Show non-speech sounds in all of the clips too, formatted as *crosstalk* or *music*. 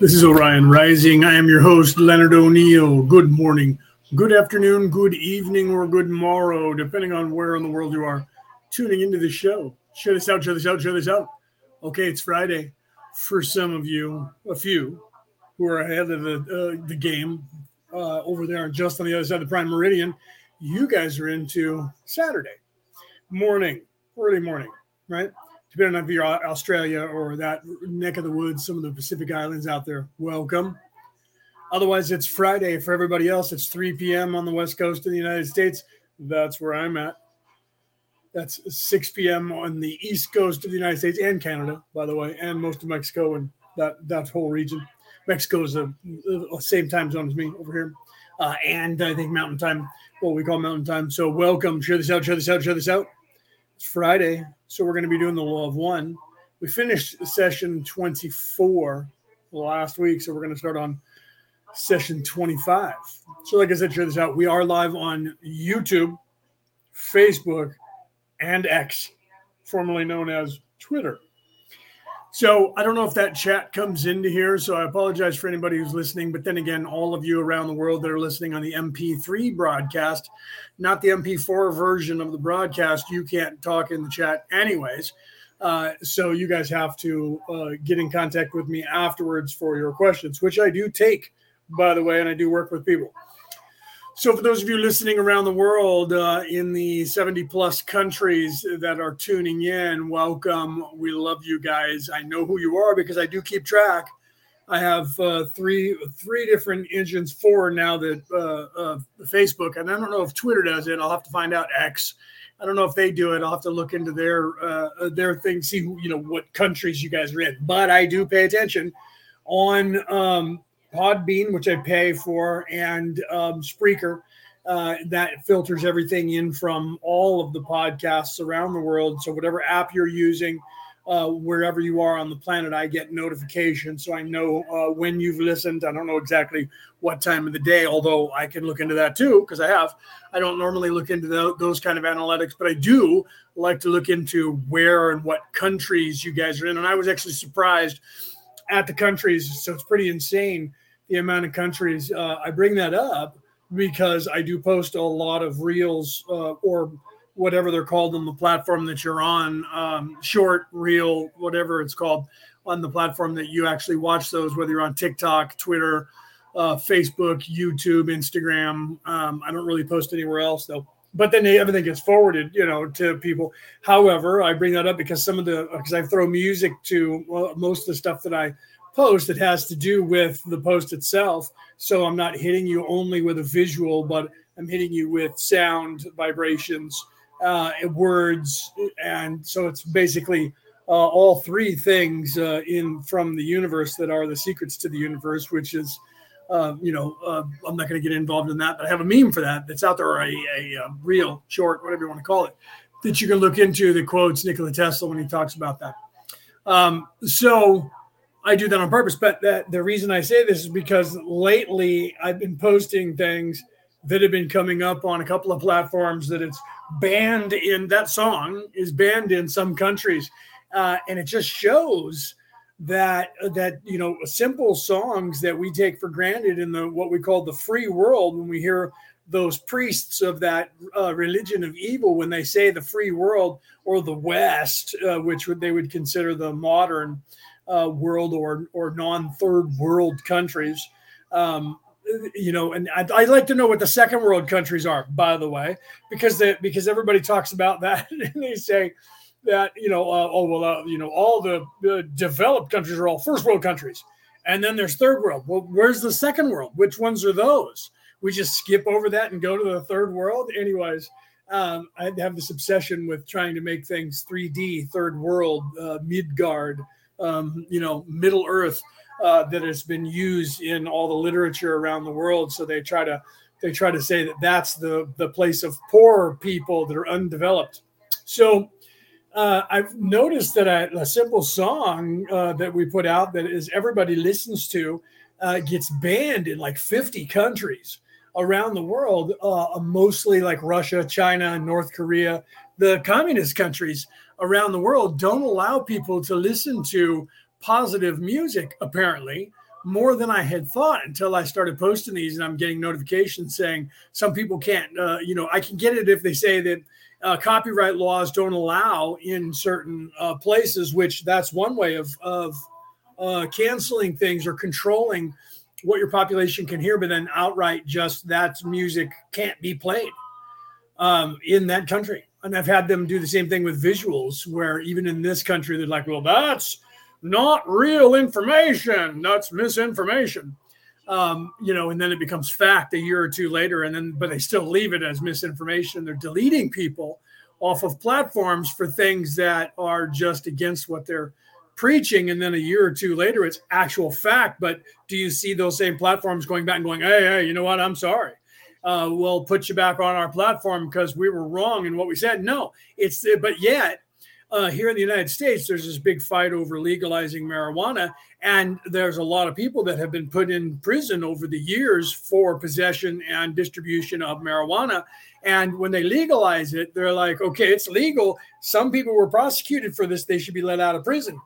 This is Orion Rising. I am your host, Leonard O'Neill. Good morning, good afternoon, good evening, or good morrow, depending on where in the world you are tuning into the show. Share this out, share this out, share this out. Okay, it's Friday. For some of you, a few who are ahead of the, uh, the game uh, over there, just on the other side of the Prime Meridian, you guys are into Saturday morning, early morning, right? Depending on if you're Australia or that neck of the woods, some of the Pacific Islands out there, welcome. Otherwise, it's Friday for everybody else. It's 3 p.m. on the west coast of the United States. That's where I'm at. That's 6 p.m. on the east coast of the United States and Canada, by the way, and most of Mexico and that that whole region. Mexico is the same time zone as me over here, uh, and I think Mountain Time, what we call Mountain Time. So welcome. Share this out. Share this out. Share this out. It's Friday, so we're going to be doing the law of one. We finished session 24 last week, so we're going to start on session 25. So, like I said, share this out. We are live on YouTube, Facebook, and X, formerly known as Twitter. So I don't know if that chat comes into here. So I apologize for anybody who's listening. But then again, all of you around the world that are listening on the MP3 broadcast, not the MP4 version of the broadcast, you can't talk in the chat anyways. Uh, so you guys have to uh, get in contact with me afterwards for your questions, which I do take, by the way, and I do work with people. So, for those of you listening around the world uh, in the 70 plus countries that are tuning in, welcome. We love you guys. I know who you are because I do keep track. I have uh, three three different engines, four now that uh, Facebook, and I don't know if Twitter does it. I'll have to find out. X, I don't know if they do it. I'll have to look into their uh, their thing, see who, you know what countries you guys are in. But I do pay attention on um, Podbean, which I pay for, and um, Spreaker. Uh, that filters everything in from all of the podcasts around the world. So whatever app you're using, uh, wherever you are on the planet, I get notifications, so I know uh, when you've listened. I don't know exactly what time of the day, although I can look into that too because I have. I don't normally look into the, those kind of analytics, but I do like to look into where and what countries you guys are in. And I was actually surprised at the countries, so it's pretty insane the amount of countries. Uh, I bring that up because I do post a lot of reels uh, or whatever they're called on the platform that you're on, um, short, reel, whatever it's called on the platform that you actually watch those, whether you're on TikTok, Twitter, uh, Facebook, YouTube, Instagram. Um, I don't really post anywhere else though. But then everything gets forwarded, you know, to people. However, I bring that up because some of the because I throw music to well, most of the stuff that I post that has to do with the post itself. So I'm not hitting you only with a visual, but I'm hitting you with sound, vibrations, uh, words, and so it's basically uh, all three things uh, in from the universe that are the secrets to the universe, which is. Uh, you know, uh, I'm not going to get involved in that, but I have a meme for that that's out there, a, a, a real short, whatever you want to call it, that you can look into that quotes Nikola Tesla when he talks about that. Um, so I do that on purpose. But that, the reason I say this is because lately I've been posting things that have been coming up on a couple of platforms that it's banned in that song is banned in some countries, uh, and it just shows that that you know simple songs that we take for granted in the what we call the free world when we hear those priests of that uh, religion of evil when they say the free world or the west uh, which would they would consider the modern uh, world or or non third world countries. Um, you know, and I'd, I'd, like to know what the second world countries are, by the way, because they, because everybody talks about *laughs* that and they say that you know, uh, oh well, uh, you know, all the developed countries are all first world countries, and then there's third world. Well, where's the second world? Which ones are those? We just skip over that and go to the third world, anyways. Um, I have this obsession with trying to make things 3D, third world, uh, Midgard, um, you know, Middle Earth uh, that has been used in all the literature around the world. So they try to they try to say that that's the the place of poor people that are undeveloped. So uh, I've noticed that a, a simple song uh, that we put out that is everybody listens to uh, gets banned in like 50 countries around the world, uh, mostly like Russia, China, North Korea, the communist countries around the world don't allow people to listen to positive music, apparently, more than I had thought until I started posting these and I'm getting notifications saying some people can't, uh, you know, I can get it if they say that uh, copyright laws don't allow in certain uh, places, which that's one way of, of uh, canceling things or controlling what your population can hear, but then outright just that music can't be played um, in that country. And I've had them do the same thing with visuals, where even in this country, they're like, well, that's not real information. That's misinformation. Um, you know, and then it becomes fact a year or two later, and then but they still leave it as misinformation. They're deleting people off of platforms for things that are just against what they're preaching, and then a year or two later, it's actual fact. But do you see those same platforms going back and going, "Hey, hey, you know what? I'm sorry. Uh, we'll put you back on our platform because we were wrong in what we said." No, it's but yet uh, here in the United States, there's this big fight over legalizing marijuana, and there's a lot of people that have been put in prison over the years for possession and distribution of marijuana. And when they legalize it, they're like, okay, it's legal. Some people were prosecuted for this; they should be let out of prison.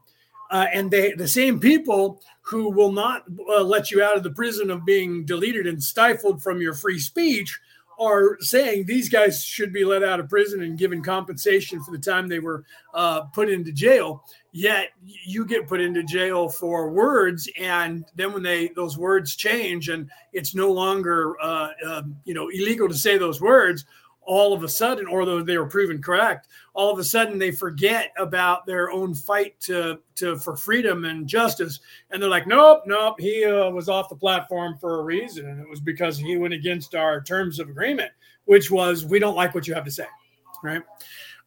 Uh, and they, the same people who will not uh, let you out of the prison of being deleted and stifled from your free speech are saying these guys should be let out of prison and given compensation for the time they were uh, put into jail. Yet you get put into jail for words, and then when they those words change and it's no longer uh, uh, you know illegal to say those words, all of a sudden, or though they were proven correct, all of a sudden they forget about their own fight to, to for freedom and justice, and they're like, nope, nope, he uh, was off the platform for a reason, and it was because he went against our terms of agreement, which was we don't like what you have to say, right?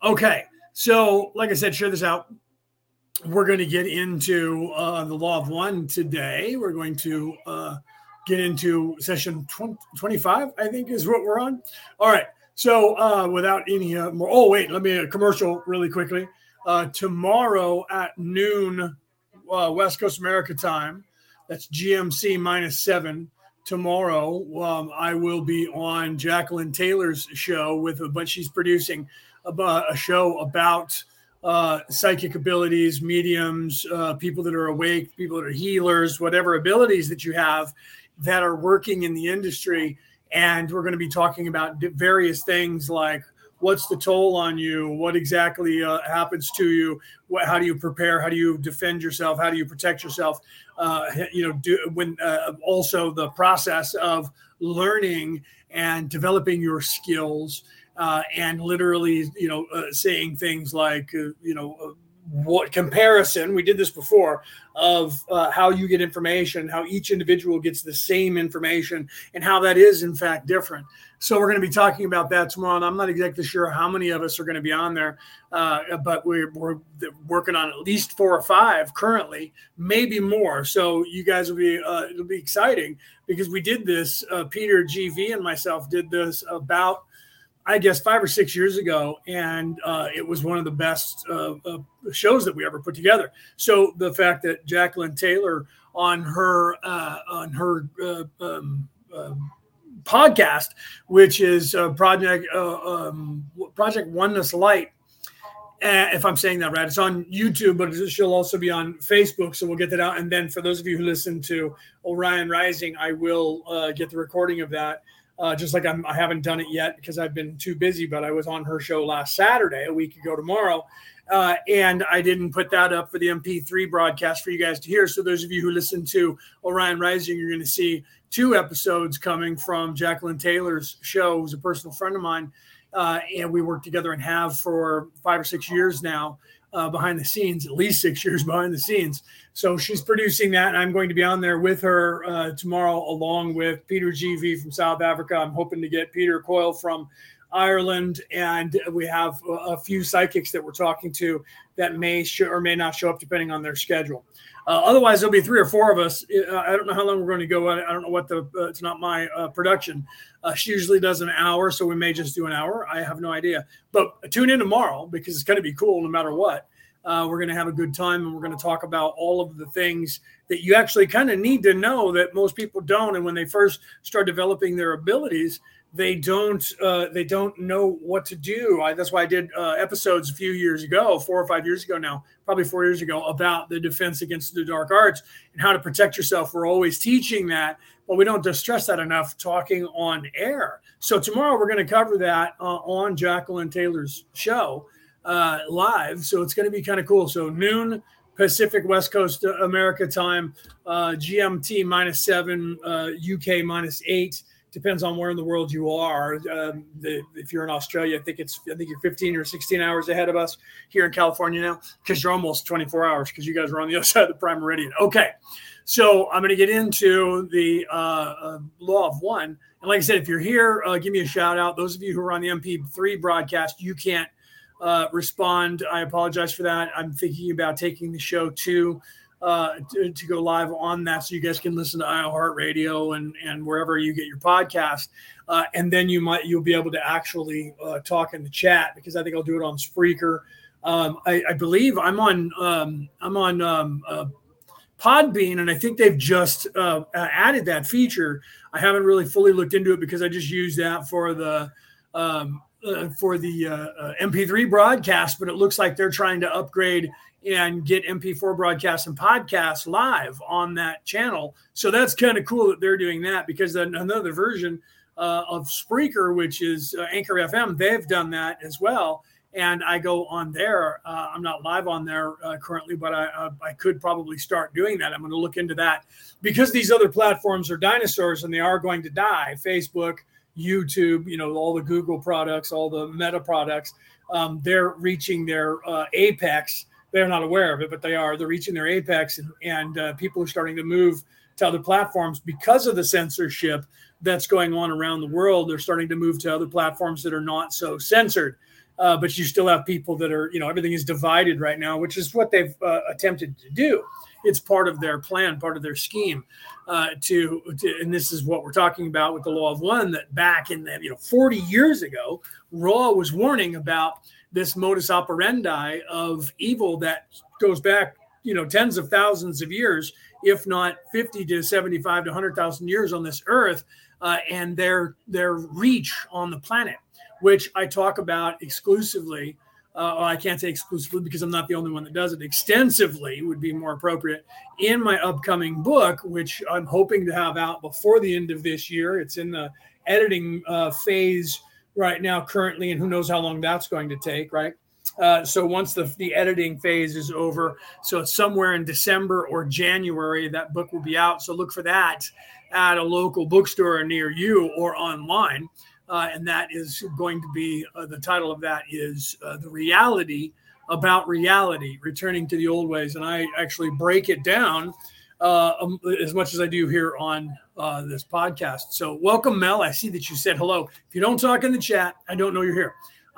Okay, so like I said, share this out. We're going to get into uh, the law of one today. We're going to uh, get into session 20, 25, I think is what we're on. All right. So, uh, without any uh, more, oh wait, let me a uh, commercial really quickly. Uh, tomorrow at noon, uh, West Coast America time, that's GMT minus seven. Tomorrow, um, I will be on Jacqueline Taylor's show with a bunch. She's producing a, a show about uh, psychic abilities, mediums, uh, people that are awake, people that are healers, whatever abilities that you have that are working in the industry and we're going to be talking about various things like what's the toll on you? What exactly uh, happens to you? What, how do you prepare? How do you defend yourself? How do you protect yourself? Uh, you know do when uh, also the process of learning and developing your skills uh, and literally you know uh, saying things like uh, you know what comparison we did this before of uh, how you get information how each individual gets the same information and how that is in fact different. So we're going to be talking about that tomorrow and i'm not exactly sure how many of us are going to be on there uh, but we're, we're working on at least four or five currently maybe more. So you guys will be uh, it'll be exciting because we did this uh, peter gv and myself did this about I guess five or six years ago, and uh, it was one of the best uh, uh, shows that we ever put together. So the fact that Jacqueline Taylor on her uh, on her uh, um, um, podcast, which is Project uh, um, Project Oneness Light, if I'm saying that right, it's on YouTube, but she'll also be on Facebook. So we'll get that out. And then for those of you who listen to Orion Rising, I will get the recording of that uh, just like I'm, I haven't done it yet because I've been too busy. But I was on her show last Saturday, a week ago tomorrow, uh, and I didn't put that up for the MP3 broadcast for you guys to hear. So those of you who listen to Orion Rising, you're going to see two episodes coming from Jacqueline Taylor's show, who's a personal friend of mine, uh, and we work together and have for five or six years now uh, behind the scenes, at least six years *laughs* behind the scenes. So she's producing that, and I'm going to be on there with her uh, tomorrow, along with Peter GV from South Africa. I'm hoping to get Peter Coyle from Ireland, and we have a few psychics that we're talking to that may show or may not show up depending on their schedule. Uh, otherwise, there'll be three or four of us. Uh, I don't know how long we're going to go. I don't know what the. Uh, it's not my uh, production. Uh, she usually does an hour, so we may just do an hour. I have no idea. But tune in tomorrow because it's going to be cool no matter what. Uh, we're going to have a good time and we're going to talk about all of the things that you actually kind of need to know that most people don't. And when they first start developing their abilities, they don't uh, they don't know what to do. I, that's why I did uh, episodes a few years ago, four or five years ago now, probably four years ago, about the defense against the dark arts and how to protect yourself. We're always teaching that, but we don't stress that enough talking on air. So tomorrow we're going to cover that uh, on Jacqueline Taylor's show uh, live. So it's going to be kind of cool. So noon Pacific West Coast uh, America time, uh, GMT minus seven, UK minus eight depends on where in the world you are. Um, the, if you're in Australia, I think it's I think you're 15 or 16 hours ahead of us here in California now because you're almost 24 hours because you guys are on the other *laughs* side of the prime meridian. Okay, so I'm going to get into the uh, uh, law of one. And like I said, if you're here, uh, give me a shout out. Those of you who are on the MP3 broadcast, you can't uh, respond. I apologize for that. I'm thinking about taking the show to uh, to, to, go live on that so you guys can listen to iHeartRadio and and wherever you get your podcast. Uh, and then you might you'll be able to actually uh, talk in the chat because I think I'll do it on Spreaker. Um, I, I, believe I'm on um, I'm on um, uh, Podbean, and I think they've just uh, added that feature. I haven't really fully looked into it because I just use that for the um, uh, for the uh, uh, MP3 broadcast, but it looks like they're trying to upgrade and get MP4 broadcasts and podcasts live on that channel. So that's kind of cool that they're doing that because then another version uh, of Spreaker, which is uh, Anchor FM, they've done that as well. And I go on there. Uh, I'm not live on there uh, currently, but I, uh, I could probably start doing that. I'm going to look into that because these other platforms are dinosaurs and they are going to die. Facebook, YouTube, you know, all the Google products, all the Meta products, um, they're reaching their uh, apex they're not aware of it, but they are. They're reaching their apex, and, and uh, people are starting to move to other platforms because of the censorship that's going on around the world. They're starting to move to other platforms that are not so censored. Uh, but you still have people that are, you know, everything is divided right now, which is what they've uh, attempted to do. It's part of their plan, part of their scheme uh, to, to, and this is what we're talking about with the law of one. That back in the, you know, 40 years ago, Ra was warning about this modus operandi of evil that goes back, you know, tens of thousands of years, if not 50 to 75 to 100,000 years on this earth, uh, and their their reach on the planet, which I talk about exclusively. Uh, well, I can't say exclusively because I'm not the only one that does it. Extensively would be more appropriate in my upcoming book, which I'm hoping to have out before the end of this year. It's in the editing uh, phase right now currently, and who knows how long that's going to take, right? Uh, so once the, the editing phase is over, so it's somewhere in December or January, that book will be out. So look for that at a local bookstore near you or online. Uh, and that is going to be uh, the title of that is uh, The Reality About Reality, Returning to the Old Ways. And I actually break it down uh, um, as much as I do here on uh, this podcast. So, welcome, Mel. I see that you said hello. If you don't talk in the chat, I don't know you're here. *laughs*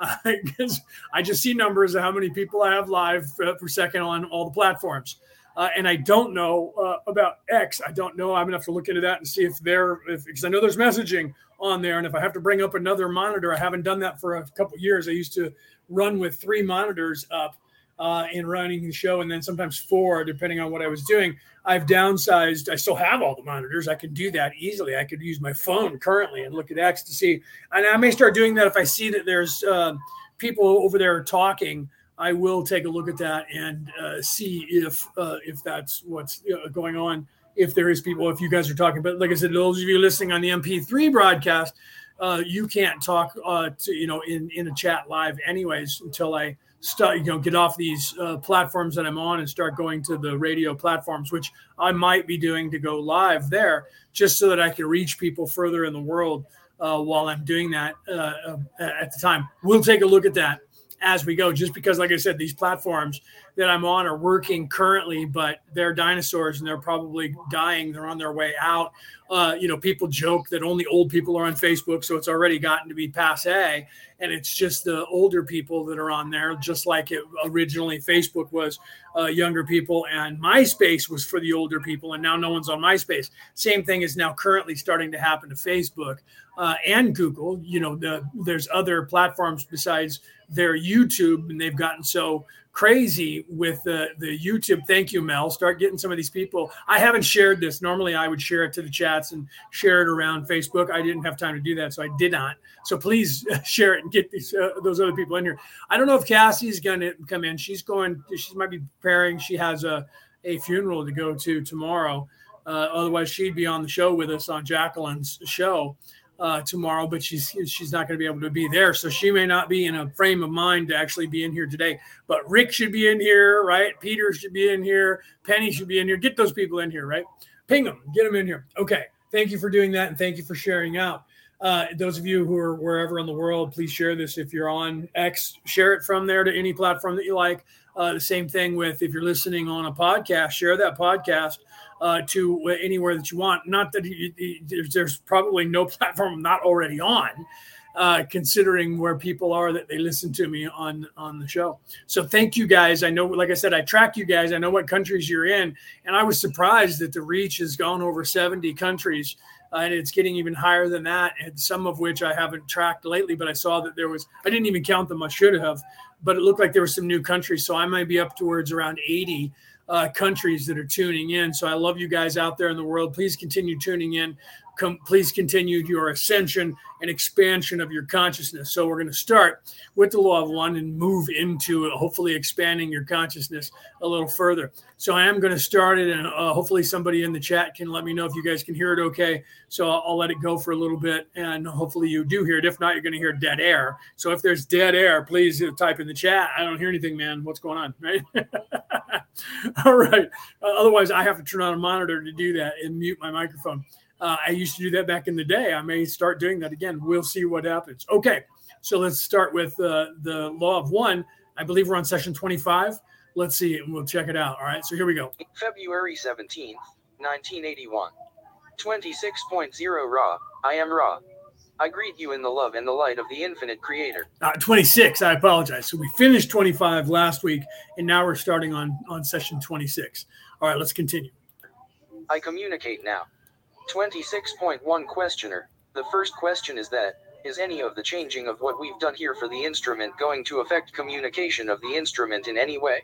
I just see numbers of how many people I have live uh, per second on all the platforms. Uh, and I don't know uh, about X. I don't know. I'm gonna have to look into that and see if they're if because I know there's messaging on there. And if I have to bring up another monitor, I haven't done that for a couple years. I used to run with three monitors up uh, in running the show, and then sometimes four, depending on what I was doing. I've downsized. I still have all the monitors. I can do that easily. I could use my phone currently and look at X to see. And I may start doing that if I see that there's uh, people over there talking. I will take a look at that and uh, see if uh, if that's what's uh, going on. If there is people, if you guys are talking, but like I said, those of you listening on the MP3 broadcast, uh, you can't talk to you know in in a chat live anyways until I start you know get off these uh, platforms that i'm on and start going to the radio platforms which i might be doing to go live there just so that i can reach people further in the world uh, while i'm doing that uh, uh at the time. We'll take a look at that as we go just because like i said these platforms that i'm on are working currently but they're dinosaurs and they're probably dying. They're on their way out. Uh, you know people joke that only old people are on facebook so it's already gotten to be passe. And it's just the older people that are on there just like it originally facebook was uh, younger people and myspace was for the older people and now no one's on myspace. Same thing is now currently starting to happen to facebook uh, and google. You know the, there's other platforms besides their youtube and they've gotten so crazy with the the YouTube. Thank you, Mel. Start getting some of these people. I haven't shared this. Normally, I would share it to the chats and share it around Facebook. I didn't have time to do that, so I did not. So please *laughs* share it and get these uh, those other people in here. I don't know if Cassie's going to come in. She's going. She might be preparing. She has a a funeral to go to tomorrow. Uh, otherwise, she'd be on the show with us on Jacqueline's show uh, tomorrow, but she's she's not going to be able to be there, so she may not be in a frame of mind to actually be in here today. But Rick should be in here, right? Peter should be in here. Penny should be in here. Get those people in here, right? Ping them, get them in here. Okay. Thank you for doing that, and thank you for sharing out. Uh, those of you who are wherever in the world, please share this. If you're on X, share it from there to any platform that you like. Uh, the same thing with if you're listening on a podcast, share that podcast uh, to anywhere that you want. Not that you, you, there's probably no *laughs* platform I'm not already on, uh, considering where people are that they listen to me on on the show. So thank you guys. I know, like I said, I track you guys. I know what countries you're in, and I was surprised that the reach has gone over 70 countries. Uh, and it's getting even higher than that, and some of which I haven't tracked lately. But I saw that there was, I didn't even count them, I should have, but it looked like there were some new countries. So I might be up towards around 80 uh, countries that are tuning in. So I love you guys out there in the world. Please continue tuning in. Come, please continue your ascension and expansion of your consciousness. So we're going to start with the law of one and move into hopefully expanding your consciousness a little further. So I am going to start it, and uh, hopefully somebody in the chat can let me know if you guys can hear it okay. So I'll, I'll let it go for a little bit, and hopefully you do hear it. If not, you're going to hear dead air. So if there's dead air, please type in the chat. I don't hear anything, man. What's going on, right? *laughs* All right. Uh, otherwise, I have to turn on a monitor to do that and mute my microphone. Uh, I used to do that back in the day. I may start doing that again. We'll see what happens. Okay. So let's start with uh, the law of one. I believe we're on session 25. Let's see, and we'll check it out. All right. So here we go. February 17th, 1981. 26.0 Ra. I am Ra. I greet you in the love and the light of the infinite creator. Uh, 26. I apologize. So we finished 25 last week, and now we're starting on, on session 26. All right, let's continue. I communicate now. 26.1 Questioner. The first question is that is any of the changing of what we've done here for the instrument going to affect communication of the instrument in any way?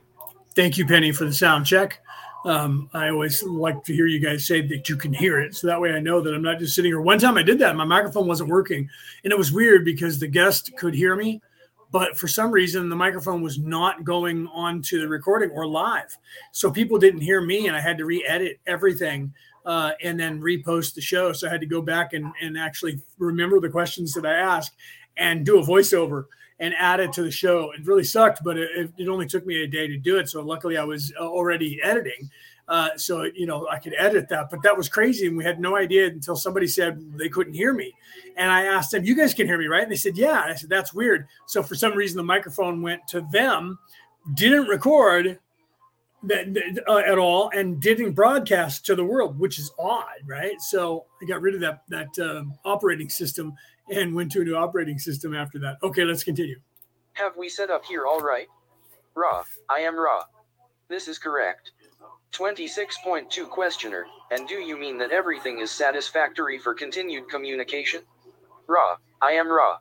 Thank you, Penny, for the sound check. Um, I always like to hear you guys say that you can hear it. So that way I know that I'm not just sitting here. One time I did that, my microphone wasn't working. And it was weird because the guest could hear me, but for some reason the microphone was not going on to the recording or live. So people didn't hear me and I had to re edit everything. Uh, and then repost the show. So I had to go back and, and actually remember the questions that I asked and do a voiceover and add it to the show. It really sucked, but it, it only took me a day to do it. So luckily, I was uh, already editing. Uh, so you know I could edit that, but that was crazy, and we had no idea until somebody said they couldn't hear me, and I asked them, "You guys can hear me, right?" And they said, "Yeah." And I said, "That's weird." So for some reason, the microphone went to them, didn't record that uh, at all, and didn't broadcast to the world, which is odd, right? So I got rid of that that uh, operating system and went to a new operating system after that. Okay, let's continue. Have we set up here all right? Ra, I am Ra. This is correct. 26.2 Questioner, and do you mean that everything is satisfactory for continued communication? Ra, I am Ra.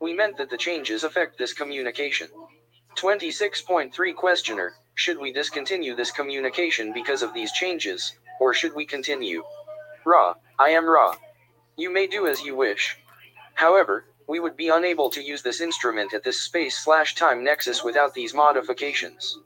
We meant that the changes affect this communication. 26.3 Questioner, should we discontinue this communication because of these changes, or should we continue? Ra, I am Ra. You may do as you wish. However, we would be unable to use this instrument at this space-slash-time nexus without these modifications.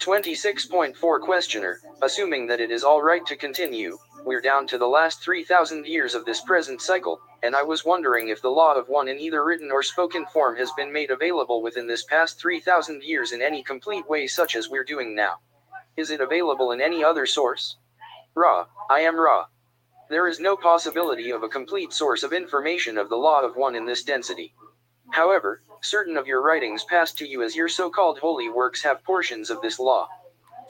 26.4 Questioner, assuming that it is alright to continue, we're down to the last 3000 years of this present cycle, and I was wondering if the law of one in either written or spoken form has been made available within this past 3000 years in any complete way such as we're doing now. Is it available in any other source? Ra, I am Ra. There is no possibility of a complete source of information of the law of one in this density. However, certain of your writings passed to you as your so-called holy works have portions of this law.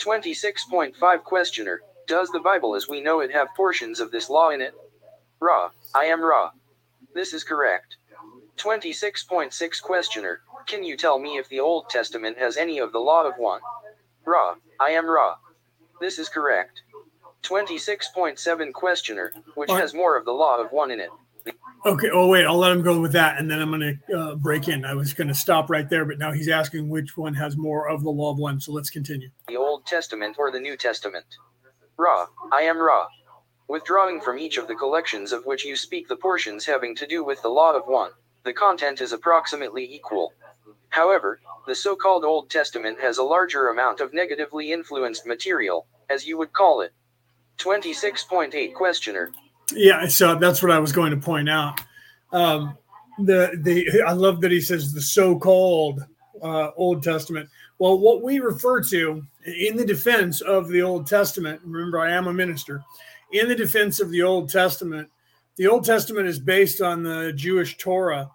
26.5 Questioner, does the Bible as we know it have portions of this law in it? Ra, I am Ra. This is correct. 26.6 Questioner, can you tell me if the Old Testament has any of the law of one? Ra, I am Ra. This is correct. 26.7 Questioner, which has more of the law of one in it. Okay. Oh, wait. I'll let him go with that, and then I'm going to uh, break in. I was going to stop right there, but now he's asking which one has more of the law of one. So let's continue. The Old Testament or the New Testament? Ra, I am Ra. Withdrawing from each of the collections of which you speak the portions having to do with the law of one, the content is approximately equal. However, the so called Old Testament has a larger amount of negatively influenced material, as you would call it. 26.8 Questioner. Yeah, so that's what I was going to point out. Um, the the I love that he says the so-called uh, Old Testament. Well, what we refer to in the defense of the Old Testament. Remember, I am a minister. In the defense of the Old Testament, the Old Testament is based on the Jewish Torah,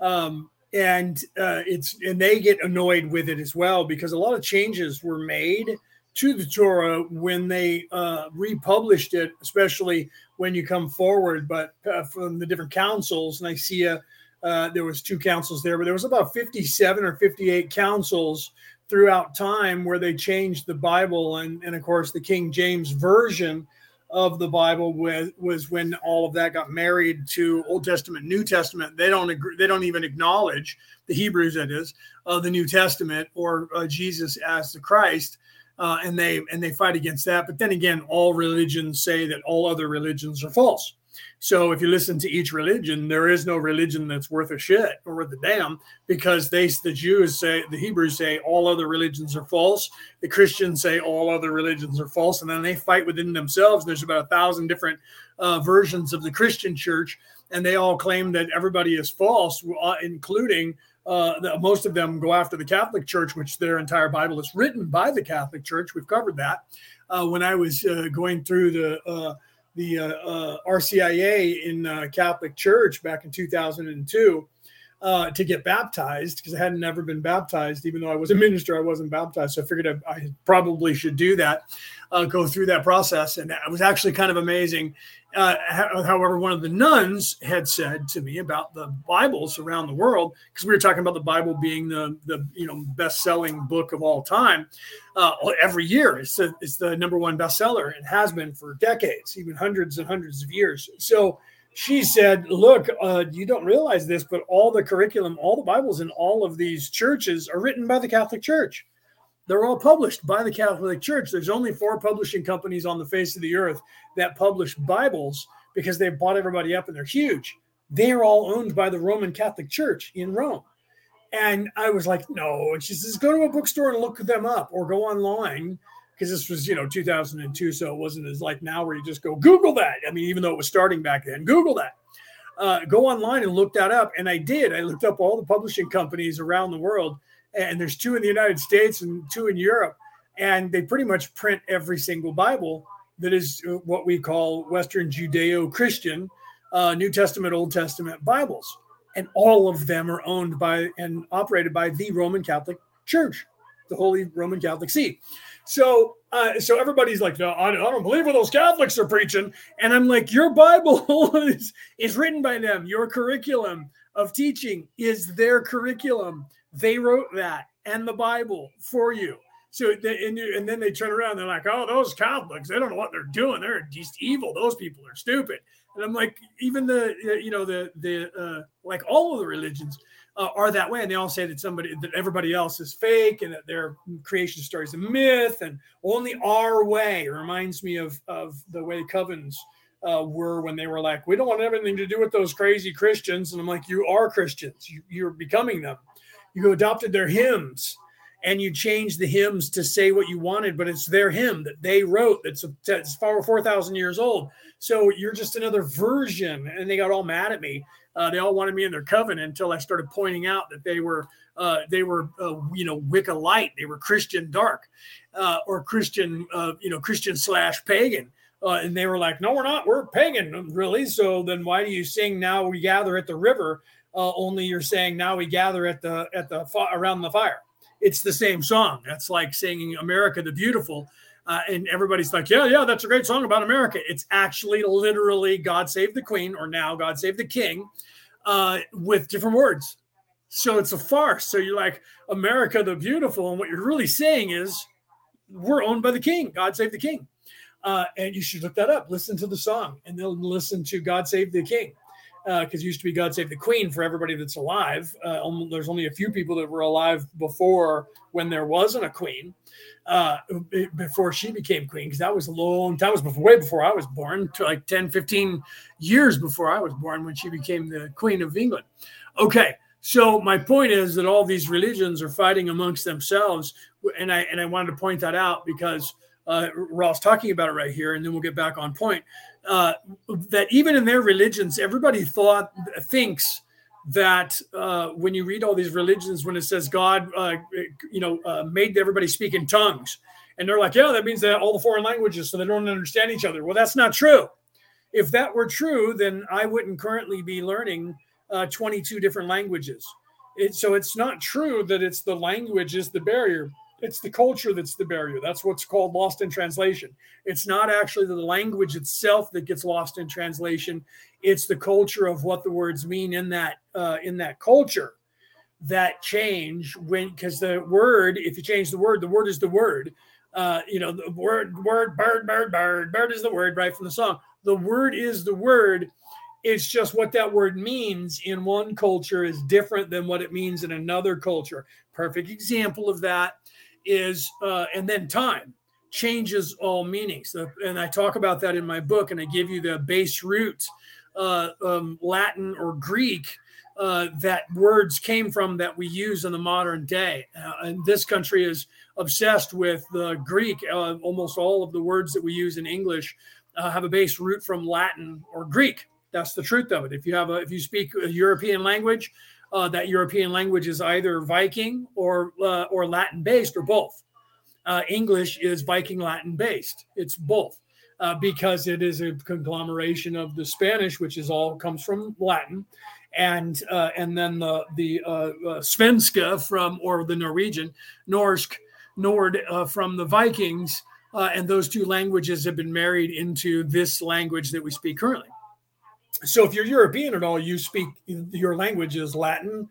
um, and uh, it's and they get annoyed with it as well because a lot of changes were made to the Torah when they uh, republished it, especially when you come forward. But uh, from the different councils, Nicaea, uh, there was two councils there, but there was about 57 or 58 councils throughout time where they changed the Bible. And, and of course, the King James Version of the Bible was, was when all of that got married to Old Testament, New Testament. They don't agree, they don't even acknowledge the Hebrews, that is, of the New Testament or uh, Jesus as the Christ uh, and they and they fight against that. But then again, all religions say that all other religions are false. So if you listen to each religion, there is no religion that's worth a shit or worth a damn because they the Jews say the Hebrews say all other religions are false. The Christians say all other religions are false, and then they fight within themselves. There's about a thousand different uh, versions of the Christian church, and they all claim that everybody is false, uh, including uh, most of them go after the Catholic Church, which their entire Bible is written by the Catholic Church. We've covered that. Uh, when I was uh, going through the uh, the uh, RCIA in Catholic Church back in 2002 to get baptized, because I hadn't never been baptized, even though I was a minister, I wasn't baptized. So I figured I, I probably should do that, go through that process, and it was actually kind of amazing uh, however, one of the nuns had said to me about the Bibles around the world, because we were talking about the Bible being the the you know best selling book of all time. Uh, every year, it's the, it's the number one bestseller. It has been for decades, even hundreds and hundreds of years. So she said, "Look, uh, you don't realize this, but all the curriculum, all the Bibles in all of these churches are written by the Catholic Church." They're all published by the Catholic Church. There's only four publishing companies on the face of the earth that publish Bibles because they've bought everybody up and they're huge. They're all owned by the Roman Catholic Church in Rome. And I was like, no. And she says, go to a bookstore and look them up or go online because this was, you know, 2002. So it wasn't as like now where you just go Google that. I mean, even though it was starting back then, Google that. Uh, go online and look that up. And I did. I looked up all the publishing companies around the world and there's two in the United States and two in Europe, and they pretty much print every single Bible that is uh, what we call Western Judeo-Christian, uh, New Testament, Old Testament Bibles, and all of them are owned by and operated by the Roman Catholic Church, the Holy Roman Catholic See. So, uh, so everybody's like, no, I, don't believe what those Catholics are preaching, and I'm like, your Bible *laughs* is is written by them. Your curriculum of teaching is their curriculum. They wrote that and the Bible for you. So they, and, and then they turn around, they're like, "Oh, those Catholics, they don't know what they're doing. They're just evil. Those people are stupid." And I'm like, even the you know the the uh, like all of the religions uh, are that way, and they all say that somebody that everybody else is fake and that their creation story is a myth, and only our way reminds me of of the way covens uh, were when they were like, "We don't want anything to do with those crazy Christians," and I'm like, "You are Christians. You, you're becoming them." you adopted their hymns and you changed the hymns to say what you wanted, but it's their hymn that they wrote that's, that's 4,000 years old. So you're just another version. And they got all mad at me. Uh, they all wanted me in their covenant until I started pointing out that they were uh, they were uh, you know Wicca light, they were Christian dark, uh, or Christian uh, you know Christian slash pagan. Uh, and they were like, "No, we're not. We're pagan, really. So then, why do you sing now? We gather at the river only you're saying now we gather at the at the around the fire. It's the same song. That's like singing "America the Beautiful," uh, and everybody's like, "Yeah, yeah, that's a great song about America." It's actually literally "God Save the Queen" or now "God Save the King" uh, with different words. So it's a farce. So you're like America the Beautiful, and what you're really saying is we're owned by the King. God Save the King. Uh, and you should look that up. Listen to the song, and then listen to "God Save the King." Because uh, used to be God Save the Queen for everybody that's alive. Uh, there's only a few people that were alive before when there wasn't a queen, uh, before she became queen, because that was a long time, was before, way before I was born, to like 10, 15 years before I was born when she became the Queen of England. Okay. So my point is that all these religions are fighting amongst themselves, and I and I wanted to point that out because uh, Ra's talking about it right here, and then we'll get back on point uh, that even in their religions, everybody thought thinks that uh, when you read all these religions, when it says God, uh, you know, uh, made everybody speak in tongues, and they're like, yeah, that means that all the foreign languages, so they don't understand each other. Well, that's not true. If that were true, then I wouldn't currently be learning uh, 22 different languages. It, so it's not true that it's the language is the barrier it's the culture that's the barrier. That's what's called lost in translation. It's not actually the language itself that gets lost in translation. It's the culture of what the words mean in that uh, in that culture that change when because the word, if you change the word, the word is the word. Uh, you know, the word, word, bird, bird, bird, bird is the word, right from the song. The word is the word. It's just what that word means in one culture is different than what it means in another culture. Perfect example of that is, uh, and then time changes all meanings. And I talk about that in my book, and I give you the base root uh, um, Latin or Greek uh, that words came from that we use in the modern day. Uh, and this country is obsessed with the Greek. Uh, almost all of the words that we use in English uh, have a base root from Latin or Greek. That's the truth of it. If you have a, if you speak a European language, uh, that European language is either Viking or uh, or Latin based or both. Uh, English is Viking Latin based. It's both uh, because it is a conglomeration of the Spanish, which is all comes from Latin, and uh, and then the the uh, Svenska from or the Norwegian Norsk Nord from the Vikings. and those two languages have been married into this language that we speak currently so if you're European at all, you speak your language is Latin,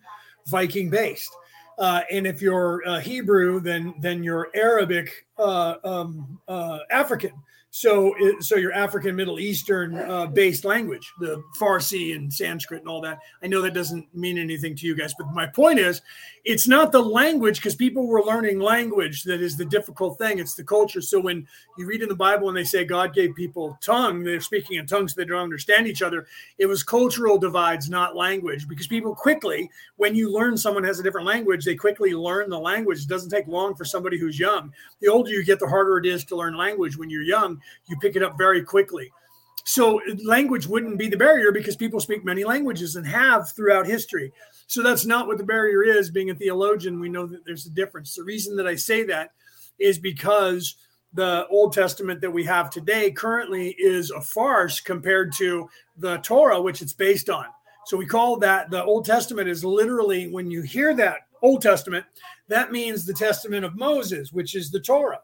Viking based. Uh, and if you're uh, Hebrew, then then you're Arabic, uh, um, uh, African. So, so your African Middle Eastern uh, based language, the Farsi and Sanskrit and all that. I know that doesn't mean anything to you guys, but my point is, it's not the language because people were learning language that is the difficult thing. It's the culture. So when you read in the Bible and they say God gave people tongue, they're speaking in tongues, so they don't understand each other. It was cultural divides, not language, because people quickly, when you learn someone has a different language, they quickly learn the language. It doesn't take long for somebody who's young. The older you get, the harder it is to learn language. When you're young, you pick it up very quickly. So language wouldn't be the barrier because people speak many languages and have throughout history. So that's not what the barrier is. Being a theologian, we know that there's a difference. The reason that I say that is because the Old Testament that we have today currently is a farce compared to the Torah, which it's based on. So we call that the Old Testament is literally when you hear that Old Testament, that means the Testament of Moses, which is the Torah.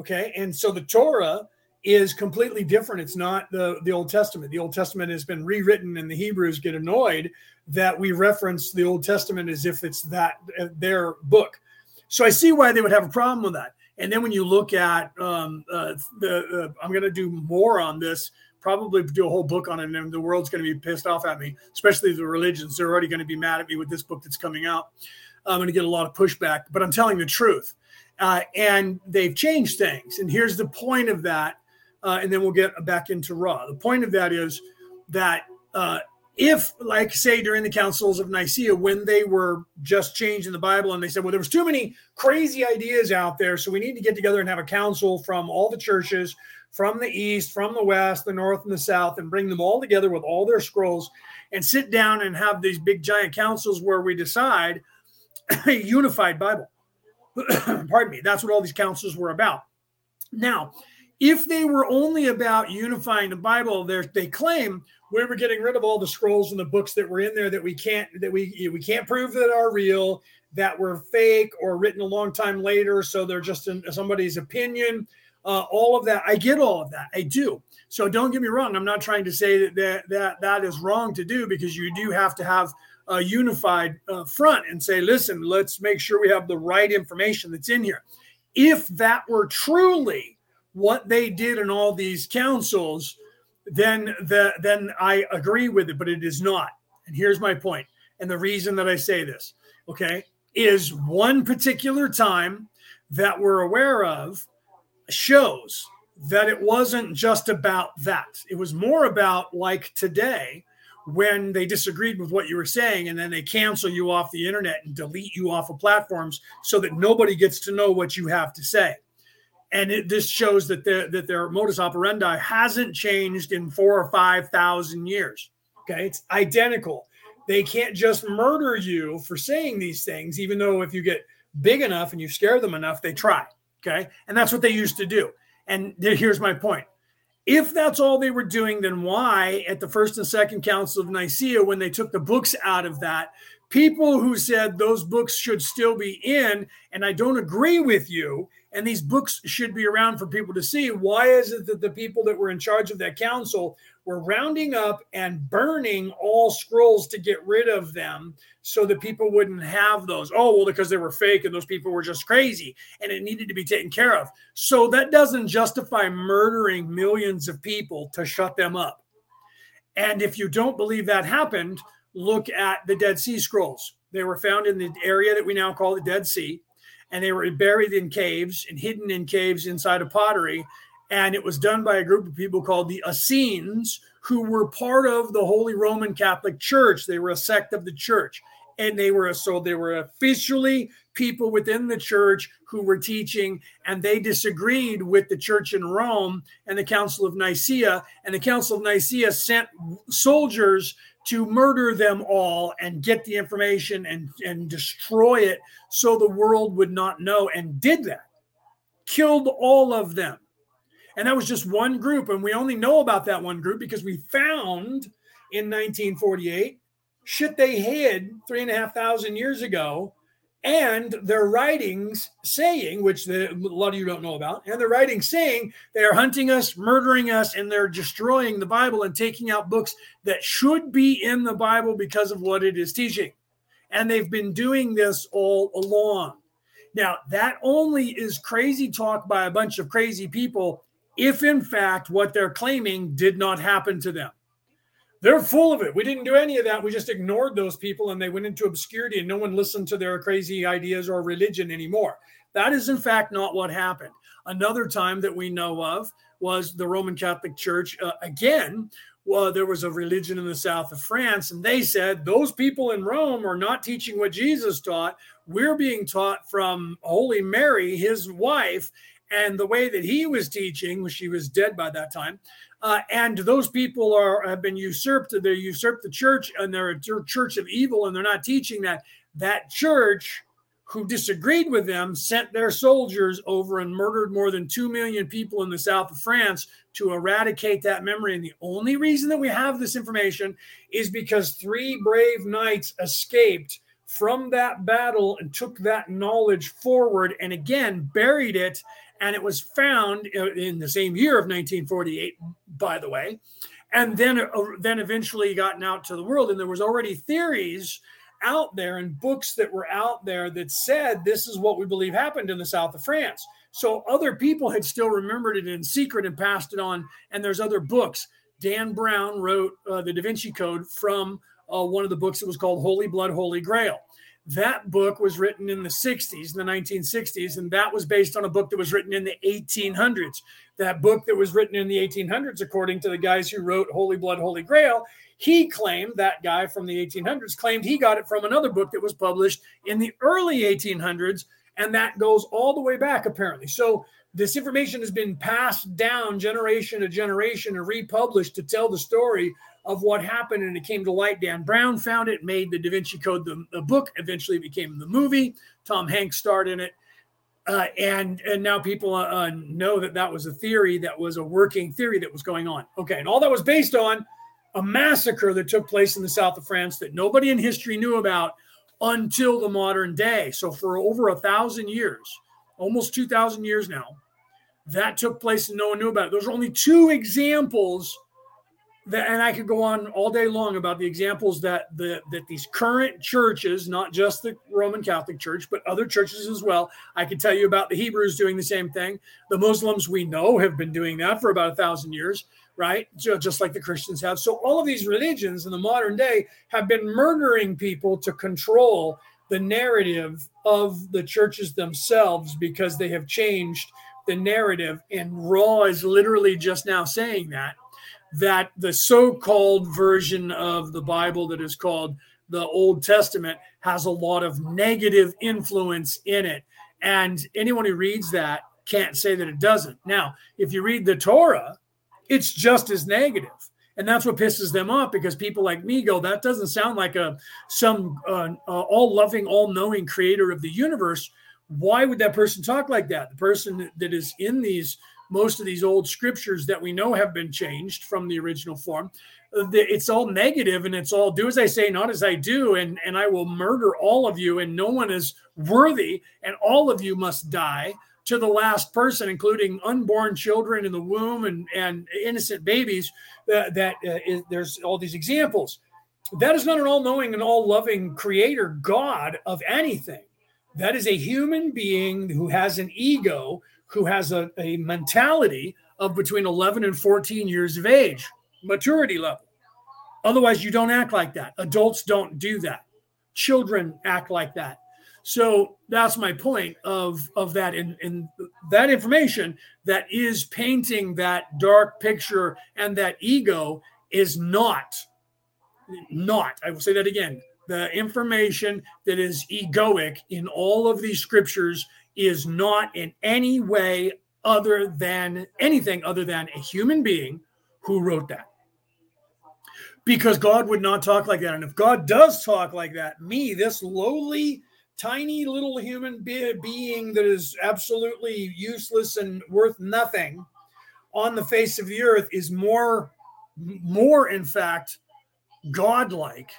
Okay. And so the Torah is completely different. It's not the, the Old Testament. The Old Testament has been rewritten, and the Hebrews get annoyed that we reference the Old Testament as if it's that uh, their book. So I see why they would have a problem with that. And then when you look at um, uh, the, uh, I'm going to do more on this, probably do a whole book on it, and the world's going to be pissed off at me, especially the religions. They're already going to be mad at me with this book that's coming out. I'm going to get a lot of pushback, but I'm telling the truth. Uh, and they've changed things. And here's the point of that uh, and then we'll get back into Ra. The point of that is that uh, if, like, say, during the councils of Nicaea, when they were just changing the Bible and they said, well, there was too many crazy ideas out there, so we need to get together and have a council from all the churches, from the east, from the west, the north, and the south, and bring them all together with all their scrolls and sit down and have these big giant councils where we decide *coughs* a unified Bible. *coughs* Pardon me. That's what all these councils were about. Now, if they were only about unifying the Bible, they claim we were getting rid of all the scrolls and the books that were in there that we can't that we we can't prove that are real, that were fake or written a long time later, so they're just in somebody's opinion. Uh, all of that, I get all of that, I do. So don't get me wrong. I'm not trying to say that that that, that is wrong to do because you do have to have a unified uh, front and say, listen, let's make sure we have the right information that's in here. If that were truly what they did in all these councils, then the then I agree with it, but it is not. And here's my point. And the reason that I say this, okay, is one particular time that we're aware of shows that it wasn't just about that. It was more about like today when they disagreed with what you were saying and then they cancel you off the internet and delete you off of platforms so that nobody gets to know what you have to say. And it, this shows that that their modus operandi hasn't changed in four or five thousand years. Okay, it's identical. They can't just murder you for saying these things, even though if you get big enough and you scare them enough, they try. Okay, and that's what they used to do. And here's my point if that's all they were doing, then why at the first and second council of Nicaea, when they took the books out of that, people who said those books should still be in, and I don't agree with you, and these books should be around for people to see. Why is it that the people that were in charge of that council were rounding up and burning all scrolls to get rid of them so that people wouldn't have those? Oh, well, because they were fake and those people were just crazy and it needed to be taken care of. So that doesn't justify murdering millions of people to shut them up. And if you don't believe that happened, look at the Dead Sea Scrolls. They were found in the area that we now call the Dead Sea and they were buried in caves and hidden in caves inside of pottery. And it was done by a group of people called the Essenes, who were part of the Holy Roman Catholic Church. They were a sect of the church. And they were so they were officially people within the church who were teaching, and they disagreed with the church in Rome and the Council of Nicaea. And the Council of Nicaea sent soldiers to murder them all and get the information and, and destroy it so the world would not know, and did that. Killed all of them. And that was just one group. And we only know about that one group because we found in 1948 shit they hid three and a half thousand years ago and their writings saying, which the, a lot of you don't know about, and their writings saying they are hunting us, murdering us, and they're destroying the Bible and taking out books that should be in the Bible because of what it is teaching. And they've been doing this all along. Now, that only is crazy talk by a bunch of crazy people if, in fact, what they're claiming did not happen to them. They're full of it. We didn't do any of that. We just ignored those people and they went into obscurity and no one listened to their crazy ideas or religion anymore. That is, in fact, not what happened. Another time that we know of was the Roman Catholic Church. Uh, again, well, there was a religion in the south of France, and they said those people in Rome are not teaching what Jesus taught. We're being taught from Holy Mary, his wife, and the way that he was teaching, she was dead by that time, uh, and those people are have been usurped. They usurped the church, and they're a church of evil, and they're not teaching that. That church, who disagreed with them, sent their soldiers over and murdered more than two million people in the south of France to eradicate that memory. And the only reason that we have this information is because three brave knights escaped from that battle and took that knowledge forward and again buried it and it was found uh, in the same year of 1948 by the way and then uh, then eventually gotten out to the world. And there was already theories out there and books that were out there that said this is what we believe happened in the south of france. So other people had still remembered it in secret and passed it on. And there's other books. Dan brown wrote uh, the da vinci code from uh, one of the books that was called holy blood holy grail that book was written in the 60s, the 1960s, and that was based on a book that was written in the 1800s. That book that was written in the 1800s, according to the guys who wrote Holy Blood, Holy Grail, he claimed, that guy from the 1800s claimed he got it from another book that was published in the early 1800s, and that goes all the way back, apparently. So this information has been passed down generation to generation and republished to tell the story of what happened and it came to light. Dan Brown found it, made the Da Vinci Code the, the book, eventually became the movie. Tom Hanks starred in it. Uh, and and now people uh, uh, know that that was a theory that was a working theory that was going on. Okay, and all that was based on a massacre that took place in the south of France that nobody in history knew about until the modern day. So for over a thousand years, almost two thousand years now, that took place and no one knew about it. Those are only two examples that, and I could go on all day long about the examples that the that these current churches, not just the Roman Catholic Church, but other churches as well. I could tell you about the Hebrews doing the same thing. The Muslims we know have been doing that for about a thousand years, right? Just like the Christians have. So all of these religions in the modern day have been murdering people to control the narrative of the churches themselves because they have changed the narrative. And Ra is literally just now saying that that the so-called version of the Bible that is called the Old Testament has a lot of negative influence in it. And anyone who reads that can't say that it doesn't. Now, if you read the Torah, it's just as negative. And that's what pisses them off because people like me go, that doesn't sound like a some uh, uh, all-loving, all-knowing creator of the universe. Why would that person talk like that? The person that is in these most of these old scriptures that we know have been changed from the original form it's all negative and it's all do as i say not as i do and and i will murder all of you and no one is worthy and all of you must die to the last person including unborn children in the womb and and innocent babies uh, that uh, is, there's all these examples that is not an all-knowing and all-loving creator god of anything that is a human being who has an ego who has a, a mentality of between 11 and 14 years of age, maturity level. Otherwise, you don't act like that. Adults don't do that. Children act like that. So that's my point of, of that. And, and that information that is painting that dark picture and that ego is not, not, I will say that again, the information that is egoic in all of these scriptures is not in any way other than anything other than a human being who wrote that. Because God would not talk like that. And if God does talk like that, me, this lowly, tiny little human be- being that is absolutely useless and worth nothing on the face of the earth, is more, more in fact, godlike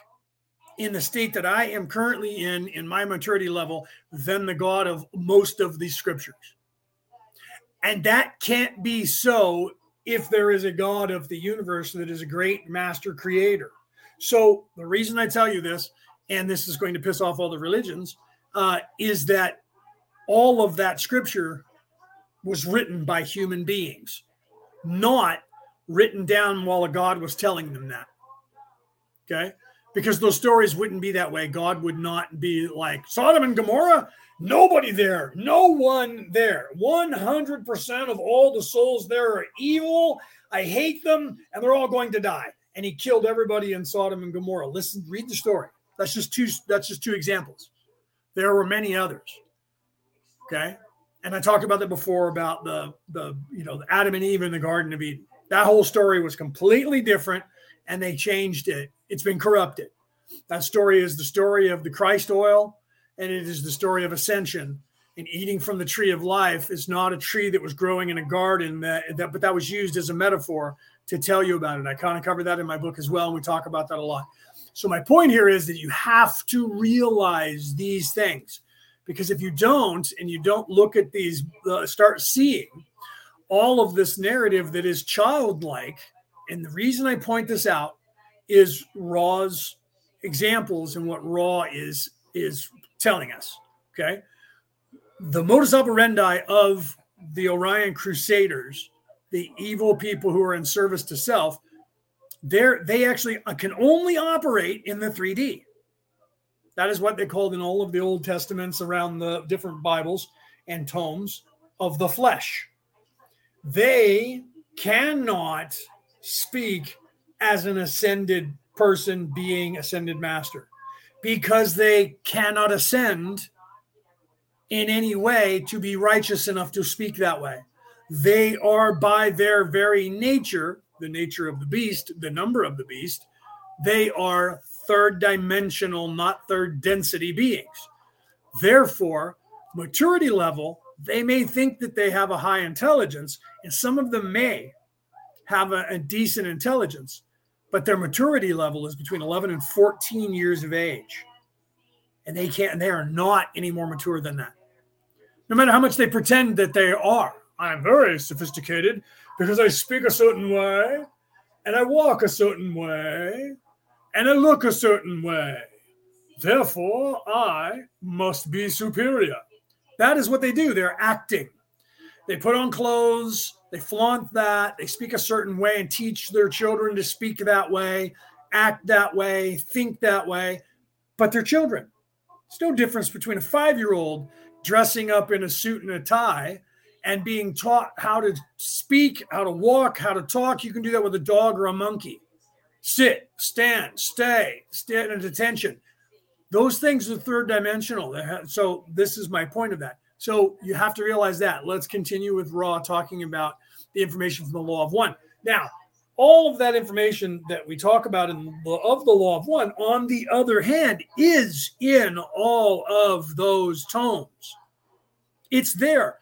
in the state that I am currently in, in my maturity level, than the God of most of these scriptures. And that can't be so if there is a God of the universe that is a great master creator. So, the reason I tell you this, and this is going to piss off all the religions, uh, is that all of that scripture was written by human beings, not written down while a God was telling them that. Okay because those stories wouldn't be that way. God would not be like Sodom and Gomorrah, nobody there, no one there. 100% of all the souls there are evil. I hate them, and they're all going to die. And he killed everybody in Sodom and Gomorrah. Listen, read the story. That's just two. That's just two examples. There were many others. Okay, and I talked about that before about the the you know the Adam and Eve in the Garden of Eden. That whole story was completely different, and they changed it it's been corrupted. That story is the story of the Christ oil, and it is the story of ascension. And eating from the tree of life is not a tree that was growing in a garden, that, that but that was used as a metaphor to tell you about it. I kind of cover that in my book as well, and we talk about that a lot. So my point here is that you have to realize these things, because if you don't, and you don't look at these, uh, start seeing all of this narrative that is childlike. And the reason I point this out is Ra's examples and what Raw is is telling us. Okay. The modus operandi of the Orion Crusaders, the evil people who are in service to self, they're, they actually uh, can only operate in the 3D. That is what they called in all of the Old Testaments around the different Bibles and tomes of the flesh. They cannot speak as an ascended person being ascended master because they cannot ascend in any way to be righteous enough to speak that way. They are, by their very nature, the nature of the beast, the number of the beast, they are third dimensional, not third density beings. Therefore, maturity level, they may think that they have a high intelligence, and some of them may have a, a decent intelligence but their maturity level is between 11 and 14 years of age. And they can't, they are not any more mature than that. No matter how much they pretend that they are. I'm very sophisticated because I speak a certain way. and I walk a certain way, and I look a certain way. Therefore, I must be superior. That is what they do. They're acting. They put on clothes, they flaunt that, they speak a certain way and teach their children to speak that way, act that way, think that way, but they're children. There's no difference between a five year old dressing up in a suit and a tie and being taught how to speak, how to walk, how to talk. You can do that with a dog or a monkey. Sit, stand, stay, stand at attention. Those things are third dimensional. So, this is my point of that. So, you have to realize that. Let's continue with Ra talking about the information from the law of one. Now, all of that information that we talk about in the, of the law of one, on the other hand, is in all of those tomes. It's there,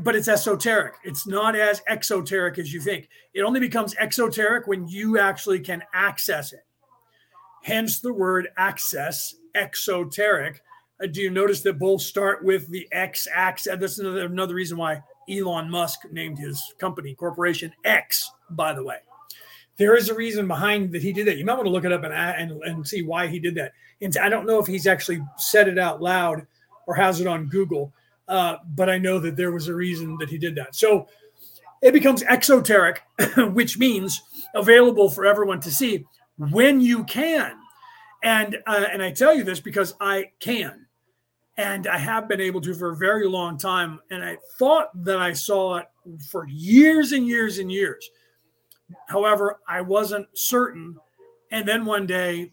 but it's esoteric. It's not as exoteric as you think. It only becomes exoteric when you actually can access it. Hence the word access, exoteric. Uh, do you notice that both start with the X axis? That's another, another reason why Elon Musk named his company, corporation X, by the way there is a reason behind that he did that. You might want to look it up and and, and see why he did that. And I don't know if he's actually said it out loud or has it on Google, uh, but I know that there was a reason that he did that. So it becomes exoteric, *laughs* which means available for everyone to see when you can. And uh, and I tell you this because I can, and I have been able to for a very long time. And I thought that I saw it for years and years and years However, I wasn't certain. And then one day,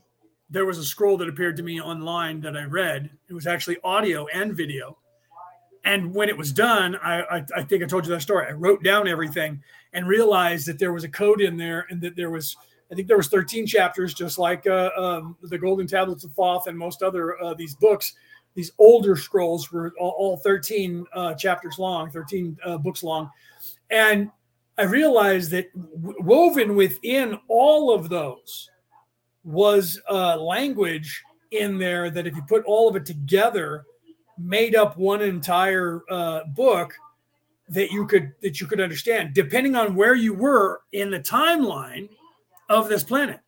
there was a scroll that appeared to me online that I read. It was actually audio and video. And when it was done, I, I, I, think I told you that story. I wrote down everything and realized that there was a code in there, and that there was, I think there was 13 chapters, just like uh, um, the Golden Tablets of Thoth and most other uh, these books. These older scrolls were all, all 13 uh, chapters long, 13 uh, books long, and I realized that woven within all of those was a language in there that if you put all of it together made up one entire uh, book that you could that you could understand depending on where you were in the timeline of this planet.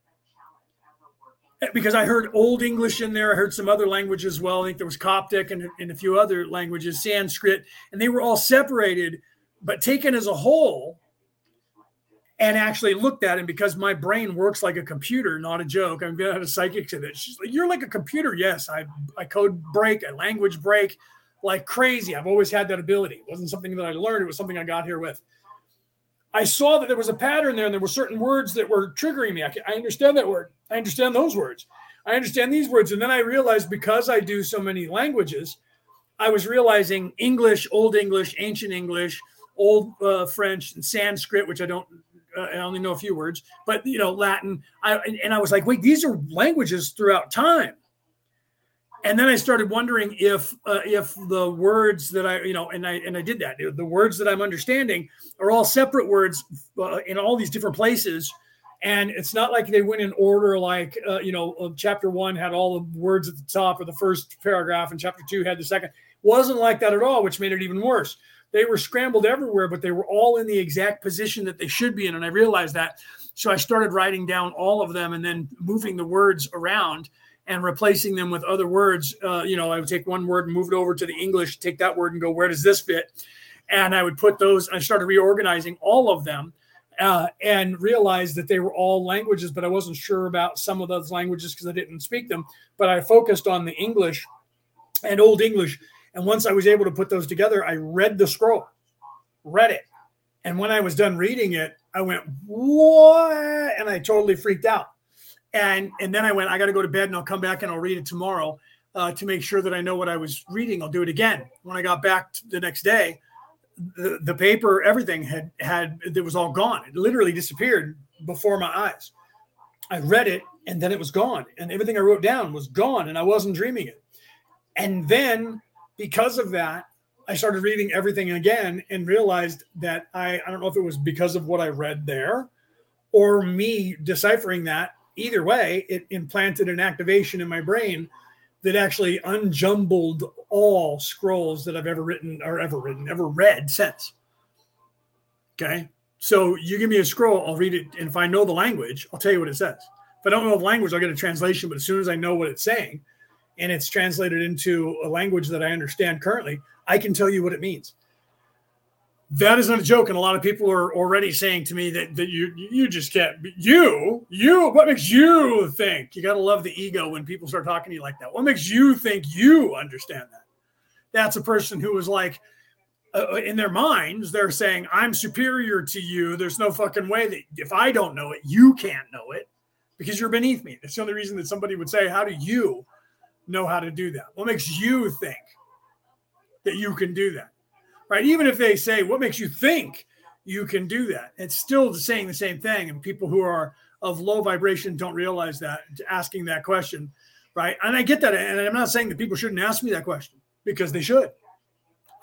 Because i heard old english in there i heard some other languages as well. I think there was coptic and, and a few other languages sanskrit and they were all separated but taken as a whole and actually looked at him because my brain works like a computer, not a joke. I'm gonna have a psychic say that. She's like, You're like a computer. Yes, I, I code break, I language break like crazy. I've always had that ability. It wasn't something that I learned, it was something I got here with. I saw that there was a pattern there and there were certain words that were triggering me. I, I understand that word. I understand those words. I understand these words. And then I realized because I do so many languages, I was realizing English, Old English, Ancient English, Old uh, French, and Sanskrit, which I don't I only know a few words, but you know, Latin. I and I was like, wait, these are languages throughout time. And then I started wondering if uh, if the words that I you know and I and I did that the words that I'm understanding are all separate words uh, in all these different places, and it's not like they went in order like uh, you know uh, chapter one had all the words at the top of the first paragraph and chapter two had the second. Wasn't like that at all, which made it even worse they were scrambled everywhere, but they were all in the exact position that they should be in. And I realized that. So I started writing down all of them and then moving the words around and replacing them with other words. Uh, you know, I would take one word and move it over to the English, take that word and go, where does this fit? And I would put those, I started reorganizing all of them. Uh, and realized that they were all languages, but I wasn't sure about some of those languages because I didn't speak them. But I focused on the English and Old English and once I was able to put those together, I read the scroll, read it. And when I was done reading it, I went, what? And I totally freaked out. And, and then I went, I got to go to bed and I'll come back and I'll read it tomorrow uh, to make sure that I know what I was reading. I'll do it again. When I got back the next day, the, the paper, everything had, had, it was all gone. It literally disappeared before my eyes. I read it and then it was gone. And everything I wrote down was gone and I wasn't dreaming it. And then because of that, I started reading everything again and realized that I, I don't know if it was because of what I read there or me deciphering that. Either way, it implanted an activation in my brain that actually unjumbled all scrolls that I've ever written or ever written, ever read since. Okay. So you give me a scroll, I'll read it, and if I know the language, I'll tell you what it says. If I don't know the language, I'll get a translation. But as soon as I know what it's saying, and it's translated into a language that I understand currently, I can tell you what it means. That is not a joke, and a lot of people are already saying to me that that you you just can't you you what makes you think you got to love the ego when people start talking to you like that. What makes you think you understand that? That's a person who is like uh, uh, in their minds, they're saying, I'm superior to you. There's no fucking way that if I don't know it, you can't know it because you're beneath me. That's the only reason that somebody would say, How do you know how to do that? What makes you think that you can do that? Right? Even if they say, What makes you think you can do that? It's still saying the same thing. And people who are of low vibration don't realize that, asking that question. Right. And I get that. And I'm not saying that people shouldn't ask me that question because they should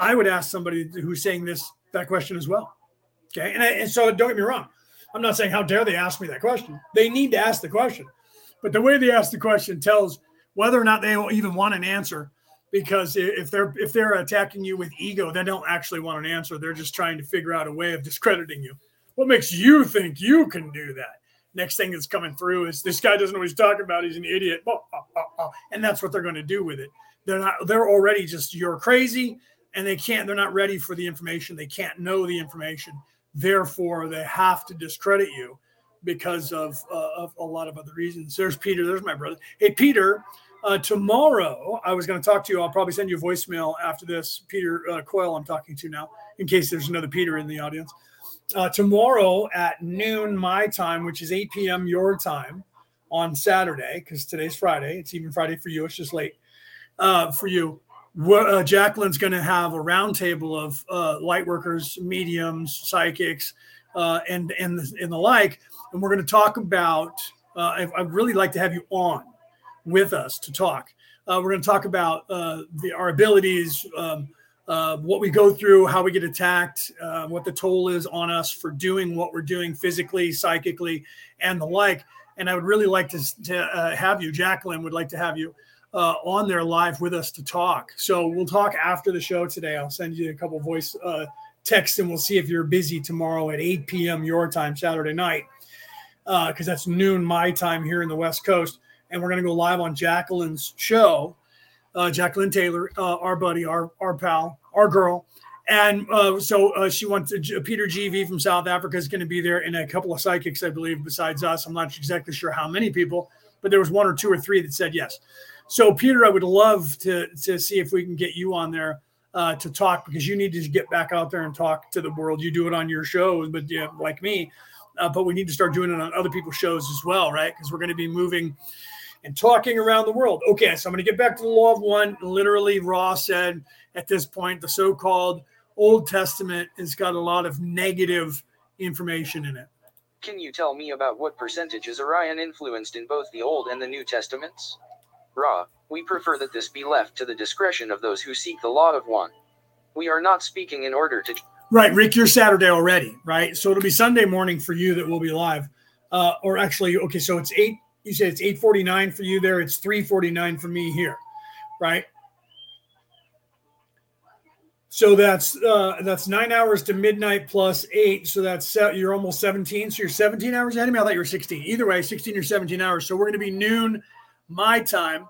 I would ask somebody who's saying this that question as well. Okay, and, I, and so don't get me wrong. I'm not saying how dare they ask me that question. They need to ask the question, but the way they ask the question tells whether or not they even want an answer. Because if they're if they're attacking you with ego, they don't actually want an answer. They're just trying to figure out a way of discrediting you. What makes you think you can do that? Next thing that's coming through is this guy doesn't know what he's talking about. He's an idiot, and that's what they're going to do with it. They're not. They're already just you're crazy and they can't they're not ready for the information they can't know the information therefore they have to discredit you because of, uh, of a lot of other reasons. There's peter there's my brother. Hey peter uh, tomorrow i was going to talk to you. I'll probably send you a voicemail after this. Peter uh, coyle i'm talking to now in case there's another peter in the audience. Uh, tomorrow at noon my time which is 8 p.m your time on saturday because today's friday. It's even friday for you. It's just late uh, for you. Uh, Jacqueline's going to have a roundtable of uh, light workers, mediums, psychics, uh, and and and the like, and we're going to talk about. Uh, I, would really like to have you on with us to talk. Uh, we're going to talk about uh, the, our abilities, um, what we go through, how we get attacked, what the toll is on us for doing what we're doing physically, psychically, and the like. And I would really like to, to have you, Jacqueline, would like to have you uh, on there live with us to talk. So we'll talk after the show today. I'll send you a couple voice uh, texts and we'll see if you're busy tomorrow at 8 p.m. your time, Saturday night, because uh, that's noon my time here in the West Coast. And we're going to go live on Jacqueline's show. Uh, Jacqueline Taylor, uh, our buddy, our our pal, our girl, and uh, so uh, she wants to, Peter GV from South Africa is going to be there, and a couple of psychics, I believe, besides us. I'm not exactly sure how many people, but there was one or two or three that said yes. So, Peter, I would love to to see if we can get you on there uh, to talk because you need to get back out there and talk to the world. You do it on your shows, but yeah, like me, uh, but we need to start doing it on other people's shows as well, right? Because we're going to be moving and talking around the world. Okay, so I'm going to get back to the law of one. Literally, Ra said at this point, the so-called Old Testament has got a lot of negative information in it. Can you tell me about what percentage is Orion influenced in both the Old and the New Testaments? Ra, we prefer that this be left to the discretion of those who seek the law of one. We are not speaking in order to. Right, Rick, you're Saturday already, right? So it'll be Sunday morning for you that will be live. Uh, or actually, okay, so it's eight. You said it's eight forty nine for you there. It's three forty nine for me here, right? So that's uh, that's nine hours to midnight plus eight. So that's you're almost seventeen. So you're seventeen hours ahead of me. I thought you were sixteen. Either way, sixteen or seventeen hours. So we're going to be noon my time.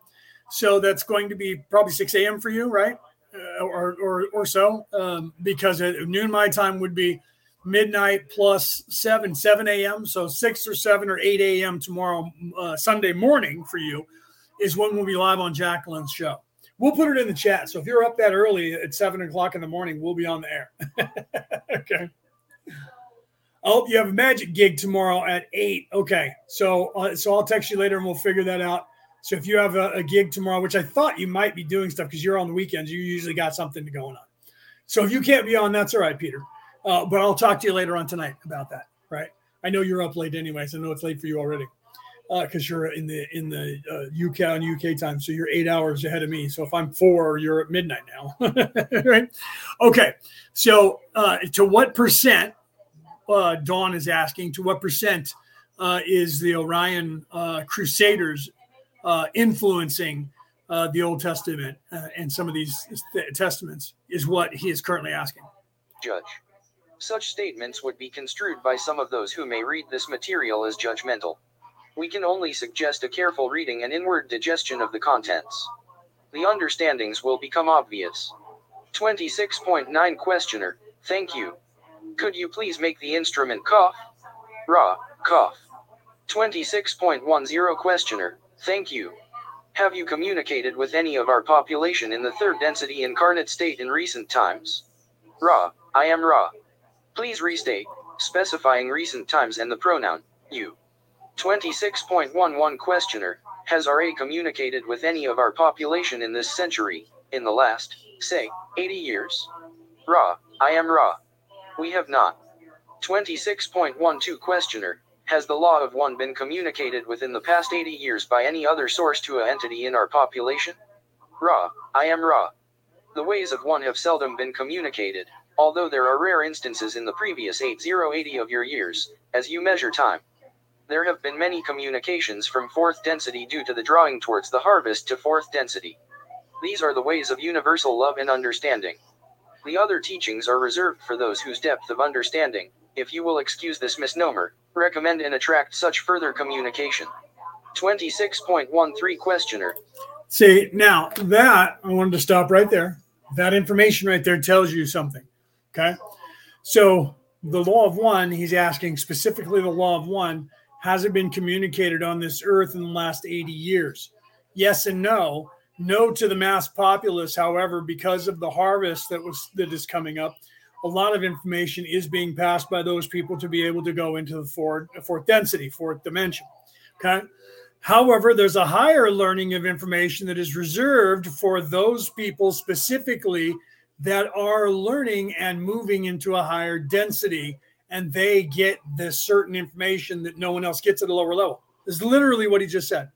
So that's going to be probably 6 a.m. for you, right? Uh, or, or, or so, um, because at noon my time would be midnight plus 7, 7 a.m. So 6 or 7 or 8 a.m. tomorrow, uh, Sunday morning for you is when we'll be live on Jacqueline's show. We'll put it in the chat. So if you're up that early at 7 o'clock in the morning, we'll be on the air. *laughs* okay. Oh, you have a magic gig tomorrow at 8. Okay. So, uh, so I'll text you later and we'll figure that out. So if you have a, a gig tomorrow, which I thought you might be doing stuff because you're on the weekends, you usually got something going on. So if you can't be on, that's all right, Peter. Uh, but I'll talk to you later on tonight about that. Right? I know you're up late anyways. I know it's late for you already because uh, you're in the in the uh, UK and UK time, so you're eight hours ahead of me. So if I'm four, you're at midnight now, *laughs* right? Okay. So uh, to what percent? Uh, Dawn is asking. To what percent uh, is the Orion uh, Crusaders uh, influencing uh, the Old Testament uh, and some of these th- testaments is what he is currently asking. Judge, Such statements would be construed by some of those who may read this material as judgmental. We can only suggest a careful reading and inward digestion of the contents. The understandings will become obvious. 26.9 Questioner, thank you. Could you please make the instrument cough? Ra, cough. 26.10 Questioner, thank you. Have you communicated with any of our population in the third density incarnate state in recent times? Ra, I am Ra. Please restate, specifying recent times and the pronoun, you. 26.11 Questioner, has RA communicated with any of our population in this century, in the last, say, 80 years? Ra, I am Ra. We have not. 26.12 Questioner, has the law of one been communicated within the past 80 years by any other source to a entity in our population? Ra, I am Ra. The ways of one have seldom been communicated, although there are rare instances in the previous 8080 of your years, as you measure time. There have been many communications from fourth density due to the drawing towards the harvest to fourth density. These are the ways of universal love and understanding. The other teachings are reserved for those whose depth of understanding, if you will excuse this misnomer, recommend and attract such further communication. 26.13 Questioner. See, now that I wanted to stop right there. That information right there tells you something. Okay. So the law of one, he's asking specifically the law of one, has it been communicated on this earth in the last 80 years? Yes and no. No to the mass populace, however, because of the harvest that was that is coming up, a lot of information is being passed by those people to be able to go into the fourth, fourth density, fourth dimension. Okay. However, there's a higher learning of information that is reserved for those people specifically that are learning and moving into a higher density and they get this certain information that no one else gets at a lower level. This is literally what he just said.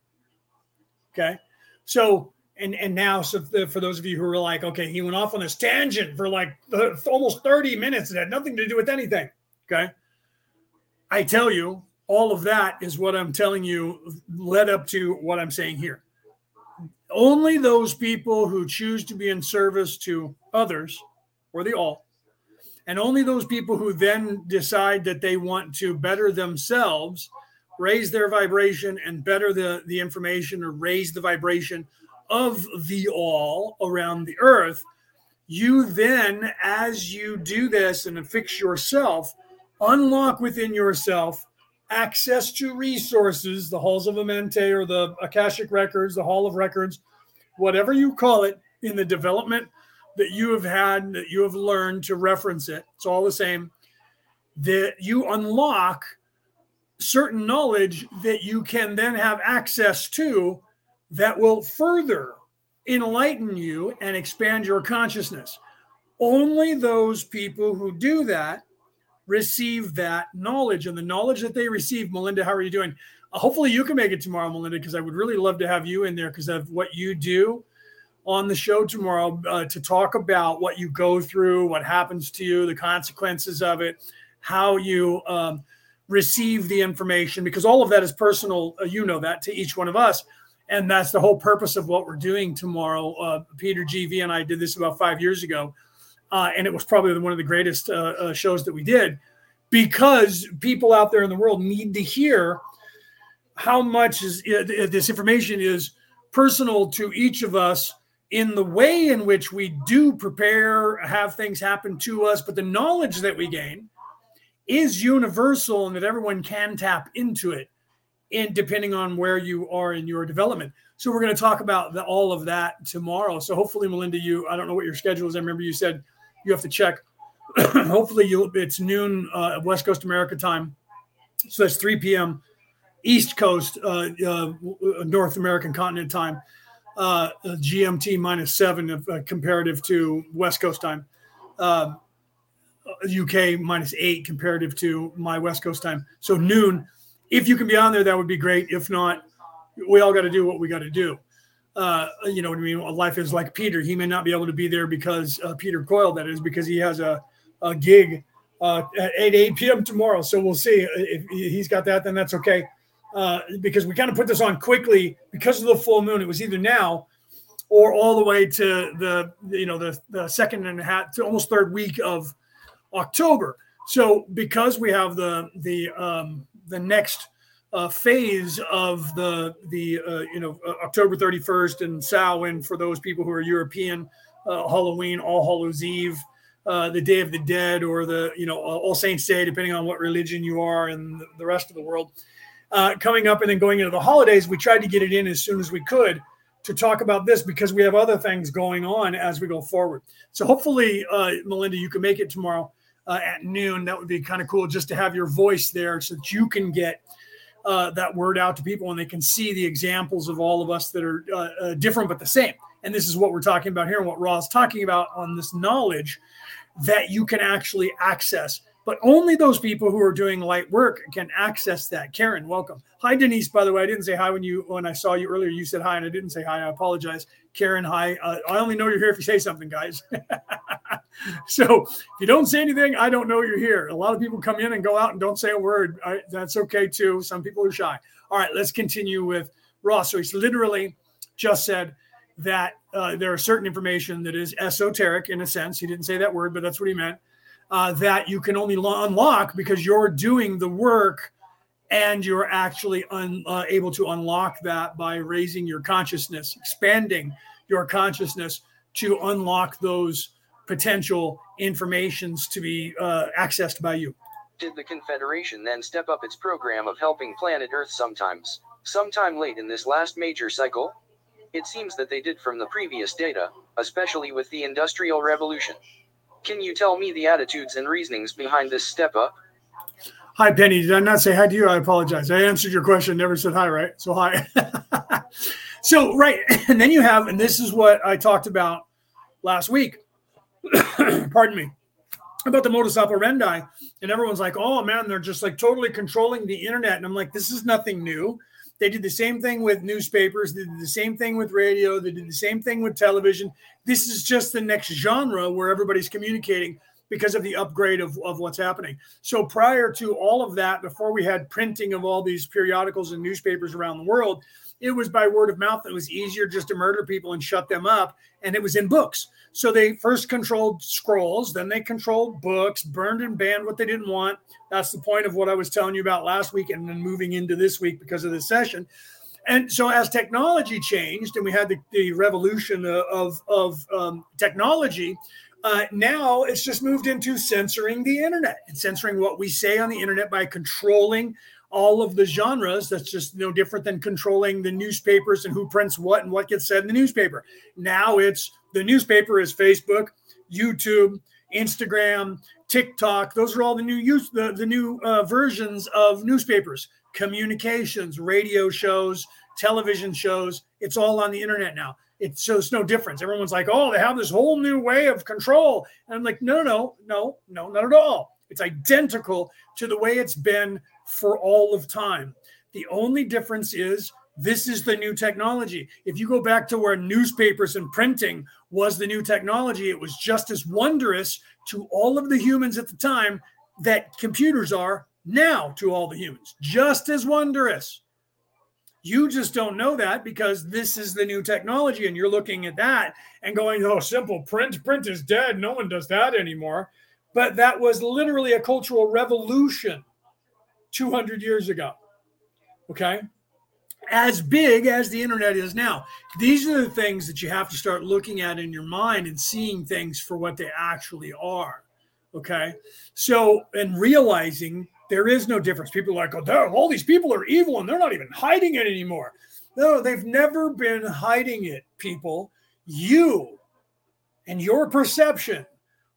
Okay. So, and and now, so the, for those of you who are like, okay, he went off on this tangent for like uh, almost 30 minutes. It had nothing to do with anything. Okay. I tell you, all of that is what I'm telling you led up to what I'm saying here only those people who choose to be in service to others or the all, and only those people who then decide that they want to better themselves, raise their vibration and better the, the information or raise the vibration of the all around the earth. You then, as you do this and affix yourself, unlock within yourself access to resources, the halls of Amenti or the Akashic records, the hall of records, whatever you call it, in the development that you have had, that you have learned to reference it. It's all the same. That you unlock certain knowledge that you can then have access to that will further enlighten you and expand your consciousness. Only those people who do that receive that knowledge and the knowledge that they receive. Melinda, how are you doing? Uh, hopefully, you can make it tomorrow, Melinda, because I would really love to have you in there because of what you do on the show tomorrow uh, to talk about what you go through, what happens to you, the consequences of it, how you um, receive the information, because all of that is personal. Uh, you know that to each one of us. And that's the whole purpose of what we're doing tomorrow. Uh, Peter GV and I did this about five years ago. Uh, and it was probably one of the greatest uh, uh, shows that we did because people out there in the world need to hear how much is, uh, this information is personal to each of us in the way in which we do prepare, have things happen to us, but the knowledge that we gain is universal and that everyone can tap into it in depending on where you are in your development. So we're going to talk about the, all of that tomorrow. So hopefully, Melinda, you I don't know what your schedule is. I remember you said you have to check. *clears throat* Hopefully, you it's noon uh, West Coast America time, so that's 3 p.m. East Coast uh, uh, North American continent time. Uh, GMT minus seven of, uh, comparative to West Coast time. UK uh, minus eight comparative to my West Coast time. So noon. If you can be on there, that would be great. If not, we all got to do what we got to do uh, you know what I mean? Life is like Peter. He may not be able to be there because uh, Peter Coyle, that is, because he has a, a gig uh, at 8, 8 p.m. tomorrow. So we'll see if he's got that, then that's okay. Uh, because we kind of put this on quickly because of the full moon. It was either now or all the way to the, you know, the, the second and a half to almost third week of October. So because we have the the um, the next uh, phase of the the uh, you know uh, October 31st and Samhain for those people who are European, uh, Halloween, All Hallows Eve, uh, the Day of the Dead, or the you know All Saints Day, depending on what religion you are, and the rest of the world. Uh, coming up and then going into the holidays, we tried to get it in as soon as we could to talk about this because we have other things going on as we go forward. So hopefully, Melinda, you can make it tomorrow uh, at noon. That would be kind of cool just to have your voice there so that you can get uh, that word out to people and they can see the examples of all of us that are uh, uh different but the same. And this is what we're talking about here and what Ra's talking about on this knowledge that you can actually access. But only those people who are doing light work can access that. Karen, welcome. Hi, Denise. By the way, I didn't say hi when you when I saw you earlier. You said hi, and I didn't say hi. I apologize. Karen, hi. Uh, I only know you're here if you say something, guys. *laughs* so if you don't say anything, I don't know you're here. A lot of people come in and go out and don't say a word. I, that's okay too. Some people are shy. All right, let's continue with Ra's. So he's literally just said that uh, there are certain information that is esoteric in a sense. He didn't say that word, but that's what he meant. Uh, that you can only lo- unlock because you're doing the work and you're actually un, uh, able to unlock that by raising your consciousness, expanding your consciousness to unlock those potential informations to be uh, accessed by you. Did the Confederation then step up its program of helping planet Earth sometimes, sometime late in this last major cycle? It seems that they did from the previous data, especially with the Industrial Revolution. Can you tell me the attitudes and reasonings behind this step up? Hi, Penny. Did I not say hi to you? I apologize. I answered your question, never said hi, right? So, hi. *laughs* so, right. *clears throat* And then you have, and this is what I talked about last week *clears throat* pardon me, about the modus operandi. And everyone's like, oh man, they're just like totally controlling the internet. And I'm like, this is nothing new. They did the same thing with newspapers. They did the same thing with radio. They did the same thing with television. This is just the next genre where everybody's communicating because of the upgrade of, of what's happening. So prior to all of that, before we had printing of all these periodicals and newspapers around the world, it was by word of mouth. It was easier just to murder people and shut them up. And it was in books. So they first controlled scrolls, then they controlled books, burned and banned what they didn't want. That's the point of what I was telling you about last week and then moving into this week because of this session. And so as technology changed and we had the, the revolution of, of um, technology, uh, now it's just moved into censoring the internet and censoring what we say on the internet by controlling all of the genres. That's just no different than controlling the newspapers and who prints what and what gets said in the newspaper. Now it's the newspaper is Facebook, YouTube, Instagram, TikTok. Those are all the new use the, the new uh, versions of newspapers, communications, radio shows, television shows. It's all on the internet now. It shows no difference. Everyone's like, oh, they have this whole new way of control. And I'm like, no, no, no, no, not at all. It's identical to the way it's been for all of time. The only difference is this is the new technology. If you go back to where newspapers and printing was the new technology, it was just as wondrous to all of the humans at the time that computers are now to all the humans. Just as wondrous. You just don't know that because this is the new technology, and you're looking at that and going, "Oh, simple print. Print is dead. No one does that anymore." But that was literally a cultural revolution 200 years ago. Okay. As big as the internet is now. These are the things that you have to start looking at in your mind and seeing things for what they actually are. Okay. So, and realizing there is no difference. People are like, oh, all these people are evil and they're not even hiding it anymore. No, they've never been hiding it, people. You and your perception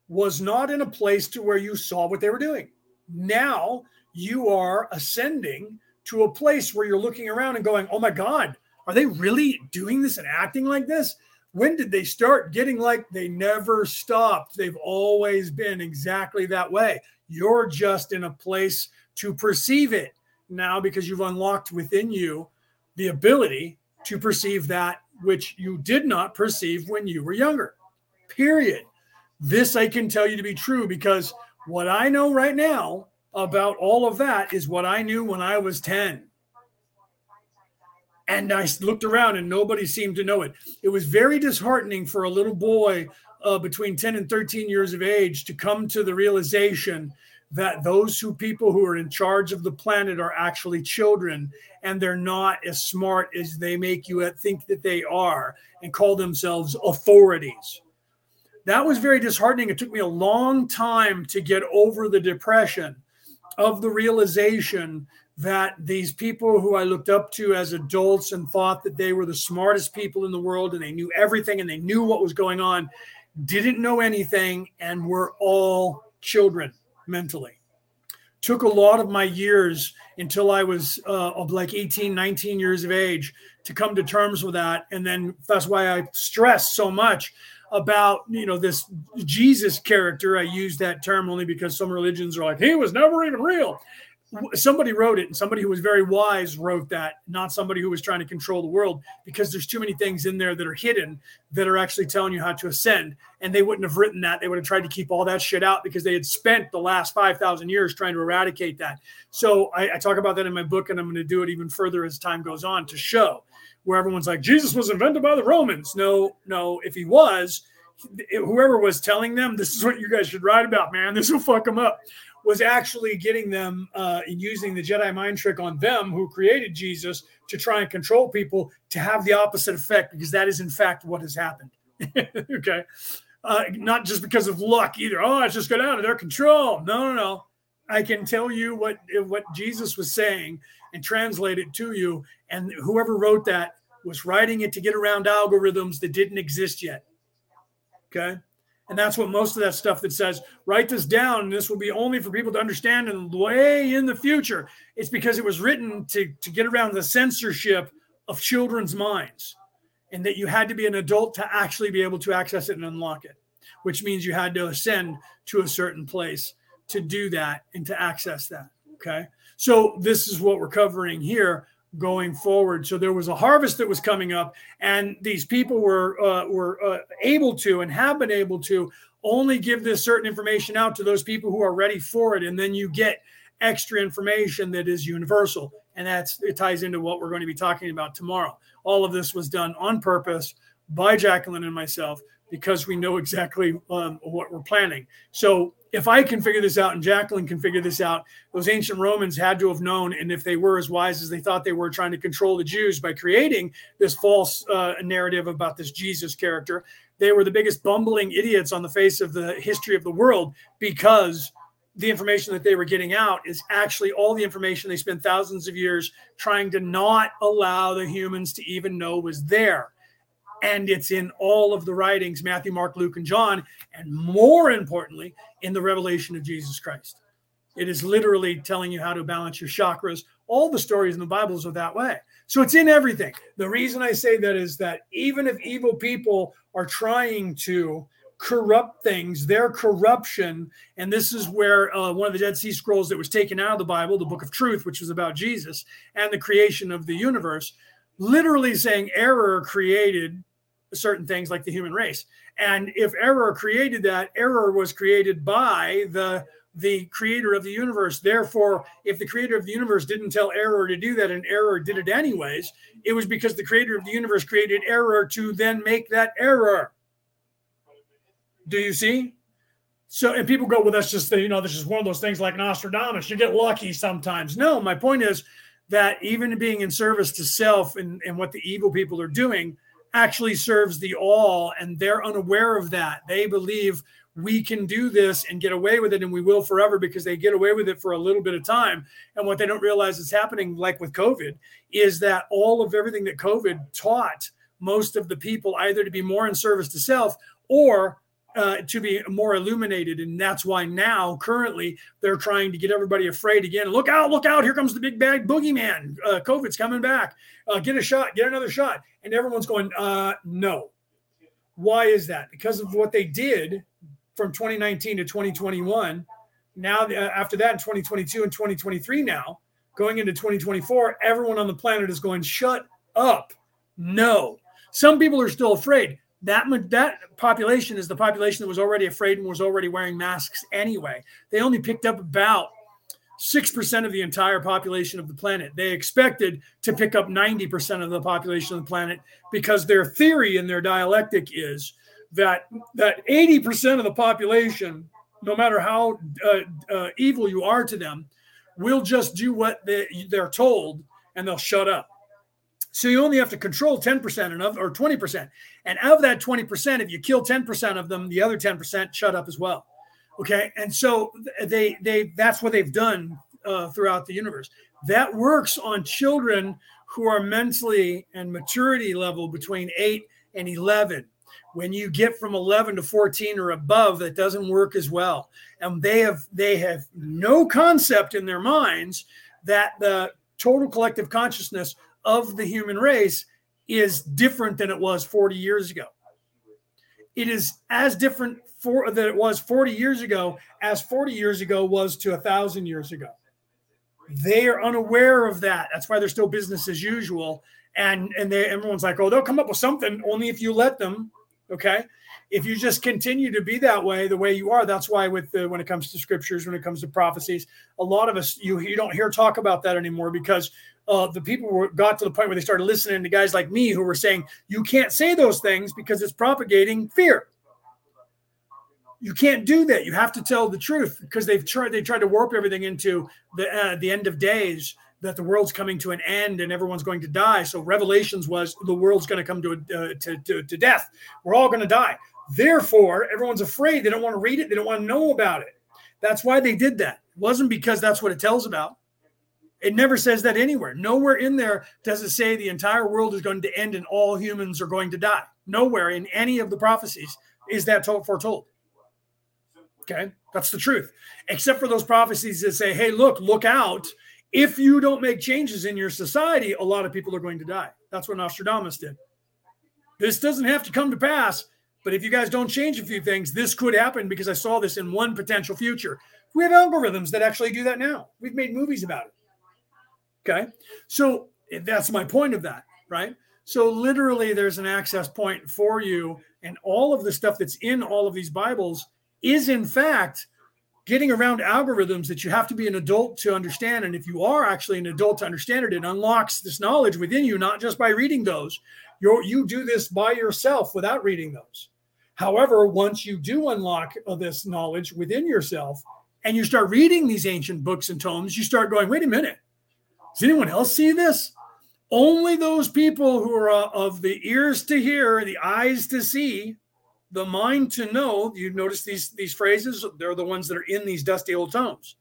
was not in a place to where you saw what they were doing. Now you are ascending to a place where you're looking around and going, oh my God, are they really doing this and acting like this? When did they start getting like they never stopped? They've always been exactly that way. You're just in a place to perceive it now because you've unlocked within you the ability to perceive that which you did not perceive when you were younger. Period. This I can tell you to be true because what I know right now about all of that is what I knew when I was 10. And I looked around and nobody seemed to know it. It was very disheartening for a little boy uh, between 10 and 13 years of age to come to the realization that those who people who are in charge of the planet are actually children and they're not as smart as they make you think that they are and call themselves authorities. That was very disheartening. It took me a long time to get over the depression of the realization that these people who I looked up to as adults and thought that they were the smartest people in the world and they knew everything and they knew what was going on didn't know anything and were all children mentally. Took a lot of my years until I was uh, of like 18, 19 years of age to come to terms with that. And then that's why I stress so much about you know this Jesus character. I use that term only because some religions are like he was never even real. Somebody wrote it and somebody who was very wise wrote that not somebody who was trying to control the world because there's too many things in there that are hidden that are actually telling you how to ascend and they wouldn't have written that. They would have tried to keep all that shit out because they had spent the last 5000 years trying to eradicate that. So I, I talk about that in my book and i'm going to do it even further as time goes on to show where everyone's like jesus was invented by the romans no no if he was whoever was telling them this is what you guys should write about man this will fuck them up was actually getting them uh, using the Jedi mind trick on them who created Jesus to try and control people to have the opposite effect because that is in fact what has happened. *laughs* okay. Uh, not just because of luck either. Oh, it's just got out of their control. No, no, no. I can tell you what what Jesus was saying and translate it to you. And whoever wrote that was writing it to get around algorithms that didn't exist yet. Okay. And that's what most of that stuff that says, write this down, and this will be only for people to understand in way in the future. It's because it was written to, to get around the censorship of children's minds. And that you had to be an adult to actually be able to access it and unlock it, which means you had to ascend to a certain place to do that and to access that. Okay. So this is what we're covering here going forward. So there was a harvest that was coming up, and these people were uh, were uh, able to and have been able to only give this certain information out to those people who are ready for it, and then you get extra information that is universal, and that's it ties into what we're going to be talking about tomorrow. All of this was done on purpose by Jacqueline and myself because we know exactly um, what we're planning. So if I can figure this out and Jacqueline can figure this out, those ancient Romans had to have known. And if they were as wise as they thought they were trying to control the Jews by creating this false uh, narrative about this Jesus character, they were the biggest bumbling idiots on the face of the history of the world because the information that they were getting out is actually all the information they spent thousands of years trying to not allow the humans to even know was there and it's in all of the writings Matthew, Mark, Luke, and John, and more importantly, in the revelation of Jesus Christ. It is literally telling you how to balance your chakras. All the stories in the Bibles are that way. So it's in everything. The reason I say that is that even if evil people are trying to corrupt things, their corruption, and this is where uh, one of the Dead Sea Scrolls that was taken out of the Bible, the Book of Truth, which was about Jesus and the creation of the universe, literally saying error created certain things like the human race. And if error created that, error was created by the the creator of the universe. Therefore, if the creator of the universe didn't tell error to do that and error did it anyways, it was because the creator of the universe created error to then make that error. Do you see? So, and people go, well, that's just the, you know, this is one of those things like Nostradamus. You get lucky sometimes. No, my point is that even being in service to self and, and what the evil people are doing, actually serves the all and they're unaware of that. They believe we can do this and get away with it and we will forever because they get away with it for a little bit of time. And what they don't realize is happening like with covid is that all of everything that covid taught most of the people either to be more in service to self or uh, to be more illuminated. And that's why now, currently, they're trying to get everybody afraid again. Look out, look out. Here comes the big bad boogeyman. Uh, COVID's coming back. Uh, get a shot, get another shot. And everyone's going, uh, no. Why is that? Because of what they did from 2019 to 2021. Now, uh, after that, in 2022 and 2023, now going into 2024, everyone on the planet is going, shut up. No. Some people are still afraid that that population is the population that was already afraid and was already wearing masks anyway. They only picked up about 6% of the entire population of the planet. They expected to pick up 90% of the population of the planet because their theory and their dialectic is that that 80% of the population no matter how uh, uh, evil you are to them, will just do what they, they're told and they'll shut up. So you only have to control 10% of or 20%. And of that 20%, if you kill 10% of them, the other 10% shut up as well. Okay. And so they they that's what they've done uh, throughout the universe. That works on children who are mentally and maturity level between 8 and 11 when you get from 11 to 14 or above that doesn't work as well and they have they have no concept in their minds that the total collective consciousness of the human race is different than it was 40 years ago. It is as different for that it was 40 years ago as 40 years ago was to a thousand years ago. They are unaware of that. That's why they're still business as usual. And and they, everyone's like oh they'll come up with something only if you let them. Okay. If you just continue to be that way, the way you are, that's why with the, when it comes to scriptures, when it comes to prophecies, a lot of us, you, you don't hear talk about that anymore because uh, the people were, got to the point where they started listening to guys like me who were saying, you can't say those things because it's propagating fear. You can't do that. You have to tell the truth because they've tried, they tried to warp everything into the, uh, the end of days that the world's coming to an end and everyone's going to die. So Revelations was the world's going to come to, uh, to, to, to death. We're all going to die. Therefore, everyone's afraid. They don't want to read it. They don't want to know about it. That's why they did that. It wasn't because that's what it tells about. It never says that anywhere. Nowhere in there does it say the entire world is going to end and all humans are going to die. Nowhere in any of the prophecies is that told, foretold. Okay, that's the truth. Except for those prophecies that say, "Hey, look, look out! if you don't make changes in your society, a lot of people are going to die. That's what Nostradamus did. This doesn't have to come to pass, but if you guys don't change a few things, this could happen because I saw this in one potential future. We have algorithms that actually do that now. We've made movies about it. Okay. So eh, that's my point of that, right? So literally, there's an access point for you, and all of the stuff that's in all of these Bibles is, in fact, getting around algorithms that you have to be an adult to understand. And if you are actually an adult to understand it, it unlocks this knowledge within you, not just by reading those. you you do this by yourself without reading those. However, once you do unlock uh, this knowledge within yourself and you start reading these ancient books and tomes, you start going, wait a minute, does anyone else see this? Only those people who are uh, of the ears to hear, the eyes to see, the mind to know you notice these these phrases they're the ones that are in these dusty old tomes.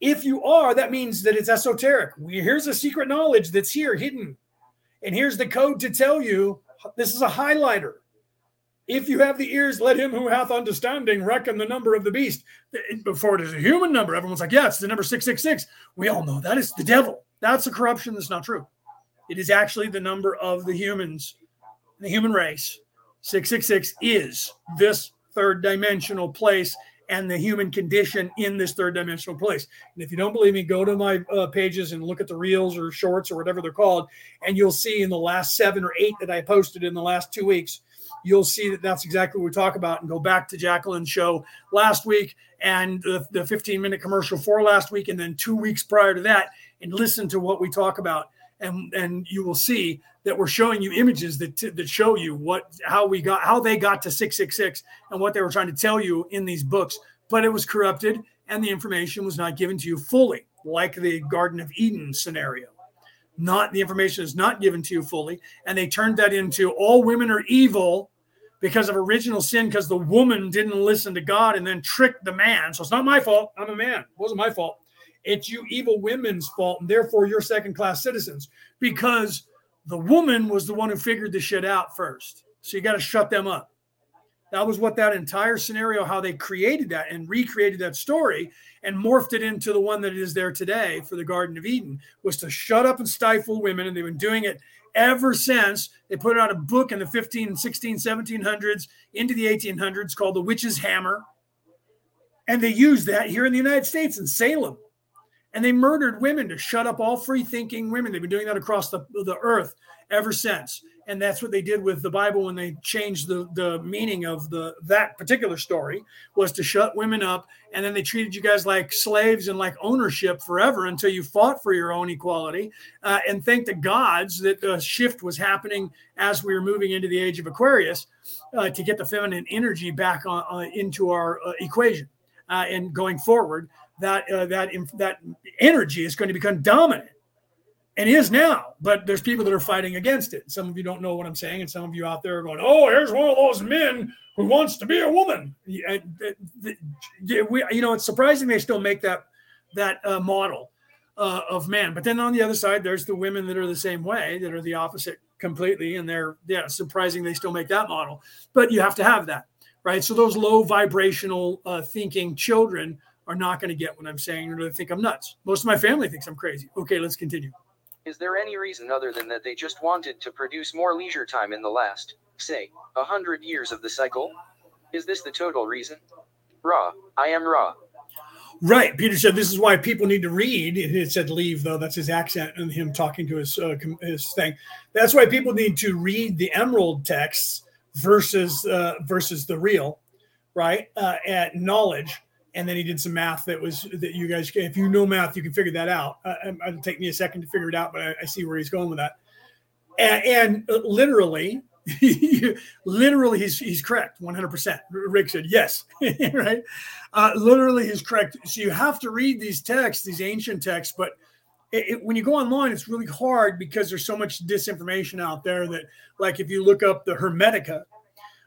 If you are that means that it's esoteric. Here's a secret knowledge that's here hidden. And here's the code to tell you this is a highlighter if you have the ears let him who hath understanding reckon the number of the beast. Before it is a human number everyone's like yeah it's the number 666 we all know that is the devil. That's a corruption that's not true. It is actually the number of the humans the human race. 666 is this third dimensional place and the human condition in this third dimensional place. And if you don't believe me, go to my uh, pages and look at the reels or shorts or whatever they're called, and you'll see in the last seven or eight that I posted in the last two weeks, you'll see that that's exactly what we talk about. And go back to Jacqueline's show last week and the, the 15 minute commercial for last week, and then two weeks prior to that, and listen to what we talk about and and you will see that we're showing you images that that show you what how we got how they got to 666 and what they were trying to tell you in these books but it was corrupted and the information was not given to you fully like the garden of eden scenario not the information is not given to you fully and they turned that into all women are evil because of original sin because the woman didn't listen to god and then tricked the man so it's not my fault i'm a man it wasn't my fault it's you evil women's fault, and therefore you're second class citizens because the woman was the one who figured the shit out first. So you got to shut them up. That was what that entire scenario, how they created that and recreated that story and morphed it into the one that is there today for the Garden of Eden, was to shut up and stifle women. And they've been doing it ever since. They put out a book in the 15, 16, 1700s into the 1800s called The Witch's Hammer. And they used that here in the United States in Salem and they murdered women to shut up all free thinking women. They've been doing that across the, the earth ever since. And that's what they did with the Bible when they changed the, the meaning of the that particular story was to shut women up. And then they treated you guys like slaves and like ownership forever until you fought for your own equality. Uh, and thank the gods that the shift was happening as we were moving into the age of Aquarius uh, to get the feminine energy back on, uh, into our uh, equation uh, and going forward, that uh, that that energy is going to become dominant and is now. But there's people that are fighting against it. Some of you don't know what I'm saying, and some of you out there are going, "Oh, here's one of those men who wants to be a woman." Uh, you know, it's surprising they still make that that uh, model uh, of man. But then on the other side, there's the women that are the same way, that are the opposite completely, and they're yeah, surprising they still make that model. But you have to have that, right? So those low vibrational uh, thinking children are not going to get what I'm saying, or they think I'm nuts. Most of my family thinks I'm crazy. Okay, let's continue. Is there any reason other than that they just wanted to produce more leisure time in the last, say, a hundred years of the cycle? Is this the total reason? Ra, I am Ra. Right. Peter said this is why people need to read. It said leave though. That's his accent and him talking to his uh, his thing. That's why people need to read the emerald texts versus uh, versus the real, right? Uh, at knowledge and then he did some math that was that you guys if you know math you can figure that out. Uh, it'll take me a second to figure it out but i, I see where he's going with that. And, and uh, literally *laughs* literally he's he's correct 100% rick said yes. *laughs* Right? Uh, literally he's correct. So you have to read these texts these ancient texts but it, it, when you go online it's really hard because there's so much disinformation out there that like if you look up the hermetica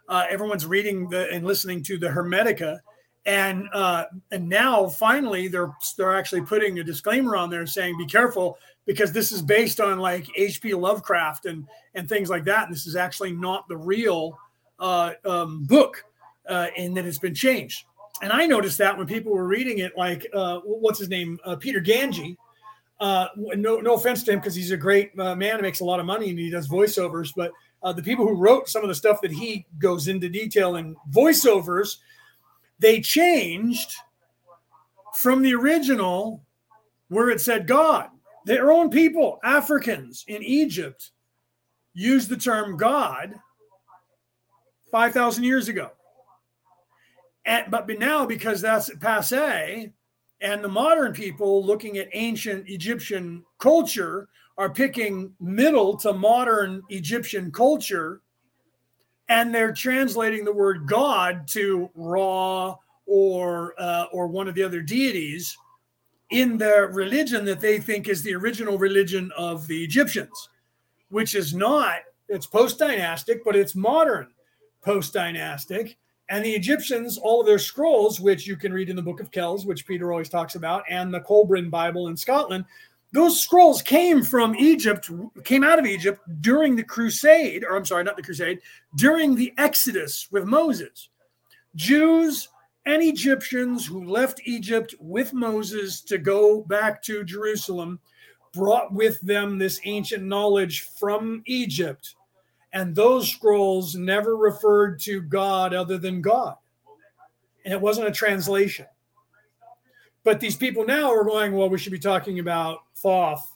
uh, everyone's reading the and listening to the hermetica and uh, and now finally they're they're actually putting a disclaimer on there saying be careful because this is based on like H.P. Lovecraft and and things like that. And this is actually not the real uh, um, book, uh, and that it's been changed. And I noticed that when people were reading it, like uh, what's his name, uh, Peter Ganji. Uh, no, no offense to him because he's a great man. He makes a lot of money and he does voiceovers. But the people who wrote some of the stuff that he goes into detail in voiceovers they changed from the original where it said God. Their own people, Africans in Egypt, used the term God 5,000 years ago. And, but now, because that's passe, and the modern people looking at ancient Egyptian culture are picking middle to modern Egyptian culture and they're translating the word God to Ra or uh, or one of the other deities in the religion that they think is the original religion of the Egyptians, which is not. It's post dynastic, but it's modern post dynastic. And the Egyptians, all of their scrolls, which you can read in the Book of Kells, which Peter always talks about, and the Kolbrin Bible in Scotland, those scrolls came from Egypt, came out of Egypt during the crusade, or I'm sorry, not the crusade, during the Exodus with Moses. Jews and Egyptians who left Egypt with Moses to go back to Jerusalem brought with them this ancient knowledge from Egypt. And those scrolls never referred to God other than God. And it wasn't a translation. But these people now are going, well, we should be talking about Thoth,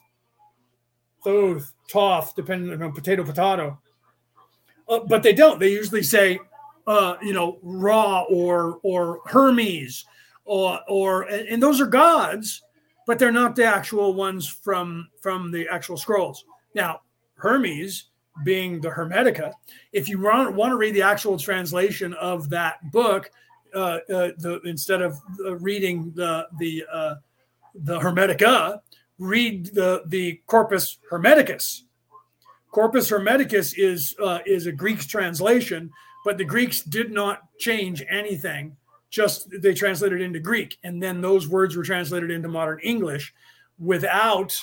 Thoth, Toth, depending on potato, potato. Uh, but they don't. They usually say, uh, you know, Ra or or Hermes, or or and those are gods, but they're not the actual ones from from the actual scrolls. Now, Hermes being the Hermetica, if you want, want to read the actual translation of that book, uh, uh, the instead of uh, reading the the uh, the Hermetica, read the the Corpus Hermeticus. Corpus Hermeticus is is a Greek translation, but the Greeks did not change anything. Just they translated into Greek, and then those words were translated into modern English without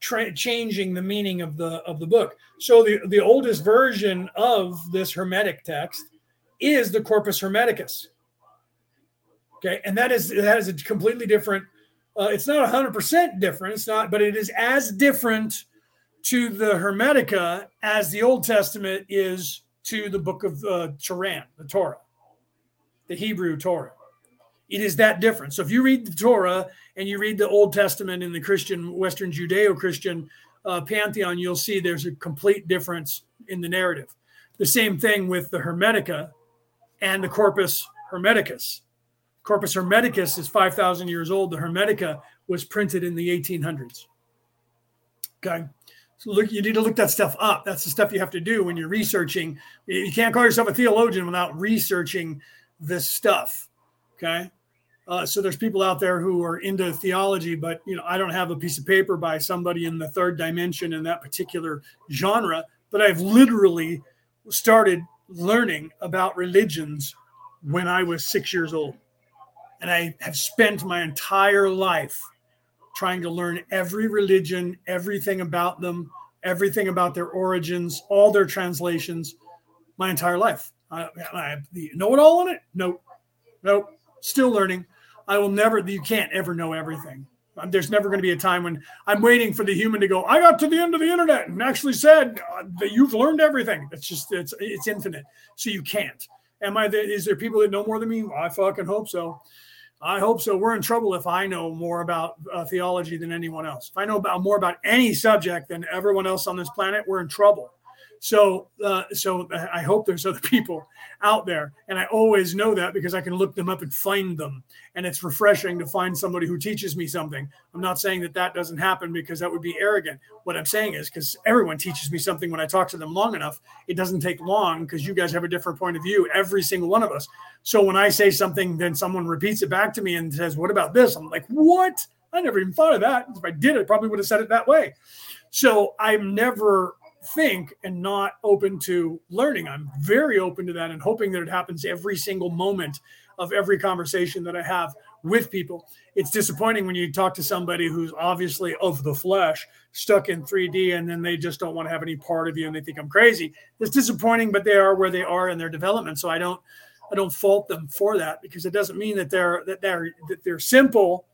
tra- changing the meaning of the of the book. So the the oldest version of this Hermetic text is the Corpus Hermeticus. Okay, and that is that is a completely different. Uh, it's not hundred percent different. It's not, but it is as different to the Hermetica as the Old Testament is to the Book of uh, Turan, the Torah, the Hebrew Torah. It is that different. So if you read the Torah and you read the Old Testament in the Christian, Western Judeo-Christian uh, pantheon, you'll see there's a complete difference in the narrative. The same thing with the Hermetica and the Corpus Hermeticus. Corpus Hermeticus is 5,000 years old. The Hermetica was printed in the 1800s. Okay. So look, you need to look that stuff up. That's the stuff you have to do when you're researching. You can't call yourself a theologian without researching this stuff. Okay. Uh, so there's people out there who are into theology, but you know I don't have a piece of paper by somebody in the third dimension in that particular genre. But I've literally started learning about religions when I was six years old, and I have spent my entire life trying to learn every religion, everything about them, everything about their origins, all their translations, my entire life. I, I know it all on it? Nope. Nope. Still learning. I will never, you can't ever know everything. Um, there's never going to be a time when I'm waiting for the human to go, I got to the end of the internet and actually said uh, that you've learned everything. It's just, it's, it's infinite. So you can't. Am I, is there people that know more than me? I fucking hope so. I hope so. We're in trouble if I know more about uh, theology than anyone else. If I know about more about any subject than everyone else on this planet, we're in trouble. So, uh, so I hope there's other people out there, and I always know that because I can look them up and find them, and it's refreshing to find somebody who teaches me something. I'm not saying that that doesn't happen because that would be arrogant. What I'm saying is because everyone teaches me something when I talk to them long enough. It doesn't take long because you guys have a different point of view, every single one of us. So when I say something, then someone repeats it back to me and says, "What about this?" I'm like, "What? I never even thought of that. If I did, I probably would have said it that way." So I'm never think and not open to learning. I'm very open to that and hoping that it happens every single moment of every conversation that I have with people. It's disappointing when you talk to somebody who's obviously of the flesh, stuck in 3D, and then they just don't want to have any part of you and they think I'm crazy. It's disappointing, but they are where they are in their development. So I don't I don't fault them for that because it doesn't mean that they're that they're that they're simple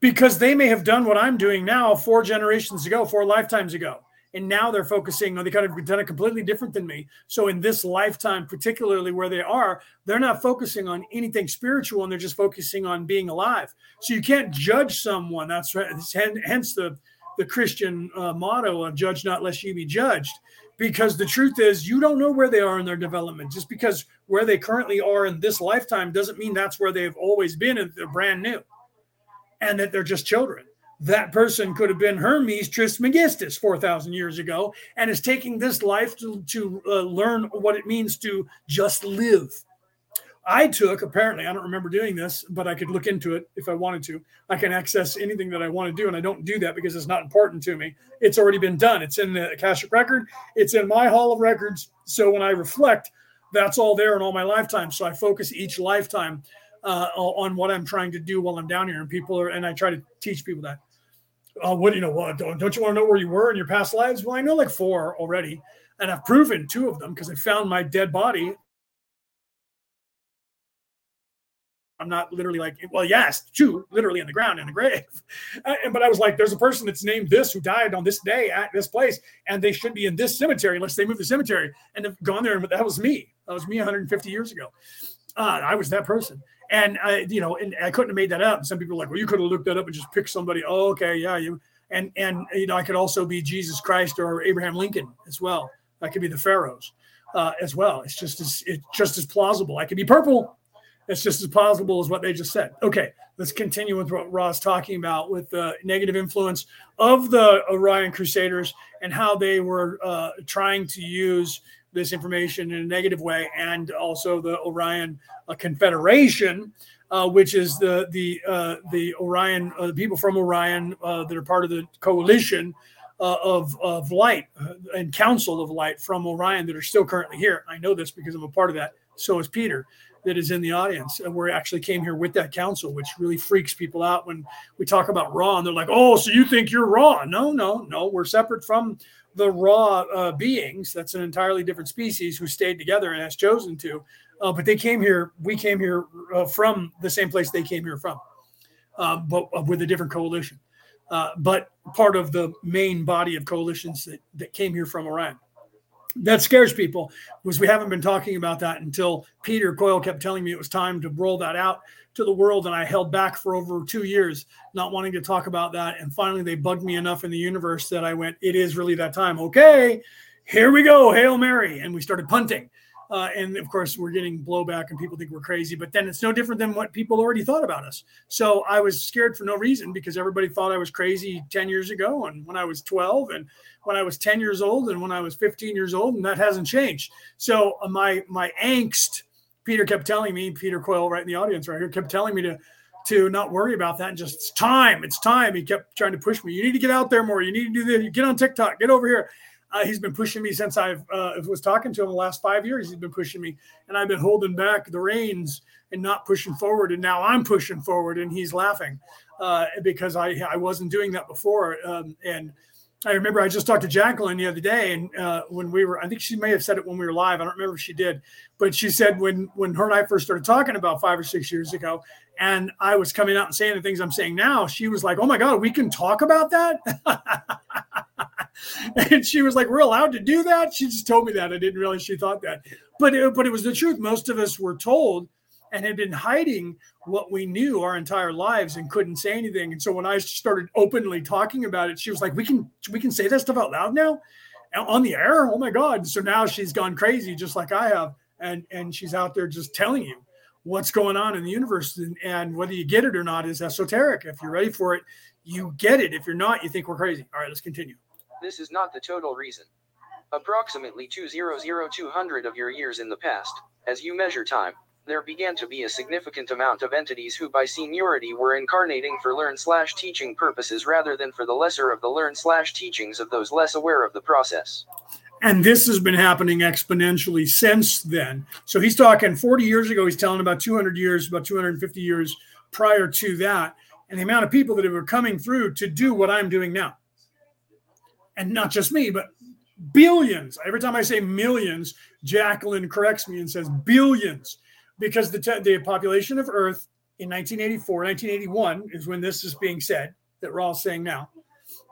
because they may have done what I'm doing now four generations ago, four lifetimes ago and now they're focusing on they kind of done it completely different than me. So in this lifetime particularly where they are they're not focusing on anything spiritual and they're just focusing on being alive. So you can't judge someone. That's right. Hence the the christian uh, motto of judge not lest you be judged. Because the truth is you don't know where they are in their development. Just because where they currently are in this lifetime doesn't mean that's where they've always been and they're brand new and that they're just children that person could have been Hermes Trismegistus 4,000 years ago and is taking this life to, to uh, learn what it means to just live. I took, apparently, I don't remember doing this, but I could look into it if I wanted to. I can access anything that I want to do, and I don't do that because it's not important to me. It's already been done. It's in the Akashic record, it's in my Hall of Records. So when I reflect, that's all there in all my lifetimes. So I focus each lifetime uh, on what I'm trying to do while I'm down here, and people are, and I try to teach people that uh, what do you know? What don't, don't you want to know where you were in your past lives? Well, I know like four already, and I've proven two of them because I found my dead body. I'm not literally like, well, yes, two literally in the ground in the grave. *laughs* Uh, but I was like, there's a person that's named this who died on this day at this place, and they should be in this cemetery unless they move the cemetery. And have gone there, and that was me. That was me 150 years ago. Uh, I was that person. And I, you know, and I couldn't have made that up. Some people are like, well, you could have looked that up and just picked somebody. Oh, okay, yeah, you. And and you know, I could also be Jesus Christ or Abraham Lincoln as well. I could be the pharaohs uh, as well. It's just as it's just as plausible. I could be purple. It's just as plausible as what they just said. Okay, let's continue with what Ra's talking about with the negative influence of the Orion Crusaders and how they were uh, trying to use this information in a negative way, and also the Orion uh, Confederation, uh, which is the the uh, the Orion uh, the people from Orion uh, that are part of the coalition uh, of of light and Council of Light from Orion that are still currently here. I know this because I'm a part of that. So is Peter that is in the audience. And we actually came here with that council, which really freaks people out when we talk about. And they're like, oh, so you think you're Ra? No, no, no. We're separate from the Ra uh, beings. That's an entirely different species who stayed together and has chosen to. Uh, but they came here. We came here uh, from the same place they came here from, uh, but uh, with a different coalition. Uh, but part of the main body of coalitions that, that came here from Orion. That scares people because we haven't been talking about that until Peter Coyle kept telling me it was time to roll that out to the world and I held back for over two years, not wanting to talk about that. And finally, they bugged me enough in the universe that I went, it is really that time. Okay, here we go. Hail Mary. And we started punting. Uh, and of course, we're getting blowback and people think we're crazy, but then it's no different than what people already thought about us. So I was scared for no reason because everybody thought I was crazy 10 years ago and when I was 12 and when I was 10 years old and when I was 15 years old, and that hasn't changed. So uh, my my angst Peter kept telling me, Peter Coyle, right in the audience right here, kept telling me to to not worry about that and just it's time, it's time. He kept trying to push me. You need to get out there more. You need to do this. Get on TikTok. Get over here. Uh, he's been pushing me since I've uh, was talking to him the last five years. He's been pushing me, and I've been holding back the reins and not pushing forward. And now I'm pushing forward, and he's laughing uh, because I I wasn't doing that before. Um, and I remember I just talked to Jacqueline the other day, and uh, when we were, I think she may have said it when we were live. I don't remember if she did, but she said when when her and I first started talking about five or six years ago, and I was coming out and saying the things I'm saying now, she was like, "Oh my God, we can talk about that." *laughs* and she was like, "We're allowed to do that." She just told me that. I didn't realize she thought that, but it, but it was the truth. Most of us were told and had been hiding what we knew our entire lives and couldn't say anything. And so when I started openly talking about it, she was like, "We can we can say that stuff out loud now, on the air." Oh my god! So now she's gone crazy, just like I have, and and she's out there just telling you what's going on in the universe, and, and whether you get it or not is esoteric. If you're ready for it, you get it. If you're not, you think we're crazy. All right, let's continue. This is not the total reason. Approximately 200200 of your years in the past, as you measure time, there began to be a significant amount of entities who by seniority were incarnating for learn slash teaching purposes rather than for the lesser of the learn slash teachings of those less aware of the process. And this has been happening exponentially since then. So he's talking 40 years ago, he's telling about 200 years, about 250 years prior to that, and the amount of people that were coming through to do what I'm doing now. And not just me, but billions. Every time I say millions, Jacqueline corrects me and says billions because the, te- the population of Earth in 1984, 1981 is when this is being said that we're all saying now.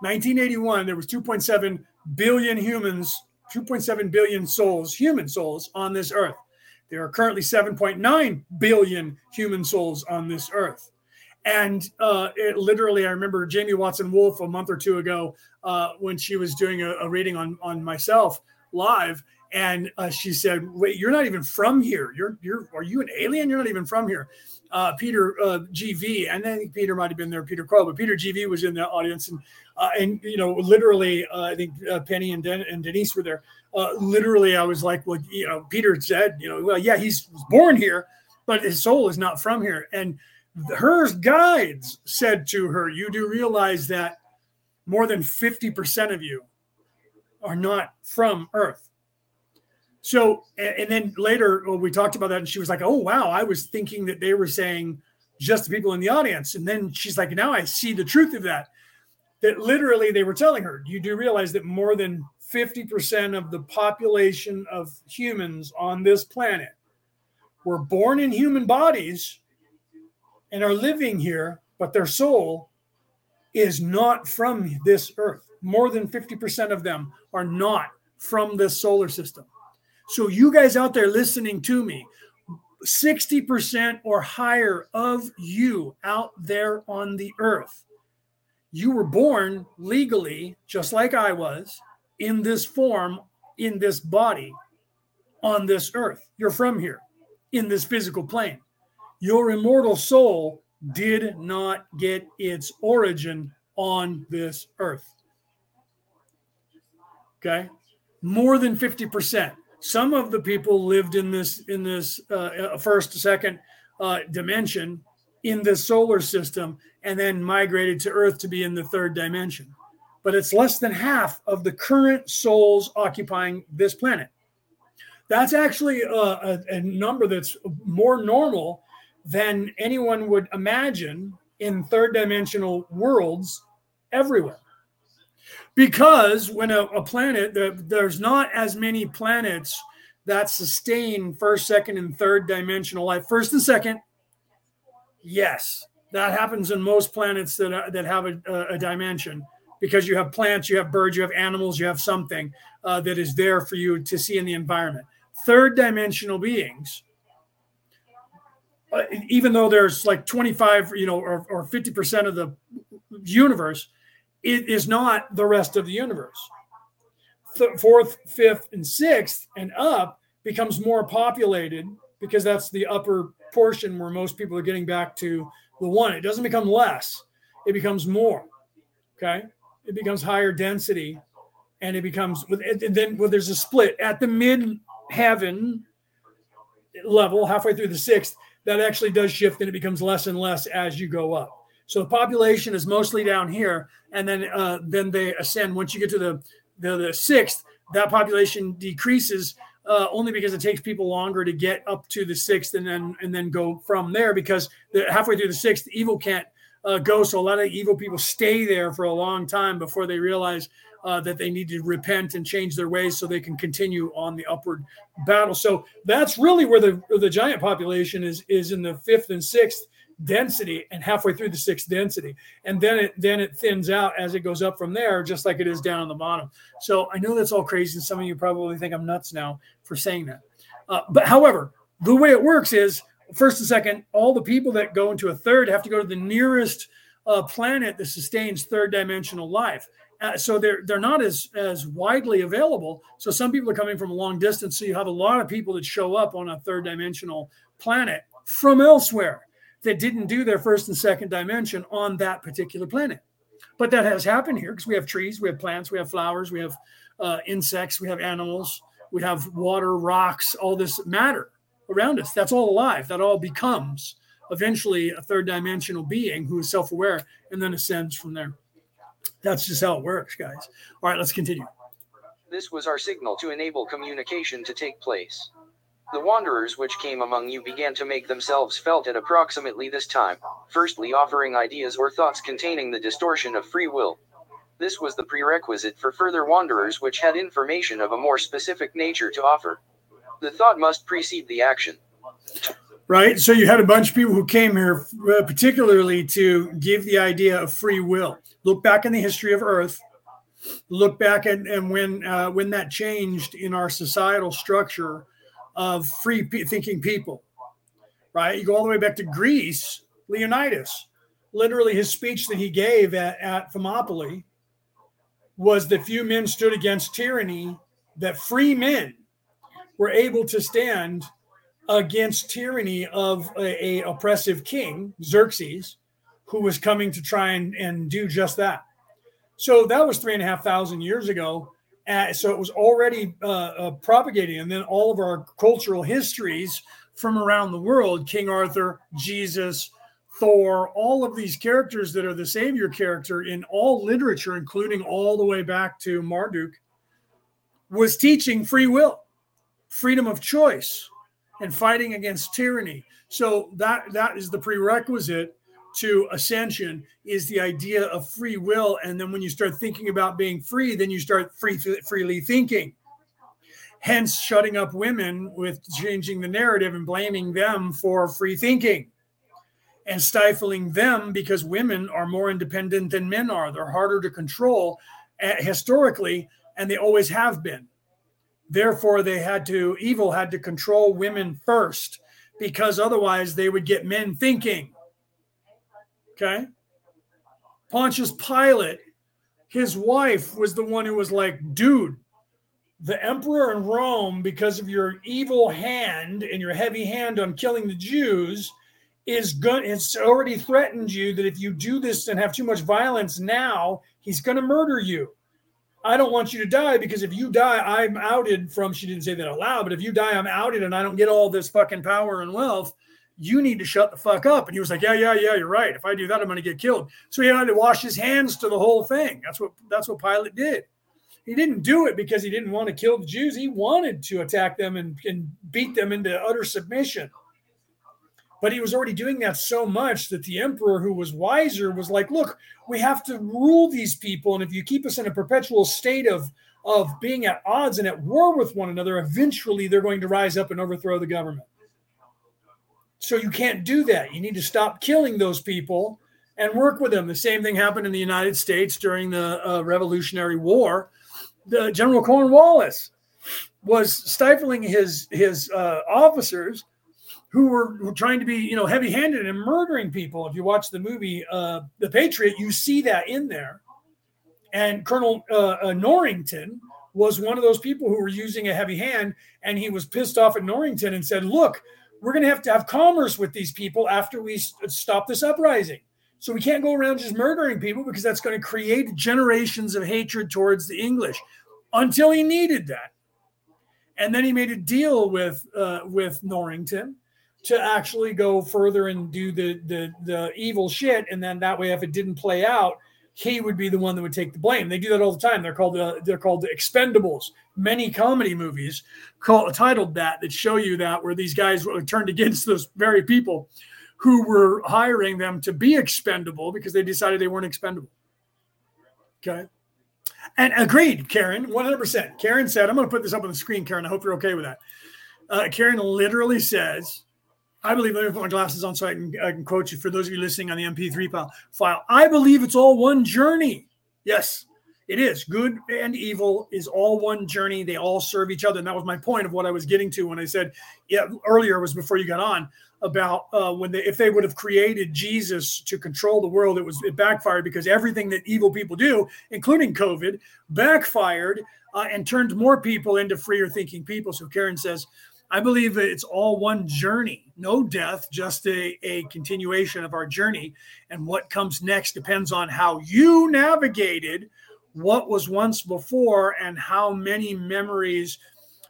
1981, there was 2.7 billion humans, 2.7 billion souls, human souls on this Earth. There are currently 7.9 billion human souls on this Earth. And uh, it literally, I remember Jamie Watson Wolf a month or two ago uh, when she was doing a, a reading on, on myself live and uh, she said, "Wait, you're not even from here. You're you're are you an alien? You're not even from here." Uh, Peter uh, GV, and I think Peter might have been there. Peter Crow, but Peter GV was in the audience, and uh, and you know, literally, uh, I think uh, Penny and, Den- and Denise were there. literally, I was like, "Well, you know," Peter said, "You know, well, yeah, he's born here, but his soul is not from here." And her guides said to her, "You do realize that more than fifty percent of you are not from Earth." So, and then later well, we talked about that, and she was like, "Oh wow, I was thinking that they were saying just the people in the audience." And then she's like, "Now I see the truth of that. That literally they were telling her, you do realize that more than fifty percent of the population of humans on this planet were born in human bodies and are living here, but their soul is not from this earth. More than fifty percent of them are not from this solar system." So, you guys out there listening to me, 60% or higher of you out there on the earth, you were born legally, just like I was, in this form, in this body, on this earth. You're from here, in this physical plane. Your immortal soul did not get its origin on this earth. Okay? More than 50%. Some of the people lived in this in this uh, first, second uh, dimension in the solar system, and then migrated to Earth to be in the third dimension. But it's less than half of the current souls occupying this planet. That's actually a, a, a number that's more normal than anyone would imagine in third dimensional worlds everywhere because when a, a planet the, there's not as many planets that sustain first second and third dimensional life. First and second yes. That happens in most planets that, are, that have a, a, dimension. Because you have plants you have birds you have animals you have something uh, that is there for you to see in the environment. Third dimensional beings uh, even though there's like 25 you know or, or 50% of the universe it is not the rest of the universe. Th- fourth, fifth, and sixth and up becomes more populated because that's the upper portion where most people are getting back to the one. It doesn't become less, it becomes more. Okay. It becomes higher density and it becomes, and then well, there's a split at the mid heaven. level, halfway through the sixth, that actually does shift and it becomes less and less as you go up. So the population is mostly down here, and then uh, then they ascend. Once you get to the the, the sixth, that population decreases uh, only because it takes people longer to get up to the sixth and then and then go from there because the, halfway through the sixth, evil can't uh, go. So a lot of evil people stay there for a long time before they realize uh, that they need to repent and change their ways so they can continue on the upward battle. So that's really where the the giant population is is in the fifth and sixth density and halfway through the sixth density and then it then it thins out as it goes up from there just like it is down on the bottom so i know that's all crazy and some of you probably think i'm nuts now for saying that uh, but however the way it works is first and second all the people that go into a third have to go to the nearest uh, planet that sustains third dimensional life uh, so they're they're not as as widely available. So some people are coming from a long distance. So you have a lot of people that show up on a third dimensional planet from elsewhere that didn't do their first and second dimension on that particular planet. But that has happened here because we have trees, we have plants, we have flowers, we have uh, insects, we have animals, we have water, rocks, all this matter around us. That's all alive. That all becomes eventually a third dimensional being who is self aware and then ascends from there. That's just how it works, guys. All right, let's continue. This was our signal to enable communication to take place. The wanderers which came among you began to make themselves felt at approximately this time, firstly offering ideas or thoughts containing the distortion of free will. This was the prerequisite for further wanderers which had information of a more specific nature to offer. The thought must precede the action right? So you had a bunch of people who came here, uh, particularly to give the idea of free will. Look back in the history of Earth. Look back at and when uh, when that changed in our societal structure of free thinking people, right? You go all the way back to Greece. Leonidas, literally, his speech that he gave at, at Thermopylae was that few men stood against tyranny, that free men were able to stand against tyranny of a, a, oppressive king, Xerxes, who was coming to try and, and do just that. So that was three and a half thousand years ago. Uh, so it was already uh, uh, propagating. And then all of our cultural histories from around the world King Arthur, Jesus, Thor, all of these characters that are the savior character in all literature, including all the way back to Marduk, was teaching free will, freedom of choice, and fighting against tyranny. So that that is the prerequisite to ascension is the idea of free will. And then when you start thinking about being free then you start free freely thinking. Hence shutting up women with changing the narrative and blaming them for free thinking and stifling them because women are more independent than men are. They're harder to control uh, historically and they always have been. Therefore, they had to, evil had to control women first because otherwise they would get men thinking. Okay. Pontius Pilate, his wife was the one who was like, dude, the emperor in Rome, because of your evil hand and your heavy hand on killing the Jews, is going it's already threatened you that if you do this and have too much violence now, he's going to murder you. I don't want you to die because if you die, I'm outed from, she didn't say that out loud, but if you die, I'm outed and I don't get all this fucking power and wealth. You need to shut the fuck up. And he was like, Yeah, yeah, yeah, you're right. If I do that, I'm gonna get killed. So he had to wash his hands to the whole thing. That's what that's what Pilate did. He didn't do it because he didn't want to kill the Jews. He wanted to attack them and, and beat them into utter submission. But he was already doing that so much that the emperor, who was wiser, was like, look, we have to rule these people. And if you keep us in a perpetual state of, of being at odds and at war with one another, eventually they're going to rise up and overthrow the government. So you can't do that. You need to stop killing those people and work with them. The same thing happened in the United States during the uh, Revolutionary War. The General Cornwallis was stifling his his uh, officers who were, were trying to be, you know, heavy-handed and murdering people. If you watch the movie uh, The Patriot, you see that in there. And Colonel uh, uh, Norrington was one of those people who were using a heavy hand, and he was pissed off at Norrington and said, "Look, we're going to have to have commerce with these people after we stop this uprising." So we can't go around just murdering people because that's going to create generations of hatred towards the English until he needed that. and then he made a deal with uh, with Norrington to actually go further and do the the the evil shit, and then that way, if it didn't play out, he would be the one that would take the blame. They do that all the time. They're called uh, they're called the Expendables. Many comedy movies called titled that that show you that where these guys were turned against those very people who were hiring them to be expendable because they decided they weren't expendable. Okay. And agreed, Karen, 100%. Karen said, I'm going to put this up on the screen, Karen. I hope you're okay with that. Uh, Karen literally says, I believe, let me put my glasses on so I can, I can quote you for those of you listening on the MP3 file. I believe it's all one journey. Yes, it is. Good and evil is all one journey. They all serve each other. And that was my point of what I was getting to when I said, yeah, earlier was before you got on about uh, when they if they would have created Jesus to control the world, it was it backfired because everything that evil people do, including COVID, backfired uh, and turned more people into freer thinking people. So Karen says, I believe that it's all one journey, no death, just a, a continuation of our journey. And what comes next depends on how you navigated what was once before and how many memories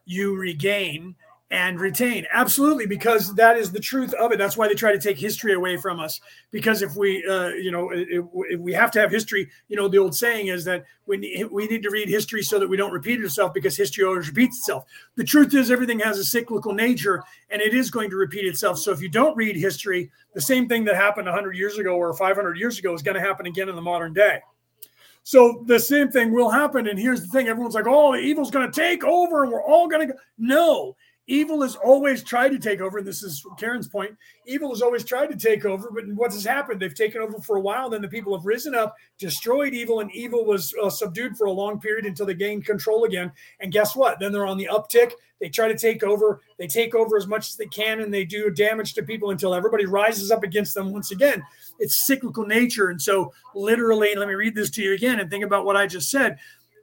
you regain and retain. Absolutely because that is the truth of it. That's why they try to take history away from us. Because if we uh, you know if, if, we have to have history you know the old saying is that we need, we need to read history so that we don't repeat itself because history always repeats itself. The truth is everything has a cyclical nature and it is going to repeat itself. So if you don't read history the same thing that happened 100 years ago or 500 years ago is going to happen again in the modern day. So the same thing will happen. And here's the thing everyone's like oh the evil's going to take over. And we're all going to go. No evil has always tried to take over. And this is Karen's point. Evil has always tried to take over, but what has happened? They've taken over for a while. Then the people have risen up, destroyed evil, and evil was uh, subdued for a long period until they gained control again. And guess what? Then they're on the uptick. They try to take over. They take over as much as they can, and they do damage to people until everybody rises up against them once again. It's cyclical nature. And so, literally, let me read this to you again and think about what I just said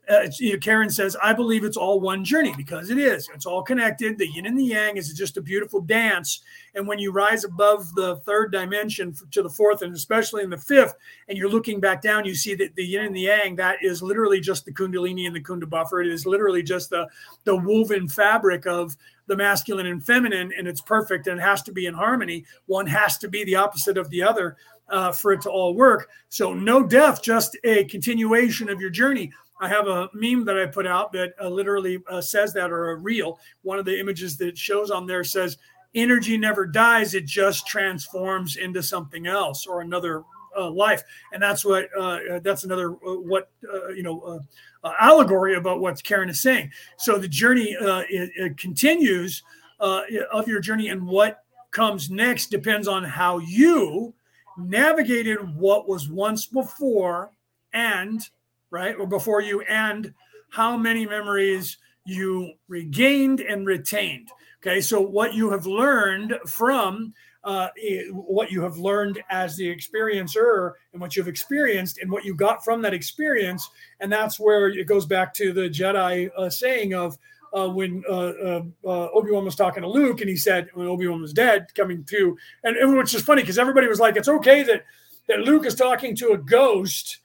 uh, Karen says, I believe it's all one journey because it is. It's all connected. The yin and the yang is just a beautiful dance. And when you rise above the third dimension to the fourth, and especially in the fifth, and you're looking back down, you see that the yin and the yang, that is literally just the Kundalini and the Kundabuffer. It is literally just the, the woven fabric of the masculine and feminine, and it's perfect and it has to be in harmony. One has to be the opposite of the other uh, for it to all work. So, no death, just a continuation of your journey. I have a meme that I put out that uh, literally uh, says that, or a reel. One of the images that shows on there says, "Energy never dies; it just transforms into something else or another uh, life." And that's what uh, uh, that's another uh, what you know allegory about what Karen is saying. So the journey it, it continues of your journey, and what comes next depends on how you navigated what was once before and right? Or before you end, how many memories you regained and retained. Okay, so what you have learned from uh, what you have learned as the experiencer and what you've experienced and what you got from that experience. And that's where it goes back to the Jedi uh, saying of uh, when uh, uh, uh, Obi Wan was talking to Luke and he said, when Obi Wan was dead, coming to, and, and which is funny because everybody was like, it's okay that, that Luke is talking to a ghost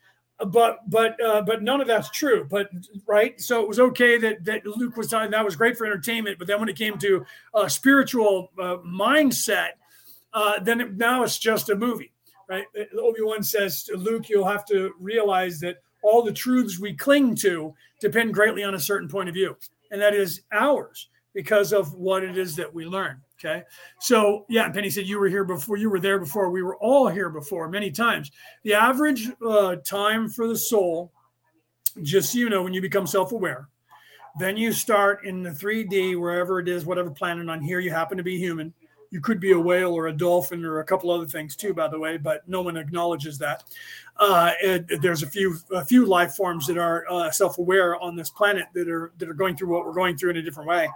but but uh, but none of that's true. But right, so it was okay that that Luke was talking. That was great for entertainment. But then when it came to a spiritual uh, mindset, uh, then it, now it's just a movie, right? Obi Wan says to Luke, "You'll have to realize that all the truths we cling to depend greatly on a certain point of view, and that is ours because of what it is that we learn." Okay. So, yeah, Penny said you were here before. You were there before. We were all here before many times. The average uh, time for the soul, just so you know, when you become self aware, then you start in the 3D, wherever it is, whatever planet on here you happen to be human. You could be a whale or a dolphin or a couple other things too, by the way, but no one acknowledges that. Uh, it, there's a few a few life forms that are uh, self-aware on this planet that are that are going through what we're going through in a different way.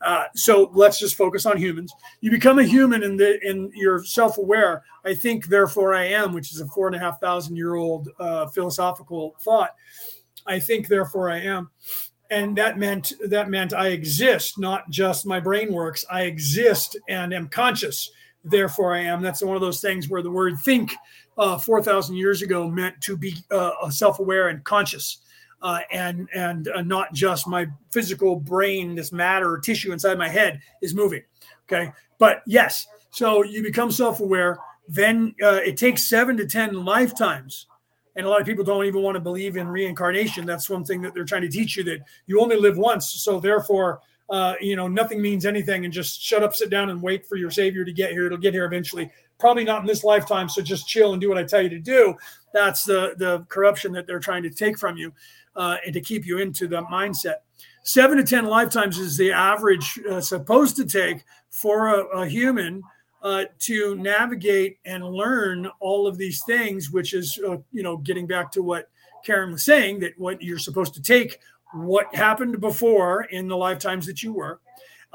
Uh, so let's just focus on humans. You become a human and the and you're self-aware. I think, therefore, I am, which is a four and a half thousand year old uh, philosophical thought. I think, therefore, I am, and that meant that meant I exist, not just my brain works. I exist and am conscious. Therefore, I am. That's one of those things where the word "think" uh, four thousand years ago meant to be uh, self-aware and conscious. Uh, and and uh, not just my physical brain, this matter tissue inside my head is moving. Okay, but yes, so you become self-aware. Then uh, it takes seven to ten lifetimes, and a lot of people don't even want to believe in reincarnation. That's one thing that they're trying to teach you that you only live once, so therefore. Uh, you know, nothing means anything, and just shut up, sit down, and wait for your savior to get here. It'll get here eventually probably not in this lifetime. So just chill and do what I tell you to do. That's the the corruption that they're trying to take from you uh, and to keep you into the mindset. Seven to 10 lifetimes is the average uh, supposed to take for a, a human uh, to navigate and learn all of these things, which is, uh, you know, getting back to what Karen was saying that what you're supposed to take what happened before in the lifetimes that you were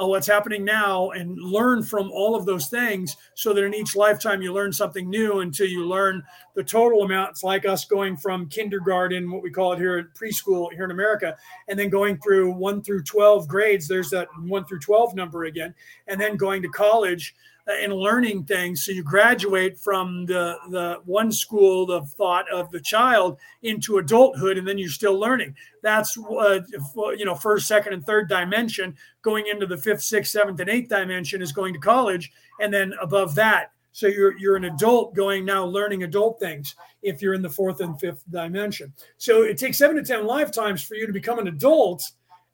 uh, what's happening now and learn from all of those things so that in each lifetime you learn something new until you learn the total amount. It's like us going from kindergarten, what we call it here at preschool here in America, and then going through one through 12 grades. There's that one through 12 number again, and then going to college and learning things. So you graduate from the the one school of thought of the child into adulthood, and then you're still learning. That's uh, you know first, second, and third dimension. Going into the fifth, sixth, seventh, and eighth dimension is going to college, and then above that. So you're you're an adult going now learning adult things if you're in the fourth and fifth dimension. So it takes seven to ten lifetimes for you to become an adult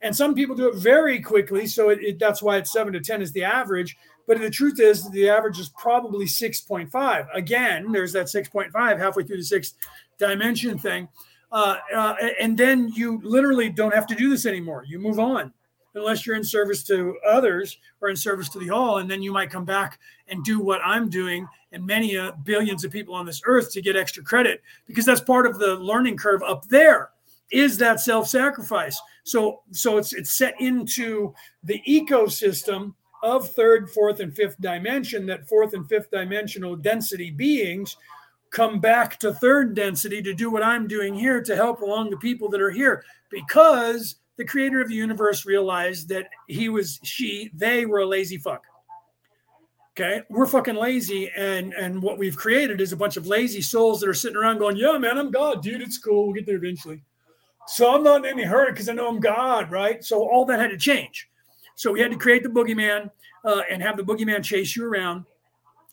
and some people do it very quickly so it, it, that's why it's 7 to 10 is the average but the truth is, the average is probably 6.5. Again, there's that 6.5 halfway through the sixth dimension thing. Uh, uh, and then you literally don't have to do this anymore. You move on unless you're in service to others or in service to the all. And then you might come back and do what I'm doing and many uh, billions of people on this earth to get extra credit because that's part of the learning curve up there is that self-sacrifice. So so it's it's set into the ecosystem of third, fourth, and fifth dimension, that fourth and fifth dimensional density beings come back to third density to do what I'm doing here to help along the people that are here. Because the creator of the universe realized that he was she they were a lazy fuck. Okay? We're fucking lazy and and what we've created is a bunch of lazy souls that are sitting around going yeah man i'm god dude. It's cool. We'll get there eventually. So i'm not in any hurry because i know i'm god right? So all that had to change so we had to create the boogeyman uh, and have the boogeyman chase you around.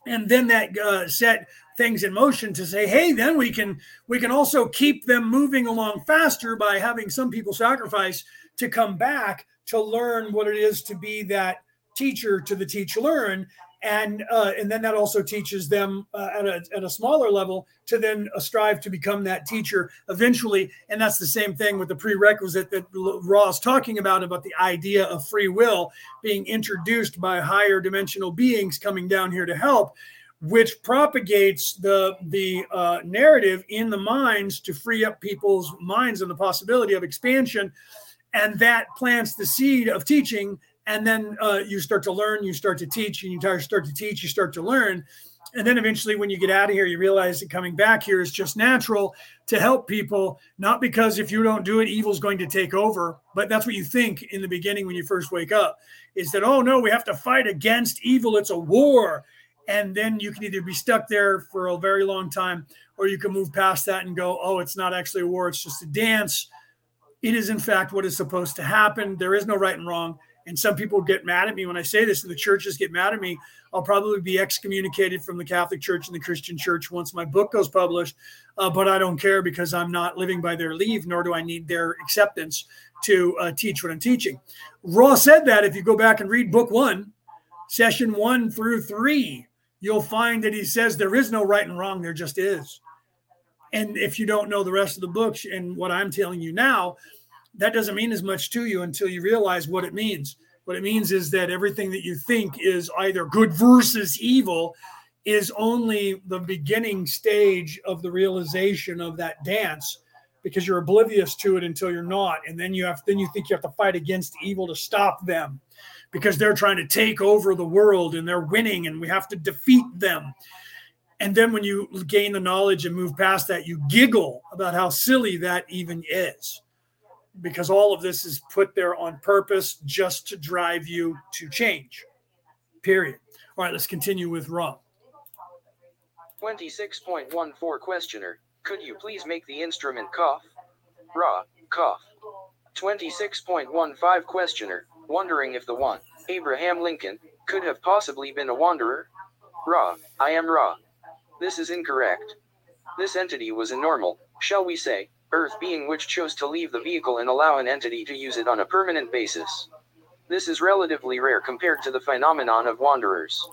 And then that uh, set things in motion to say, hey, then we can we can also keep them moving along faster by having some people sacrifice to come back to learn what it is to be that teacher to the teach learn and uh, and then that also teaches them uh, at, a, at a smaller level to then uh, strive to become that teacher eventually. And that's the same thing with the prerequisite that ross talking about about the idea of free will being introduced by higher dimensional beings coming down here to help which propagates the the uh, narrative in the minds to free up people's minds and the possibility of expansion. And that plants the seed of teaching and then uh, you start to learn you start to teach and you start to teach you start to learn. And then eventually when you get out of here you realize that coming back here is just natural to help people not because if you don't do it evil's going to take over but that's what you think in the beginning when you first wake up is that oh no we have to fight against evil. It's a war. And then you can either be stuck there for a very long time or you can move past that and go oh it's not actually a war it's just a dance. It is in fact what is supposed to happen. There is no right and wrong and some people get mad at me when I say this, and the churches get mad at me. I'll probably be excommunicated from the Catholic Church and the Christian Church once my book goes published. Uh, but I don't care because I'm not living by their leave, nor do I need their acceptance to uh, teach what I'm teaching. Ra said that if you go back and read book one, session one through three, you'll find that he says there is no right and wrong, there just is. And if you don't know the rest of the books and what I'm telling you now, that doesn't mean as much to you until you realize what it means. What it means is that everything that you think is either good versus evil is only the beginning stage of the realization of that dance because you're oblivious to it until you're not. And then you have then you think you have to fight against evil to stop them because they're trying to take over the world and they're winning and we have to defeat them. And then when you gain the knowledge and move past that you giggle about how silly that even is because all of this is put there on purpose just to drive you to change. Period. All right, let's continue with Ra. 26.14 Questioner. Could you please make the instrument cough? Ra, Cough. 26.15 Questioner, wondering if the one, Abraham Lincoln, could have possibly been a wanderer? Ra, I am Ra. This is incorrect. This entity was a normal, shall we say, Earth being which chose to leave the vehicle and allow an entity to use it on a permanent basis. This is relatively rare compared to the phenomenon of wanderers.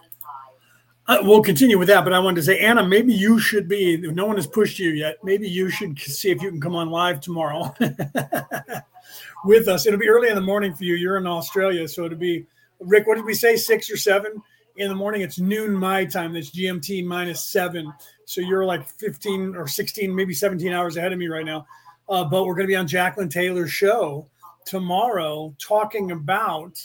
Uh, we'll continue with that, but I wanted to say, Anna, maybe you should be. No one has pushed you yet. Maybe you should see if you can come on live tomorrow *laughs* with us. It'll be early in the morning for you. You're in Australia, so it'll be Rick. What did we say? Six or seven in the morning? It's noon my time. That's GMT minus seven. So you're like 15 or 16, maybe 17 hours ahead of me right now. Uh, but we're going to be on Jacqueline Taylor's show tomorrow, talking about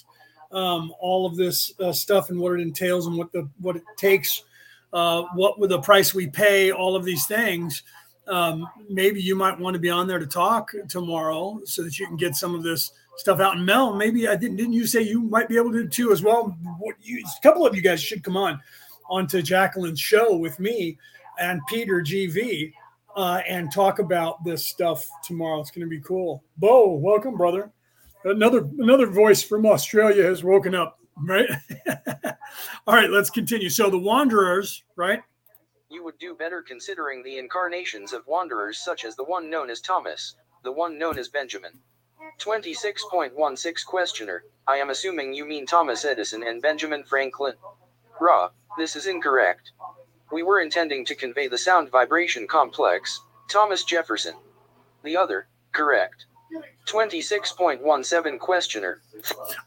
um, all of this uh, stuff and what it entails and what the what it takes, uh, what the price we pay, all of these things. Um, maybe you might want to be on there to talk tomorrow so that you can get some of this stuff out. And Mel, maybe I didn't didn't you say you might be able to too as well? What you, a couple of you guys should come on onto Jacqueline's show with me and Peter GV uh, and talk about this stuff tomorrow. It's going to be cool. Bo, welcome, brother another another voice from Australia has woken up, right? *laughs* All right, let's continue. So the wanderers, right? You would do better considering the incarnations of wanderers such as the one known as Thomas, the one known as Benjamin. 26.16 Questioner, I am assuming you mean Thomas Edison and Benjamin Franklin. Ra, this is incorrect. We were intending to convey the sound vibration complex, Thomas Jefferson. The other, correct. 26.17 questioner.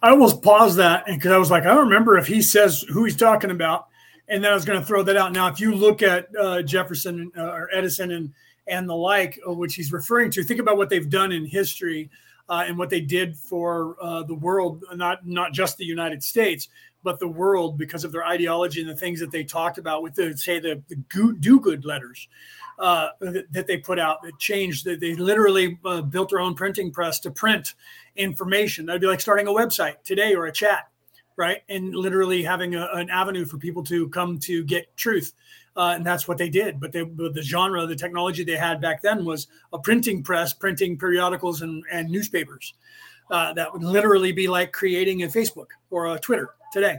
I almost paused that because I was like, I don't remember if he says who he's talking about. And then I was going to throw that out. Now, if you look at uh, Jefferson uh, or Edison and, and the like, uh, which he's referring to, think about what they've done in history uh, and what they did for uh, the world, not, not just the United States, but the world because of their ideology and the things that they talked about with the, say, the, the do good letters uh, that, that, they put out that changed. That they literally uh, built their own printing press to print information. That'd be like starting a website today or a chat, right? And literally having a, an avenue for people to come to get truth. Uh, and that's what they did. But, they, the genre, the technology they had back then was a printing press, printing periodicals and, and newspapers. Uh, that would literally be like creating a Facebook or a Twitter today,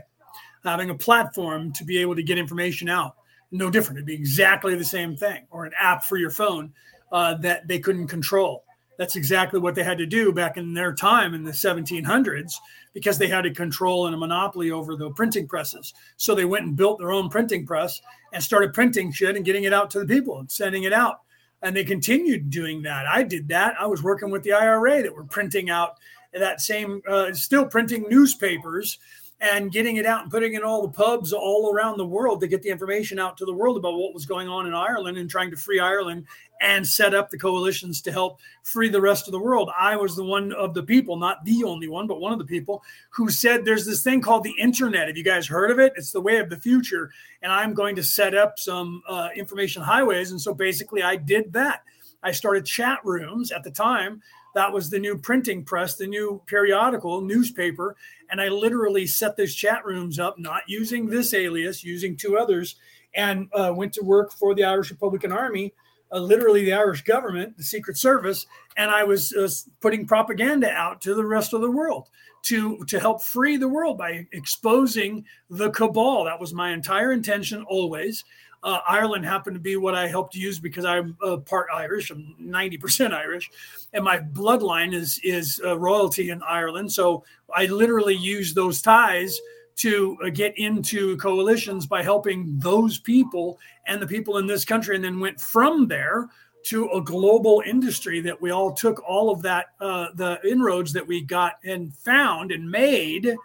having a platform to be able to get information out no different. It'd be exactly the same thing, or an app for your phone uh, that they couldn't control. That's exactly what they had to do back in their time in the 1700s because they had a control and a monopoly over the printing presses. So they went and built their own printing press and started printing shit and getting it out to the people and sending it out. And they continued doing that. I did that. I was working with the IRA that were printing out that same, uh, still printing newspapers and getting it out and putting it in all the pubs all around the world to get the information out to the world about what was going on in Ireland and trying to free Ireland and set up the coalitions to help free the rest of the world. I was the one of the people, not the only one, but one of the people who said there's this thing called the internet. Have you guys heard of it? It's the way of the future. And I'm going to set up some uh, information highways. And so basically, I did that. I started chat rooms at the time that was the new printing press, the new periodical newspaper. And I literally set those chat rooms up, not using this alias, using two others, and uh, went to work for the Irish Republican Army, uh, literally the Irish government, the Secret Service. And I was uh, putting propaganda out to the rest of the world to, to help free the world by exposing the cabal. That was my entire intention always. Uh, Ireland happened to be what I helped use because I'm uh, part Irish. I'm 90% Irish, and my bloodline is is uh, royalty in Ireland. So I literally use those ties to uh, get into coalitions by helping those people and the people in this country, and then went from there to a global industry that we all took all of that uh, the inroads that we got and found and made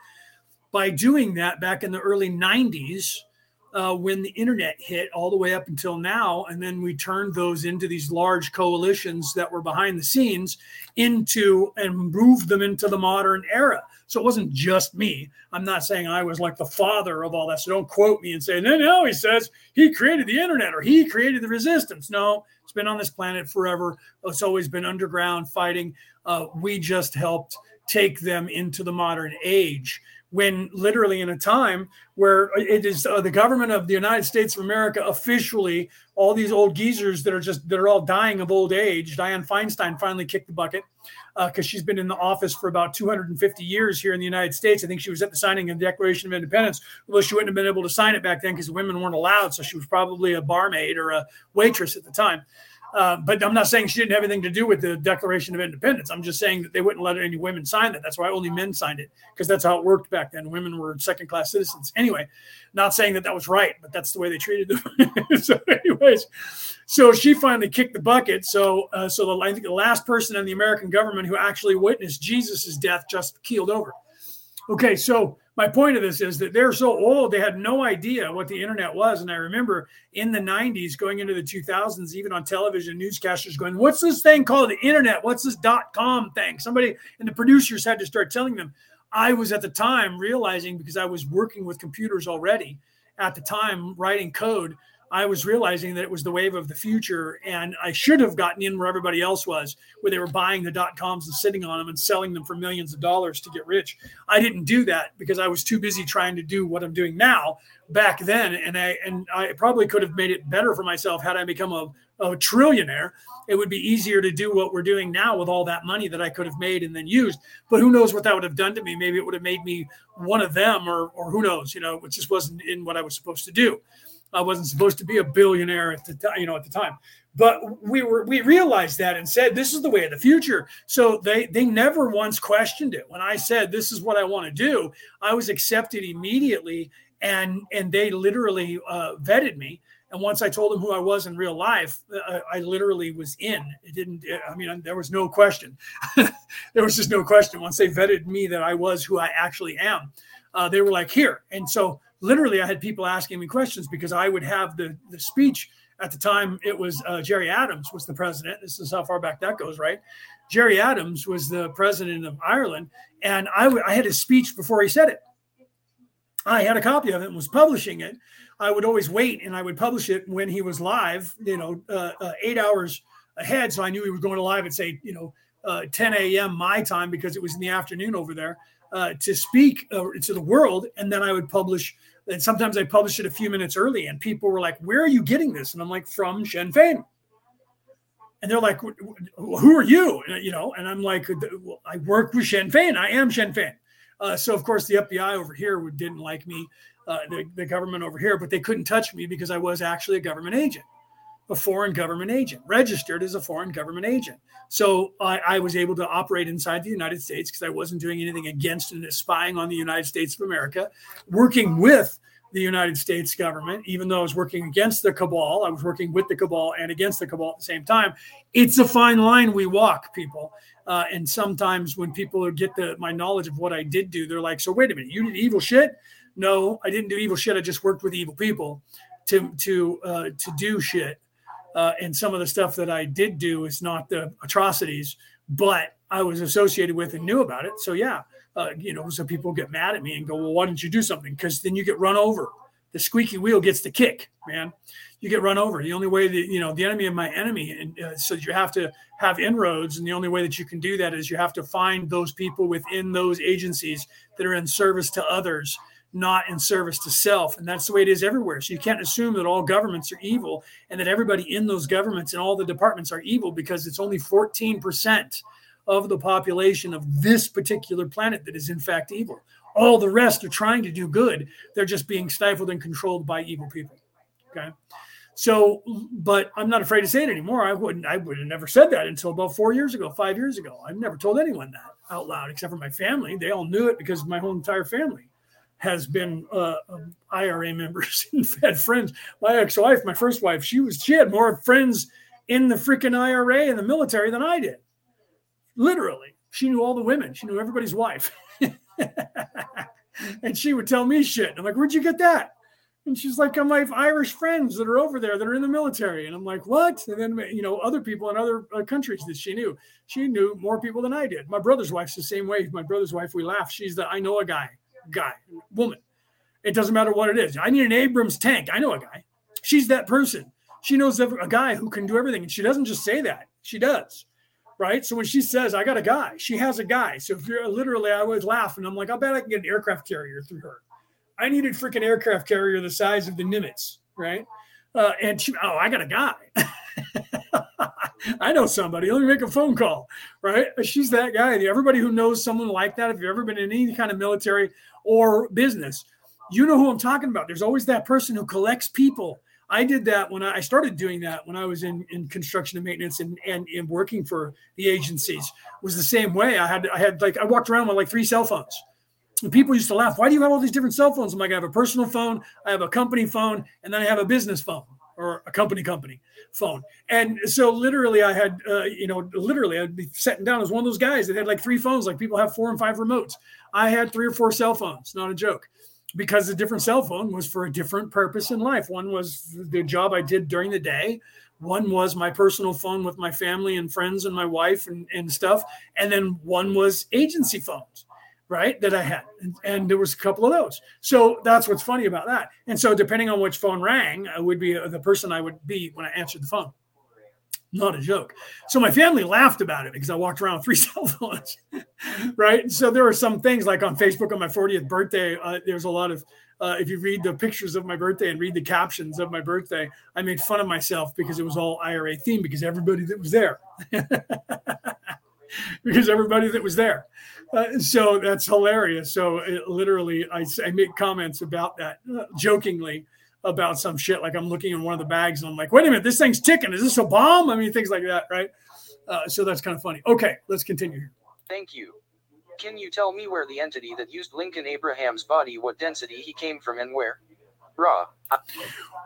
by doing that back in the early 90s uh, when the internet hit all the way up until now. And then we turned those into these large coalitions that were behind the scenes into and moved them into the modern era. So it wasn't just me. I'm not saying I was like the father of all that. So don't quote me and say, no, no, he says he created the internet or he created the resistance. No, it's been on this planet forever. It's always been underground fighting. Uh, we just helped take them into the modern age when literally in a time where it is uh, the government of the United States of America officially, all these old geezers that are just that are all dying of old age. Dianne Feinstein finally kicked the bucket because uh, she's been in the office for about 250 years here in the United States. I think she was at the signing of the Declaration of Independence, although she wouldn't have been able to sign it back then because women weren't allowed. So she was probably a barmaid or a waitress at the time. Uh, but I'm not saying she didn't have anything to do with the Declaration of Independence. I'm just saying that they wouldn't let any women sign it. That's why only men signed it because that's how it worked back then. Women were second class citizens. Anyway, not saying that that was right, but that's the way they treated them. *laughs* so, anyways, so she finally kicked the bucket. So, uh, so the, I think the last person in the American government who actually witnessed Jesus's death just keeled over. Okay, so my point of this is that they're so old they had no idea what the internet was. And i remember in the 90s going into the 2000s even on television newscasters going what's this thing called the internet? What's this dot com thing? Somebody and the producers had to start telling them. I was at the time realizing because i was working with computers already at the time writing code I was realizing that it was the wave of the future, and I should have gotten in where everybody else was, where they were buying the dot coms and sitting on them and selling them for millions of dollars to get rich. I didn't do that because I was too busy trying to do what I'm doing now back then, and I and I probably could have made it better for myself had I become a, a trillionaire. It would be easier to do what we're doing now with all that money that I could have made and then used. But who knows what that would have done to me? Maybe it would have made me one of them, or or who knows? You know, it just wasn't in what I was supposed to do. I wasn't supposed to be a billionaire at the time, you know, at the time. But we were we realized that and said this is the way of the future. So they they never once questioned it. When I said this is what I want to do, I was accepted immediately, and and they literally uh, vetted me. And once I told them who I was in real life, I, uh, I literally was in. It didn't. I mean, there was no question. *laughs* there was just no question. Once they vetted me that I was who I actually am, uh, they were like, "Here." And so literally I had people asking me questions because I would have the the speech at the time. It was uh, Gerry Adams was the president. This is how far back that goes, right? Gerry Adams was the president of Ireland, and I, w- I had his speech before he said it. I had a copy of it and was publishing it. I would always wait and I would publish it when he was live, you know, uh, uh, eight hours ahead. So I knew he was going to live at say, you know, uh, 10 a.m. my time because it was in the afternoon over there uh, to speak uh, to the world. And then I would publish and sometimes I publish it a few minutes early, and people were like, "Where are you getting this?" And I'm like, "From Sinn Fein." And they're like, "Who are you?" And, you know, and I'm like, "I work with Sinn Fein. I am Sinn Fein." Uh, so of course the FBI over here didn't like me, uh, the, the government over here, but they couldn't touch me because I was actually a government agent a foreign government agent, registered as a foreign government agent. So I, I was able to operate inside the United States because I wasn't doing anything against and spying on the United States of America, working with the United States government, even though I was working against the cabal, I was working with the cabal and against the cabal at the same time. It's a fine line we walk, people. Uh, and sometimes when people get the my knowledge of what I did do, they're like, "So wait a minute, you did evil shit?" No, I didn't do evil shit. I just worked with evil people to to uh, to do shit. Uh, and some of the stuff that I did do is not the atrocities, but I was associated with and knew about it. So yeah, uh, you know, so people get mad at me and go, "Well, why didn't you do something?" Because then you get run over. The squeaky wheel gets the kick, man. You get run over. The only way that you know the enemy of my enemy, and uh, so you have to have inroads, and the only way that you can do that is you have to find those people within those agencies that are in service to others not in service to self. And that's the way it is everywhere. So you can't assume that all governments are evil and that everybody in those governments and all the departments are evil because it's only 14% of the population of this particular planet that is in fact evil. All the rest are trying to do good. They're just being stifled and controlled by evil people. Okay. So, but I'm not afraid to say it anymore. I wouldn't, I would have never said that until about four years ago, five years ago. I've never told anyone that out loud, except for my family. They all knew it because my whole entire family has been uh, um, IRA members *laughs* and had friends. My ex-wife, my first wife, she was she had more friends in the freaking IRA and the military than I did. Literally, she knew all the women. She knew everybody's wife, *laughs* and she would tell me shit. I'm like, "Where'd you get that?" And she's like, "I'm my Irish friends that are over there that are in the military." And I'm like, "What?" And then you know, other people in other uh, countries that she knew. She knew more people than I did. My brother's wife's the same way. My brother's wife, we laugh. She's the I know a guy guy, woman. It doesn't matter what it is. I need an Abrams tank. I know a guy. She's that person. She knows a guy who can do everything. And she doesn't just say that, she does. right? So when she says, I got a guy, she has a guy. So if you're literally, I always laugh and I'm like, I bet I can get an aircraft carrier through her. I needed freaking aircraft carrier the size of the Nimitz, right? Uh, and she, oh, I got a guy. *laughs* I know somebody. Let me make a phone call, right? She's that guy. Everybody who knows someone like that, if you've ever been in any kind of military or business, you know who I'm talking about. There's always that person who collects people. I did that when I, started doing that when I was in, in construction and maintenance and, and in working for the agencies it was the same way. I had I had like I walked around with like three cell phones. And people used to laugh. Why do you have all these different cell phones? I'm like, I have a personal phone, I have a company phone, and then I have a business phone or a company company phone. And so literally I had, uh, you know, literally I'd be sitting down as one of those guys that had like three phones, like people have four and five remotes. I had three or four cell phones, not a joke, because the different cell phone was for a different purpose in life. One was the job I did during the day. One was my personal phone with my family and friends and my wife and, and stuff. And then one was agency phones right that i had. And, and, there was a couple of those. So that's what's funny about that. And so depending on which phone rang i would be uh, the person i would be when i answered the phone. Not a joke. So my family laughed about it because i walked around with three *laughs* cell phones right? So there are some things like on facebook on my 40th birthday uh, there's a lot of uh, if you read the pictures of my birthday and read the captions of my birthday, I made fun of myself because it was all IRA themed because everybody that was there. *laughs* *laughs* because everybody that was there. Uh, so that's hilarious. So it, literally, I, I make comments about that uh, jokingly about some shit. Like I'm looking in one of the bags and I'm like, wait a minute, this thing's ticking. Is this a bomb? I mean, things like that, right? Uh, so that's kind of funny. Okay, let's continue here. Thank you. Can you tell me where the entity that used Lincoln Abraham's body, what density he came from, and where? Ra.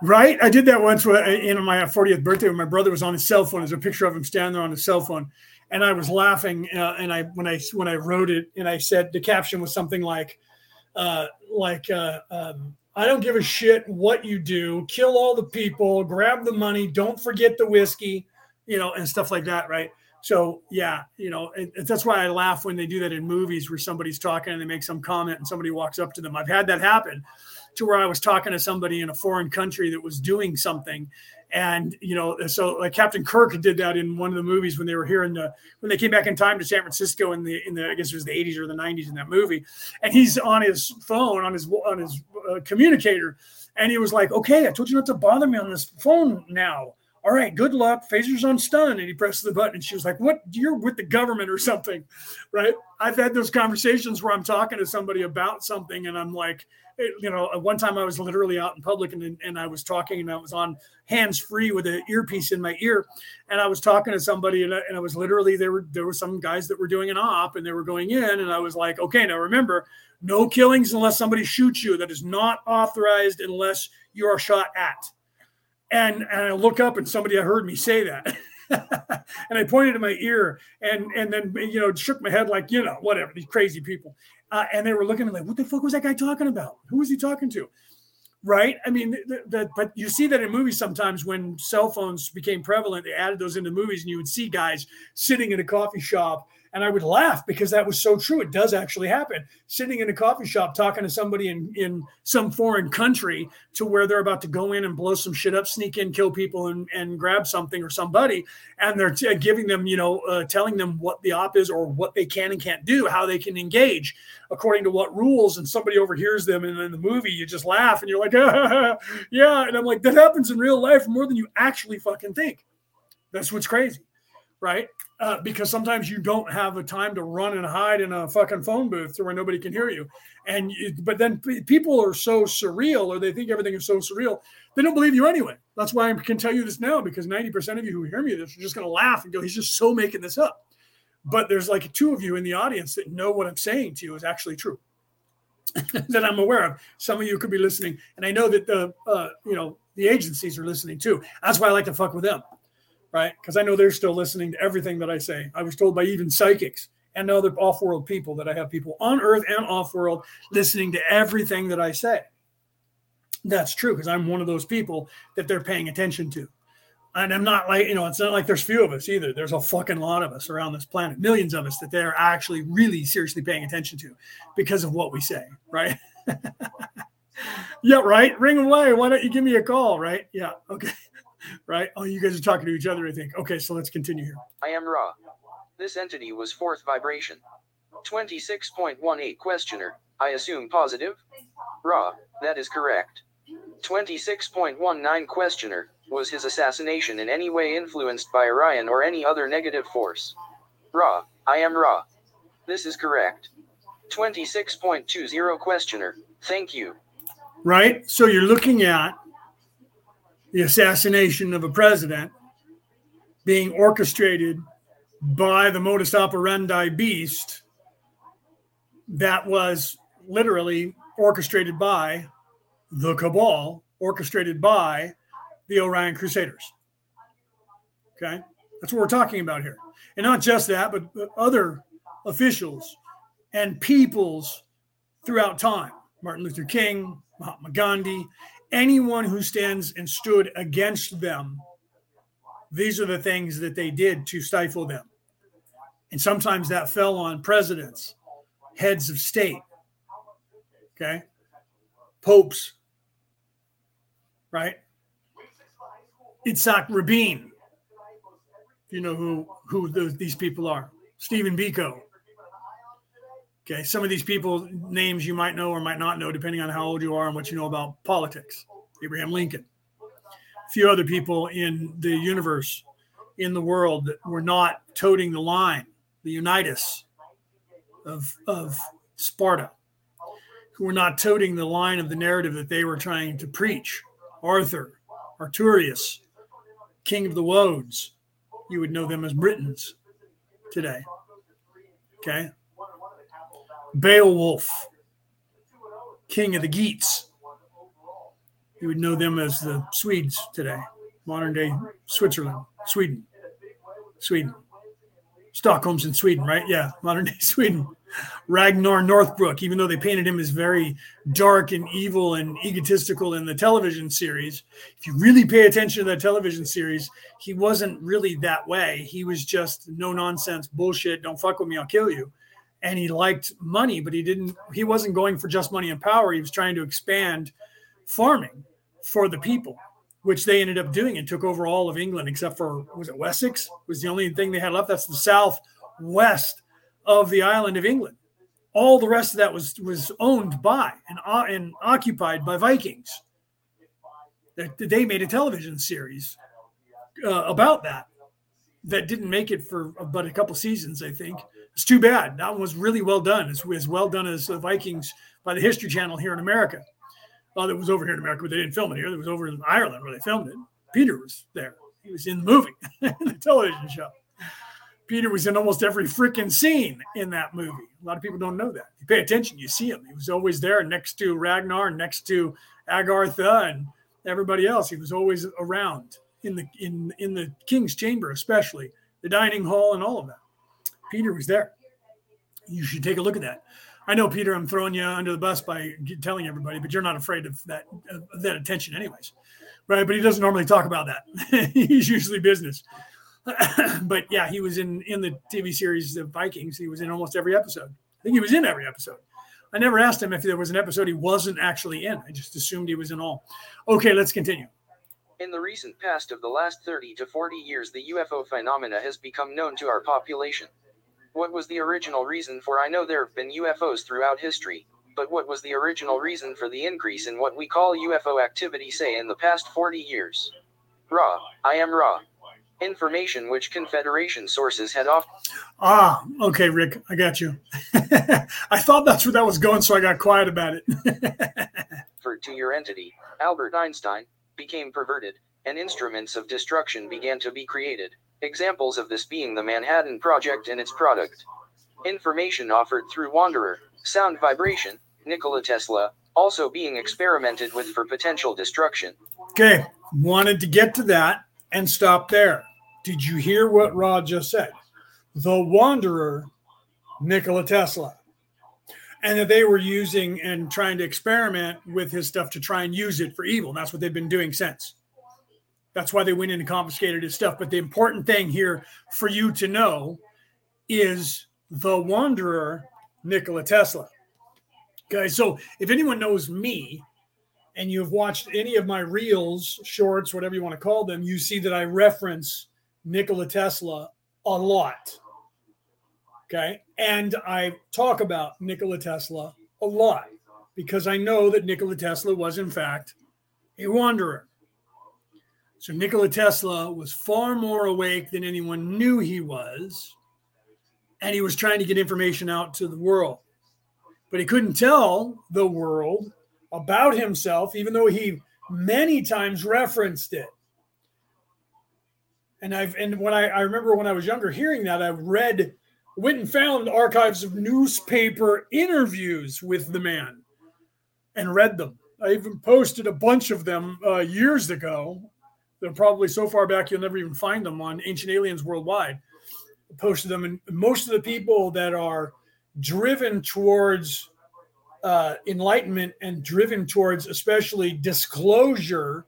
Right? I did that once in my 40th birthday when my brother was on his cell phone. There's a picture of him standing there on his cell phone and I was laughing, uh, and I when I when I wrote it, and I said the caption was something like, uh, like uh, um, I don't give a shit what you do, kill all the people, grab the money, don't forget the whiskey, you know, and stuff like that, right? So yeah, you know, and, and that's why I laugh when they do that in movies where somebody's talking and they make some comment and somebody walks up to them. I've had that happen to where I was talking to somebody in a foreign country that was doing something and you know so like captain kirk did that in one of the movies when they were here in the when they came back in time to san francisco in the in the i guess it was the 80s or the 90s in that movie. And he's on his phone on his on his uh, communicator. And he was like okay i told you not to bother me on this phone now. All right good luck. Phasers on stun. And he presses the button and she was like what? You're with the government or something? Right? I've had those conversations where i'm talking to somebody about something and i'm like you know, one time I was literally out in public and, and I was talking and I was on hands free with an earpiece in my ear. And I was talking to somebody and I, and I was literally, there were, there were some guys that were doing an op and they were going in and I was like, okay, now remember no killings unless somebody shoots you. That is not authorized unless you are shot at. And, and I look up and somebody heard me say that. *laughs* and I pointed to my ear and and then you know shook my head like you know whatever these crazy people uh, and they were looking at me like, what the fuck was that guy talking about? Who was he talking to? Right? I mean, that, but you see that in movies sometimes when cell phones became prevalent, they added those into movies, and you would see guys sitting in a coffee shop and I would laugh because that was so true. It does actually happen. Sitting in a coffee shop talking to somebody in, in some foreign country to where they're about to go in and blow some shit up, sneak in, kill people, and, and grab something or somebody. And they're t- giving them, you know, uh, telling them what the op is or what they can and can't do, how they can engage according to what rules. And somebody overhears them. And in the movie, you just laugh and you're like, ah, *laughs* yeah. And I'm like, that happens in real life more than you actually fucking think. That's what's crazy right? Uh, because sometimes you don't have a time to run and hide in a fucking phone booth to where nobody can hear you. And but then p- people are so surreal, or they think everything is so surreal, they don't believe you anyway. That's why I can tell you this now because ninety percent of you who hear me this are just going to laugh and go, "He's just so making this up." But there's like two of you in the audience that know what I'm saying to you is actually true. *laughs* that I'm aware of. Some of you could be listening, and I know that the uh, you know the agencies are listening too. That's why I like to fuck with them right? Because I know they're still listening to everything that I say. I was told by even psychics and other off world people that I have people on earth and off world listening to everything that I say. That's true because I'm one of those people that they're paying attention to. And I'm not like, you know, it's not like there's few of us either. There's a fucking lot of us around this planet, millions of us that they're actually really seriously paying attention to because of what we say, right? *laughs* yeah, right. Ring away. Why don't you give me a call, right? Yeah. Okay right? Oh, you guys are talking to each other, I think. Okay, so let's continue here. I am Ra. This entity was fourth vibration. 26.18 Questioner. I assume positive? Ra. That is correct. 26.19 Questioner. Was his assassination in any way influenced by Orion or any other negative force? Ra. I am Ra. This is correct. 26.20 Questioner. Thank you. Right? So you're looking at the assassination of a president being orchestrated by the modus operandi beast that was literally orchestrated by the cabal, orchestrated by the Orion Crusaders. Okay, that's what we're talking about here. And not just that, but other officials and peoples throughout time Martin Luther King, Mahatma Gandhi, anyone who stands and stood against them. These are the things that they did to stifle them. And sometimes that fell on presidents, heads of state, okay, popes, right? Itzhak Rabin. You know who who the, these people are. Stephen Biko. Okay, some of these people names you might know or might not know, depending on how old you are and what you know about politics. Abraham Lincoln. A few other people in the universe, in the world that were not toting the line the Unitas of, of Sparta, who were not toting the line of the narrative that they were trying to preach. Arthur, Arturius, King of the Woads, you would know them as Britons today. Okay. Beowulf, King of the Geats. You would know them as the Swedes today, modern day Switzerland, Sweden, Sweden. Stockholm's in Sweden, right? Yeah, *laughs* modern day Sweden. Ragnar Northbrook, even though they painted him as very dark and evil and egotistical in the television series, if you really pay attention to that television series, he wasn't really that way. He was just no nonsense bullshit. Don't fuck with me, I'll kill you. And he liked money, but he didn't. He wasn't going for just money and power. He was trying to expand farming for the people which they ended up doing and took over all of England except for was it Wessex was the only thing they had left. That's the southwest of the island of England. All the rest of that was was owned by and, uh, and occupied by Vikings. They made a television series uh, about that that didn't make it for but a couple seasons, I think. It's too bad. That one was really well done. It's as well done as the Vikings by the History Channel here in America. Uh, well, it was over here in America, but they didn't film it here. It was over in Ireland where they filmed it. Peter was there. He was in the movie, *laughs* the television show. Peter was in almost every freaking scene in that movie. A lot of people don't know that. If you pay attention, you see him. He was always there next to Ragnar, next to Agartha, and everybody else. He was always around in the in in the king's chamber, especially the dining hall and all of that. Peter was there. You should take a look at that. I know, Peter, I'm throwing you under the bus by telling everybody, but you're not afraid of that of that attention, anyways, right? But he doesn't normally talk about that. *laughs* He's usually business. *clears throat* but yeah, he was in in the TV series The Vikings. He was in almost every episode. I think he was in every episode. I never asked him if there was an episode he wasn't actually in. I just assumed he was in all. Okay, let's continue. In the recent past of the last 30 to 40 years, the UFO phenomena has become known to our population. What was the original reason for I know there have been UFOs throughout history, but what was the original reason for the increase in what we call UFO activity say in the past 40 years? Ra, I am Ra. Information which Confederation sources had off. Ah, okay, Rick, I got you. *laughs* I thought that's where that was going, so I got quiet about it. *laughs* for to your entity, Albert Einstein, became perverted, and instruments of destruction began to be created. Examples of this being the Manhattan Project and its product. Information offered through Wanderer, sound vibration, Nikola Tesla, also being experimented with for potential destruction. Okay, wanted to get to that and stop there. Did you hear what Rod just said? The Wanderer, Nikola Tesla. And that they were using and trying to experiment with his stuff to try and use it for evil. And that's what they've been doing since. That's why they went in and confiscated his stuff. But the important thing here for you to know is the wanderer, Nikola Tesla. Okay, so if anyone knows me and you've watched any of my reels, shorts, whatever you want to call them, you see that I reference Nikola Tesla a lot. Okay. And I talk about Nikola Tesla a lot because I know that Nikola Tesla was, in fact, a wanderer. So Nikola Tesla was far more awake than anyone knew he was. And he was trying to get information out to the world. But he couldn't tell the world about himself, even though he many times referenced it. And I've and when I, I remember when I was younger hearing that, I read went and found archives of newspaper interviews with the man and read them. I even posted a bunch of them uh, years ago. They're probably so far back you'll never even find them on Ancient Aliens Worldwide. Posted them, and most of the people that are driven towards uh, enlightenment and driven towards, especially disclosure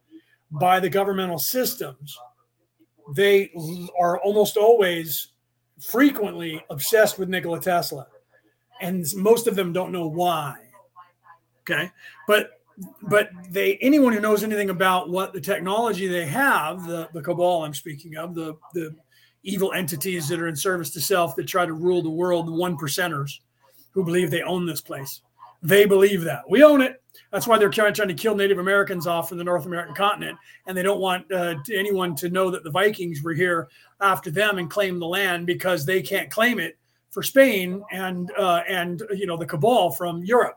by the governmental systems, they are almost always frequently obsessed with Nikola Tesla, and most of them don't know why. Okay, but but they anyone who knows anything about what the technology they have, the the cabal I'm speaking of, the the evil entities that are in service to self that try to rule the world, the one percenters who believe they own this place. They believe that we own it. That's why they're trying to kill Native Americans off from the North American continent, and they don't want uh, anyone to know that the Vikings were here after them and claim the land because they can't claim it for Spain and uh, and you know the cabal from Europe.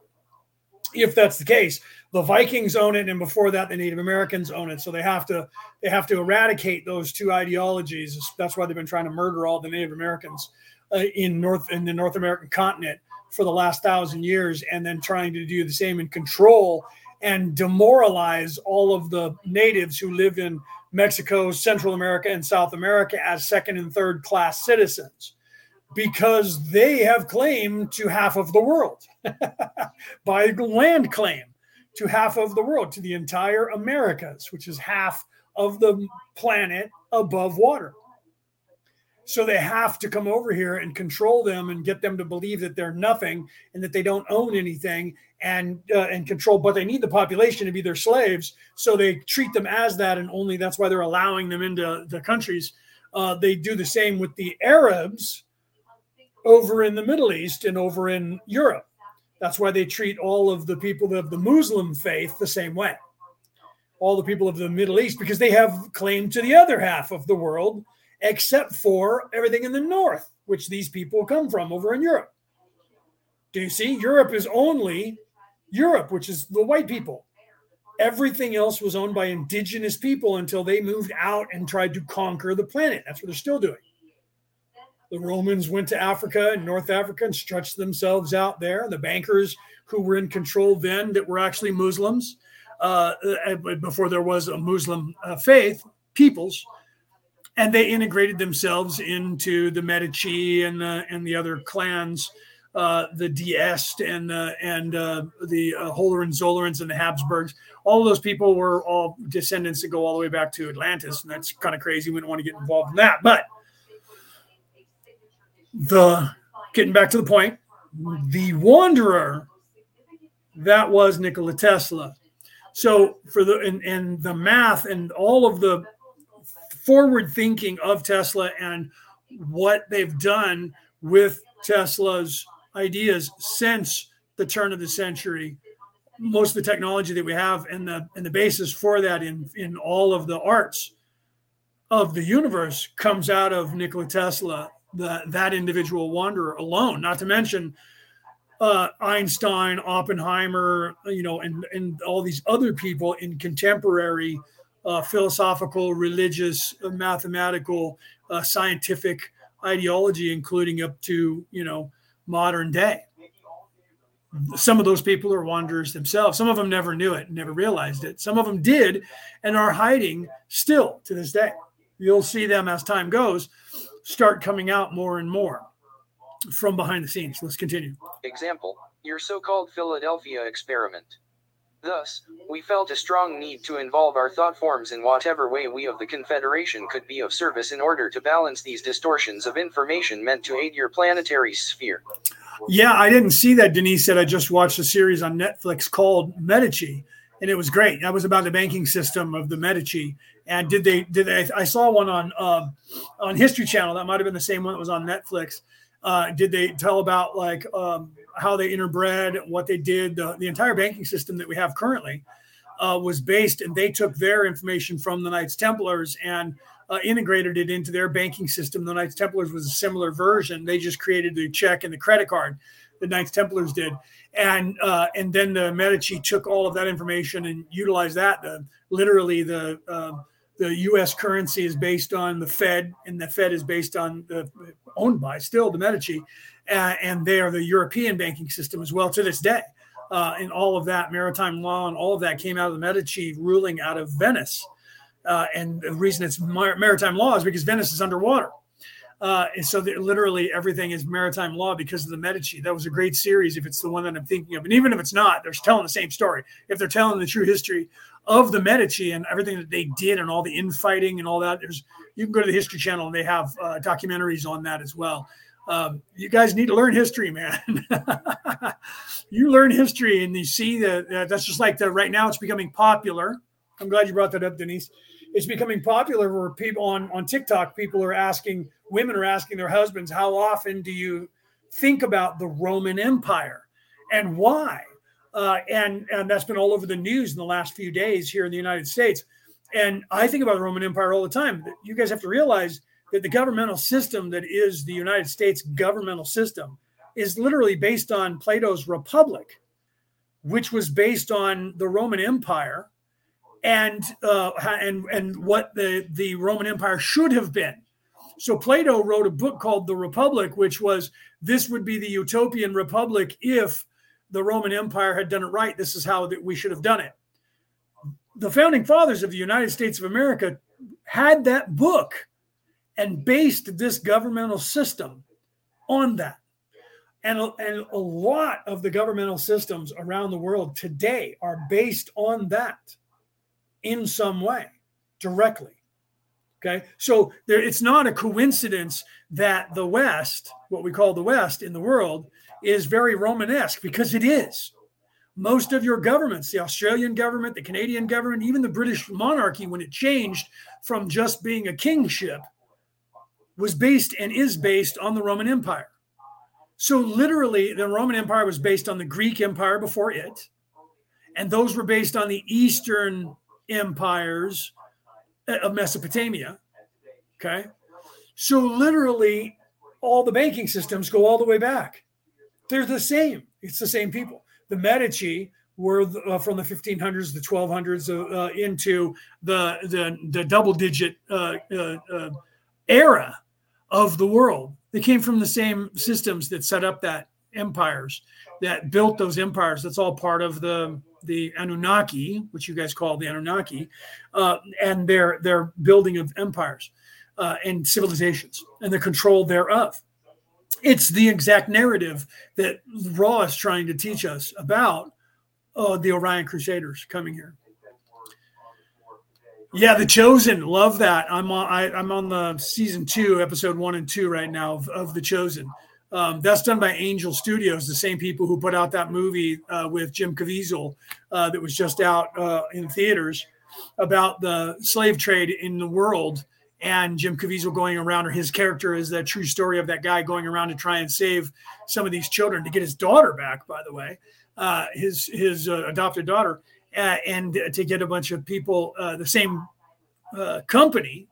If that's the case, the Vikings own it, and before that, the Native Americans own it. So they have to they have to eradicate those two ideologies. That's why they've been trying to murder all the Native Americans uh, in North in the North American continent for the last thousand years, and then trying to do the same and control and demoralize all of the natives who live in Mexico, Central America, and South America as second and third class citizens because they have claim to half of the world *laughs* by land claim to half of the world, to the entire Americas, which is half of the planet above water. So they have to come over here and control them and get them to believe that they're nothing and that they don't own anything and uh, and control. But they need the population to be their slaves, so they treat them as that, and only that's why they're allowing them into the countries. Uh, they do the same with the Arabs over in the Middle East and over in Europe. That's why they treat all of the people of the Muslim faith the same way. All the people of the Middle East, because they have claim to the other half of the world except for everything in the north, which these people come from over in Europe. Do you see? Europe is only Europe, which is the white people. Everything else was owned by indigenous people until they moved out and tried to conquer the planet. That's what they're still doing. The Romans went to Africa and North Africa and stretched themselves out there. The bankers who were in control then, that were actually Muslims, uh, uh before there was a Muslim uh, faith, peoples, and they integrated themselves into the Medici and the and the other clans, uh, the D'Este and and uh, the uh, Hohenzollerns and the Habsburgs. All those people were all descendants that go all the way back to Atlantis, and that's kind of crazy. We don't want to get involved in that, but the getting back to the point, the wanderer that was Nikola Tesla. So for the and, and the math and all of the forward thinking of Tesla and what they've done with Tesla's ideas since the turn of the century. Most of the technology that we have and the and the basis for that in in all of the arts of the universe comes out of Nikola Tesla, the, that individual wanderer alone. Not to mention uh, Einstein, Oppenheimer, you know, and and all these other people in contemporary uh, philosophical, religious, uh, mathematical, uh, scientific ideology, including up to you know modern day. Some of those people are wanderers themselves. Some of them never knew it, never realized it. Some of them did, and are hiding still to this day. You'll see them as time goes start coming out more and more from behind the scenes. Let's continue. Example: Your so-called Philadelphia experiment. Thus, we felt a strong need to involve our thought forms in whatever way we of the Confederation could be of service in order to balance these distortions of information meant to aid your planetary sphere. Yeah, I didn't see that. Denise said I just watched a series on Netflix called Medici, and it was great. That was about the banking system of the Medici. And did they? Did they? I saw one on uh, on History Channel. That might have been the same one that was on Netflix. Uh, did they tell about like um, how they interbred, what they did? The, the entire banking system that we have currently uh, was based, and they took their information from the Knights Templars and uh, integrated it into their banking system. The Knights Templars was a similar version. They just created the check and the credit card. The Knights Templars did, and uh, and then the Medici took all of that information and utilized that. Literally, the um, the U.S. currency is based on the Fed, and the Fed is based on the owned by still the Medici, uh, and they are the European banking system as well to this day. Uh, and all of that maritime law and all of that came out of the Medici ruling out of Venice. Uh, and the reason it's mar- maritime law is because Venice is underwater. Uh, and so literally everything is maritime law because of the Medici. That was a great series if it's the one that I'm thinking of. And even if it's not, they're telling the same story. If they're telling the true history of the Medici and everything that they did and all the infighting and all that, there's you can go to the History Channel and they have uh, documentaries on that as well. Um, you guys need to learn history, man. *laughs* you learn history and you see that that's just like the right now it's becoming popular. I'm glad you brought that up, Denise it's becoming popular where people on on TikTok people are asking women are asking their husbands how often do you think about the Roman Empire and why? Uh, and and that's been all over the news in the last few days here in the United States. And I think about the Roman Empire all the time. You guys have to realize that the governmental system that is the United States governmental system is literally based on Plato's Republic which was based on the Roman Empire and uh, and and what the the Roman Empire should have been. So Plato wrote a book called The Republic, which was this would be the utopian republic if the Roman Empire had done it right. This is how that we should have done it. The founding fathers of the United States of America had that book and based this governmental system on that. And and a lot of the governmental systems around the world today are based on that in some way directly. Okay. So there, it's not a coincidence that the West, what we call the West in the world, is very Romanesque because it is. Most of your governments, the Australian government, the Canadian government, even the British monarchy, when it changed from just being a kingship, was based and is based on the Roman Empire. So, literally, the Roman Empire was based on the Greek Empire before it, and those were based on the Eastern empires of Mesopotamia. Okay. So literally all the banking systems go all the way back. They're the same. It's the same people. The Medici were uh, from the 1500s, the 1200s uh, uh, into the, the, the double digit uh, uh, uh, era of the world. They came from the same systems that set up that empires, that built those empires. That's all part of the the Anunnaki, which you guys call the Anunnaki, uh, and their their building of empires uh, and civilizations and the control thereof. It's the exact narrative that Ra is trying to teach us about uh, the Orion Crusaders coming here. Yeah, The Chosen, love that. I'm on. I, am on the season two, episode one and two right now of, of The Chosen. Um, that's done by Angel Studios, the same people who put out that movie uh, with Jim Caviezel uh, that was just out uh, in theaters about the slave trade in the world. And Jim Caviezel going around, or his character is the true story of that guy going around to try and save some of these children to get his daughter back, by the way, uh, his his uh, adopted daughter, uh, and to get a bunch of people, the same company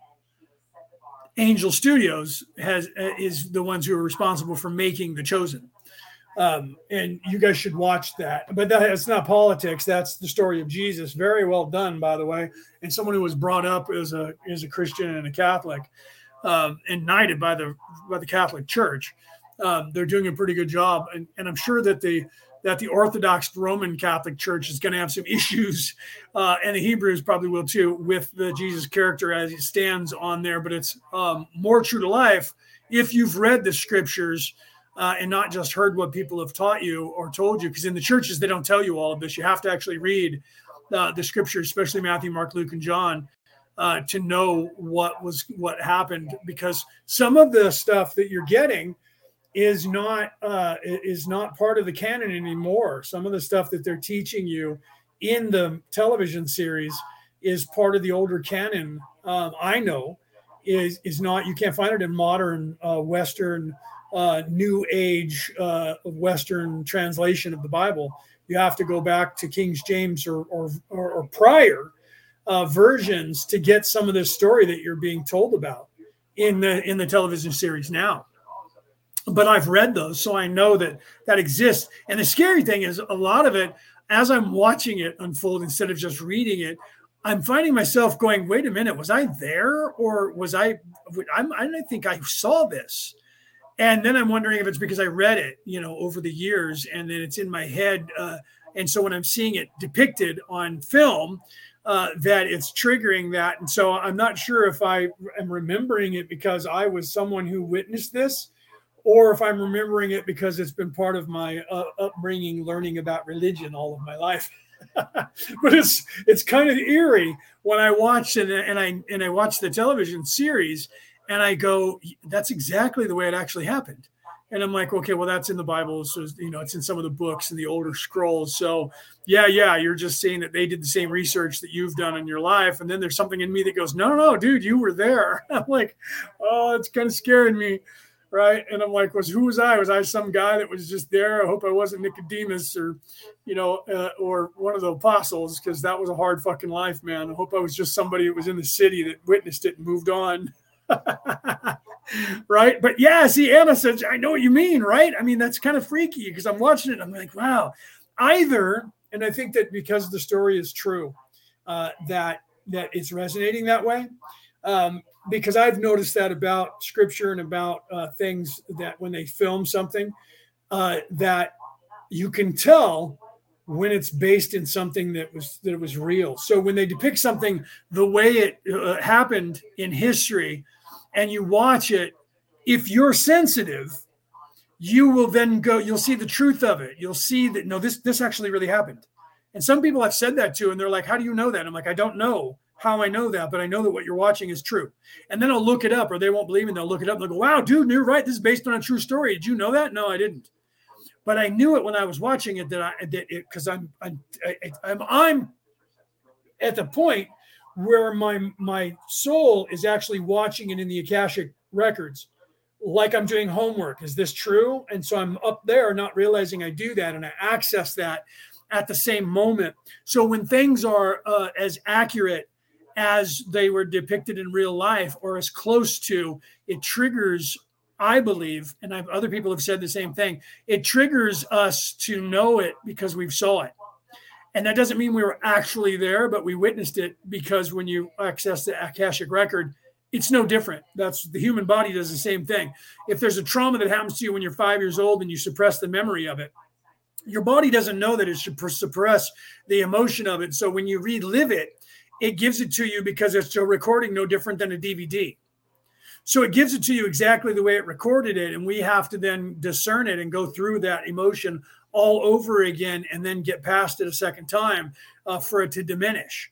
Angel Studios has uh, is the ones who are responsible for making The Chosen. Um, and you guys should watch that. But that, it's not politics. That's the story of Jesus. Very well done, by the way. And someone who was brought up as a as a Christian and a Catholic, um, and knighted by the by the Catholic Church. Um, they're doing a pretty good job, and, and I'm sure that the that the Orthodox Roman Catholic Church is going to have some issues, uh, and the Hebrews probably will too, with the Jesus character as he stands on there. But it's um, more true to life if you've read the scriptures uh, and not just heard what people have taught you or told you. Because in the churches, they don't tell you all of this. You have to actually read uh, the scriptures, especially Matthew, Mark, Luke, and John. Uh, to know what was what happened because some of the stuff that you're getting is not uh, is not part of the canon anymore. Some of the stuff that they're teaching you in the television series is part of the older canon. Um, I know is is not you can't find it in modern uh, Western uh, new age uh, Western translation of the Bible. You have to go back to King James or, or, or, or prior uh, versions to get some of this story that you're being told about in the in the television series now. But I've read those, so I know that that exists. And the scary thing is, a lot of it, as I'm watching it unfold instead of just reading it, I'm finding myself going, "Wait a minute, was I there, or was I? I'm, I don't think I saw this." And then I'm wondering if it's because I read it, you know, over the years, and then it's in my head. Uh, and so when I'm seeing it depicted on film, uh, that it's triggering that. And so I'm not sure if I am remembering it because I was someone who witnessed this, or if I'm remembering it because it's been part of my uh, upbringing, learning about religion all of my life. *laughs* but it's it's kind of eerie when I watch it and I and I watch the television series and I go, that's exactly the way it actually happened. And I'm like, okay, well, that's in the Bible. So, you know, it's in some of the books and the older scrolls. So, yeah, yeah, you're just saying that they did the same research that you've done in your life. And then there's something in me that goes, no, no, no, dude, you were there. *laughs* I'm like, oh, it's kind of scaring me. Right. And I'm like, was who was I? Was I some guy that was just there? I hope I wasn't Nicodemus or, you know, uh, or one of the apostles because that was a hard fucking life, man. I hope I was just somebody that was in the city that witnessed it and moved on. *laughs* right? But yeah, see, Anna says, I know what you mean, right? I mean, that's kind of freaky because I'm watching it. I'm like, wow, either, and I think that because the story is true, uh, that that it's resonating that way. Um, because I've noticed that about scripture and about uh, things that when they film something, uh, that you can tell when it's based in something that was that was real. So when they depict something the way it uh, happened in history, and you watch it, if you're sensitive, you will then go, you'll see the truth of it. You'll see that no, this this actually really happened. And some people I've said that to, and they're like, How do you know that? I'm like, I don't know how I know that, but I know that what you're watching is true. And then I'll look it up, or they won't believe me. They'll look it up. and They'll go, Wow, dude, you're right. This is based on a true story. Did you know that? No, I didn't. But I knew it when I was watching it that I that it because I'm I'm I'm I'm at the point where my my soul is actually watching it in the akashic records like i'm doing homework is this true and so i'm up there not realizing i do that and i access that at the same moment so when things are uh, as accurate as they were depicted in real life or as close to it triggers i believe and I've, other people have said the same thing it triggers us to know it because we've saw it and that doesn't mean we were actually there, but we witnessed it because when you access the Akashic record, it's no different. That's the human body does the same thing. If there's a trauma that happens to you when you're five years old and you suppress the memory of it, your body doesn't know that it should suppress the emotion of it. So when you relive it, it gives it to you because it's a recording no different than a DVD. So it gives it to you exactly the way it recorded it. And we have to then discern it and go through that emotion all over again and then get past it a second time uh, for it to diminish.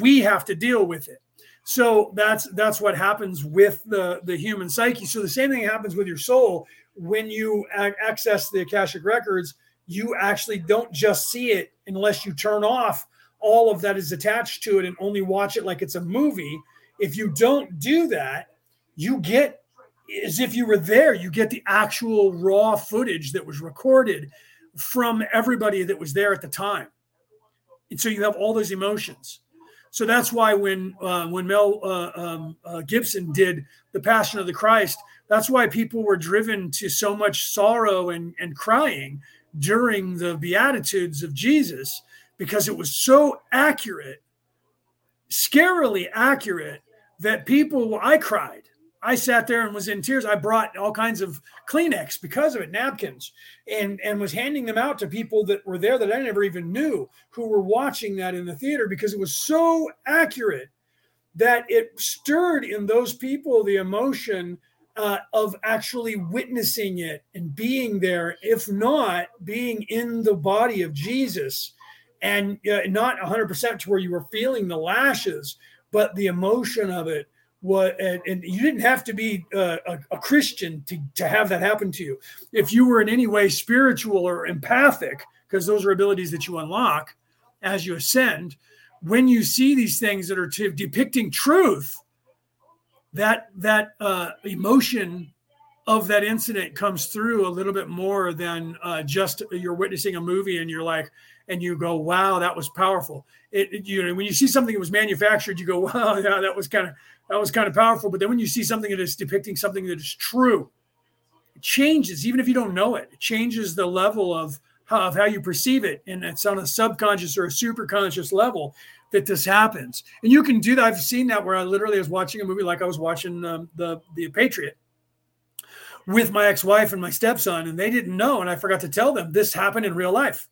We have to deal with it. So that's that's what happens with the the human psyche. So the same thing happens with your soul when you access the akashic records. You actually don't just see it unless you turn off all of that is attached to it and only watch it like it's a movie. If you don't do that, you get as if you were there. You get the actual raw footage that was recorded from everybody that was there at the time. And so you have all those emotions. So that's why when uh, when Mel uh, um, uh, Gibson did the Passion of the Christ, that's why people were driven to so much sorrow and, and crying during the Beatitudes of Jesus because it was so accurate, scarily accurate, that people, I cried. I sat there and was in tears. I brought all kinds of Kleenex because of it, napkins, and and was handing them out to people that were there that I never even knew who were watching that in the theater because it was so accurate that it stirred in those people the emotion uh, of actually witnessing it and being there, if not being in the body of Jesus, and uh, not 100% to where you were feeling the lashes, but the emotion of it was, and, and, you didn't have to be uh, a, a, christian to, to have that happen to you. If you were in any way spiritual or empathic because those are abilities that you unlock as you ascend when you see these things that are depicting truth that that uh, emotion of that incident comes through a little bit more than uh, just you're witnessing a movie and you're like, and you go, wow, that was powerful. It, it, you know, when you see something that was manufactured, you go, *laughs* wow, yeah, that was kind of that was kind of powerful. But then when you see something that is depicting something that is true, it changes, even if you don't know it. It changes the level of how, of how you perceive it, and it's on a subconscious or a superconscious level that this happens. And you can do that. I've seen that where I literally was watching a movie like I was watching um, the the Patriot with my ex-wife and my stepson, and they didn't know, and I forgot to tell them this happened in real life.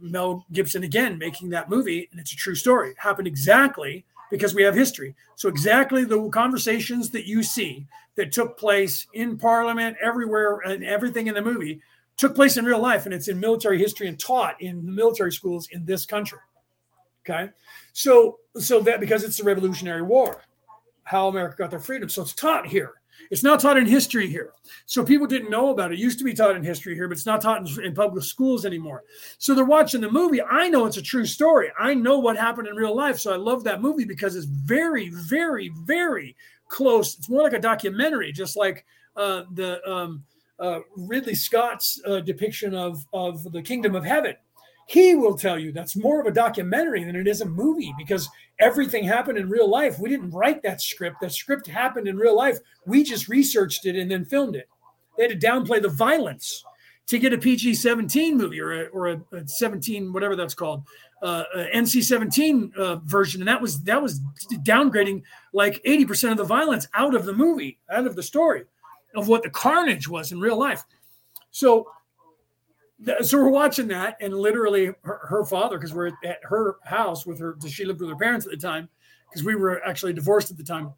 Mel Gibson again making that movie, and it's a true story. It happened exactly because we have history. So exactly the conversations that you see that took place in Parliament, everywhere, and everything in the movie took place in real life, and it's in military history and taught in the military schools in this country. Okay, so so that because it's the Revolutionary War, how America got their freedom, so it's taught here. It's not taught in history here. So people didn't know about it. It used to be taught in history here, but it's not taught in, in, public schools anymore. So they're watching the movie. I know it's a true story. I know what happened in real life. So I love that movie because it's very, very, very close. It's more like a documentary, just like uh, the um, uh, Ridley Scott's uh, depiction of, of the kingdom of heaven he will tell you that's more of a documentary than it is a movie because everything happened in real life. We didn't write that script. That script happened in real life. We just researched it and then filmed it. They had to downplay the violence to get a PG 17 movie or a, or a, a 17, whatever that's called, uh, NC 17 uh, version. And that was, that was downgrading like 80% of the violence out of the movie, out of the story of what the carnage was in real life. So so we're watching that, and literally her, her father, because we're at her house with her. She lived with her parents at the time, because we were actually divorced at the time,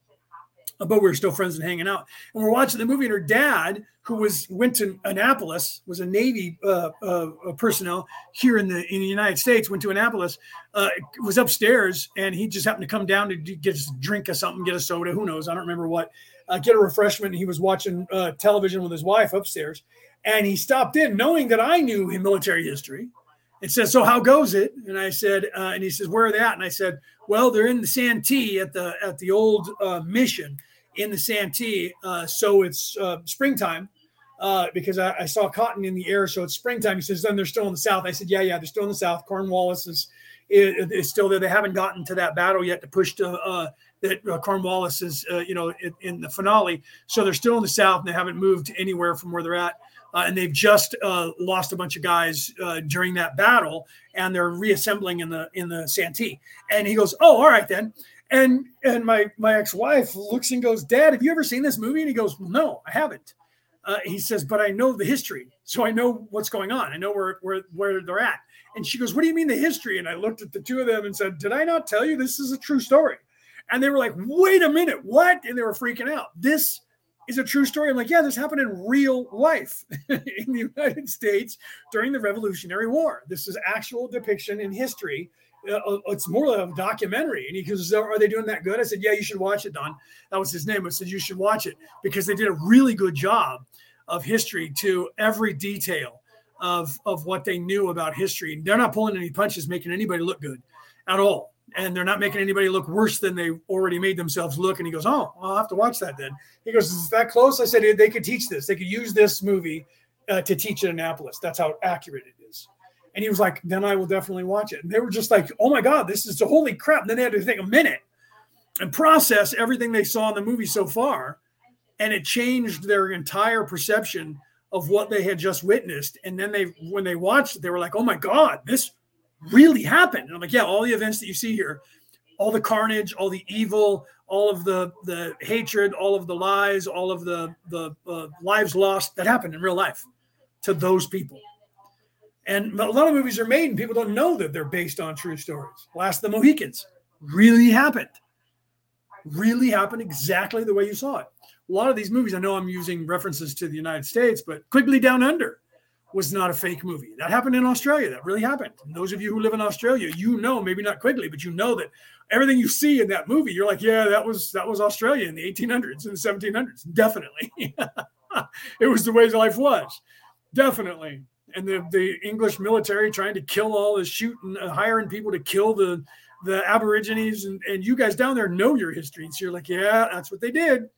but we were still friends and hanging out. And we're watching the movie, and her dad, who was went to Annapolis, was a Navy uh, uh, personnel here in the in the United States. Went to Annapolis, uh, was upstairs, and he just happened to come down to get a drink or something, get a soda, who knows? I don't remember what. Uh, get a refreshment. He was watching uh, television with his wife upstairs and he stopped in knowing that I knew military history and said, So how goes it? And I said, uh, and he says, Where are they at? And I said, Well, they're in the Santee at the at the old uh, mission in the Santee. Uh, so it's uh, springtime. Because I, I, saw cotton in the air, so it's springtime. He says, "Then they're still in the south." I said, "Yeah, yeah, they're still in the south. Cornwallis is is, is still there. They haven't gotten to that battle yet to push to uh, that uh, Cornwallis is, uh, you know, in, in, the finale. So they're still in the south and they haven't moved anywhere from where they're at uh, and they've just uh, lost a bunch of guys uh, during that battle, and they're reassembling in the in the Santee. And he goes, "Oh, all right then." And and my my ex wife looks and goes, "Dad, have you ever seen this movie?" And he goes, well, "No, I haven't." Uh, he says, "But I know the history, so I know what's going on. I know where where where they're at." And she goes, "What do you mean the history?" And I looked at the two of them and said, "Did I not tell you this is a true story?" And they were like, "Wait a minute, what?" And they were freaking out. This is a true story. I'm like, yeah, this happened in real life *laughs* in the United States during the Revolutionary War. This is actual depiction in history. Uh, uh it's more of a documentary. And he goes, Are they doing that good? I said, Yeah, you should watch it, Don. That was his name. I said, You should watch it because they did a really good job of history to every detail of, of what they knew about history. And they're not pulling any punches, making anybody look good at all and they're not making anybody look worse than they already made themselves look. And he goes, Oh, I'll have to watch that then. He goes, Is that close? I said, They could teach this. They could use this movie uh, to teach at Annapolis. That's how accurate it is. And he was like, Then I will definitely watch it. And they were just like, Oh my God, this is holy crap. And then they had to take a minute and process everything they saw in the movie so far. And it changed their entire perception of what they had just witnessed. And then they, when they watched it, they were like, Oh my God, this really happened. And I'm like, yeah, all the events that you see here, all the carnage, all the evil, all of the the hatred, all of the lies, all of the the uh, lives lost that happened in real life to those people. And a lot of movies are made and people don't know that they're based on true stories. Last of the Mohicans really happened. Really happened exactly the way you saw it. A lot of these movies, I know I'm using references to the United States, but Quigley Down Under was not a fake movie. That happened in Australia. That really happened. And those of you who live in Australia, you know, maybe not Quigley, but you know that everything you see in that movie, you're like, yeah, that was that was Australia in the 1800s and the 1700s. Definitely, *laughs* it was the way life was. Definitely. And the, the English military trying to kill all the shooting, uh, hiring people to kill the the Aborigines, and, and you guys down there know your history. And so you're like, yeah, that's what they did.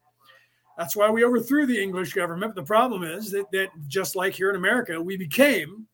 That's why we overthrew the English government. But the problem is that, that just like here in America, we became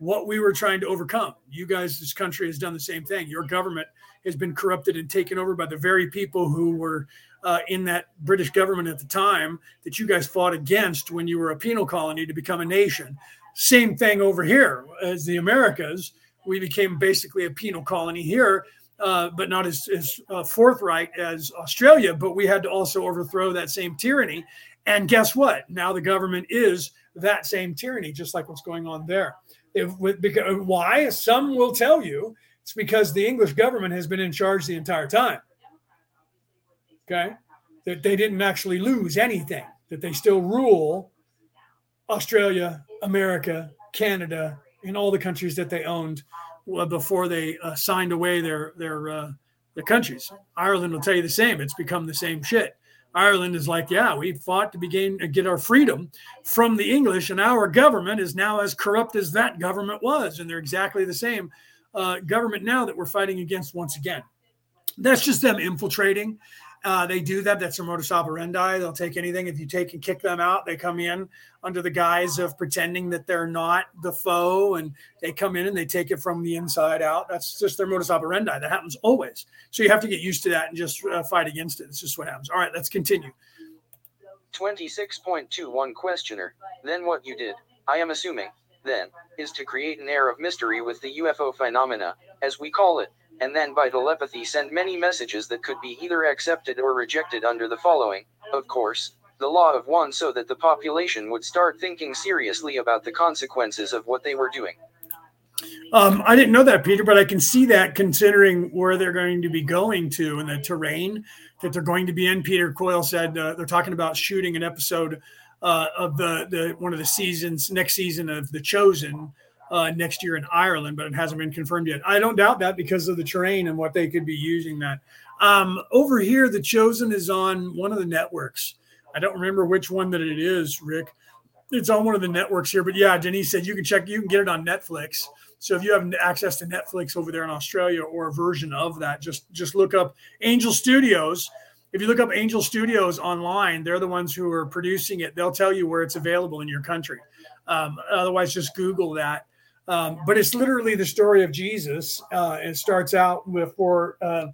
what we were trying to overcome. You guys, this country has done the same thing. Your government has been corrupted and taken over by the very people who were uh, in that British government at the time that you guys fought against when you were a penal colony to become a nation. Same thing over here as the Americas. We became basically a penal colony here, uh, but not as, as uh, forthright as Australia. But we had to also overthrow that same tyranny. And guess what? Now the government is that same tyranny, just like what's going on there. If, because, why? Some will tell you it's because the English government has been in charge the entire time. Okay. That they didn't actually lose anything, that they still rule Australia, America, Canada, and all the countries that they owned before they uh, signed away their their uh, their countries. Ireland will tell you the same. It's become the same shit. Ireland is like, yeah, we fought to begin uh, get our freedom from the English, and our government is now as corrupt as that government was, and they're exactly the same uh, government now that we're fighting against once again. That's just them infiltrating. Uh, they do that. That's their modus operandi. They'll take anything. If you take and kick them out, they come in under the guise of pretending that they're not the foe, and they come in and they take it from the inside out. That's just their modus operandi. That happens always. So you have to get used to that and just uh, fight against it. It's just what happens. All right, let's continue. 26.21 questioner. Then what you did, I am assuming, then, is to create an air of mystery with the UFO phenomena, as we call it, and then by telepathy send many messages that could be either accepted or rejected under the following, of course, the law of one so that the population would start thinking seriously about the consequences of what they were doing. Um, I didn't know that, Peter, but I can see that considering where they're going to be going to and the terrain that they're going to be in. Peter Coyle said uh, they're talking about shooting an episode uh, of the, the one of the seasons next season of The Chosen uh, next year in Ireland, but it hasn't been confirmed yet. I don't doubt that because of the terrain and what they could be using that. Um, over here, The Chosen is on one of the networks. I don't remember which one that it is, Rick. It's on one of the networks here, but yeah, Denise said you can check, you can get it on Netflix. So if you have access to Netflix over there in Australia or a version of that, just just look up Angel Studios if you look up Angel Studios online, they're the ones who are producing it. They'll tell you where it's available in your country. Um, otherwise, just Google that. Um, but it's literally the story of Jesus. Uh, it starts out with for uh,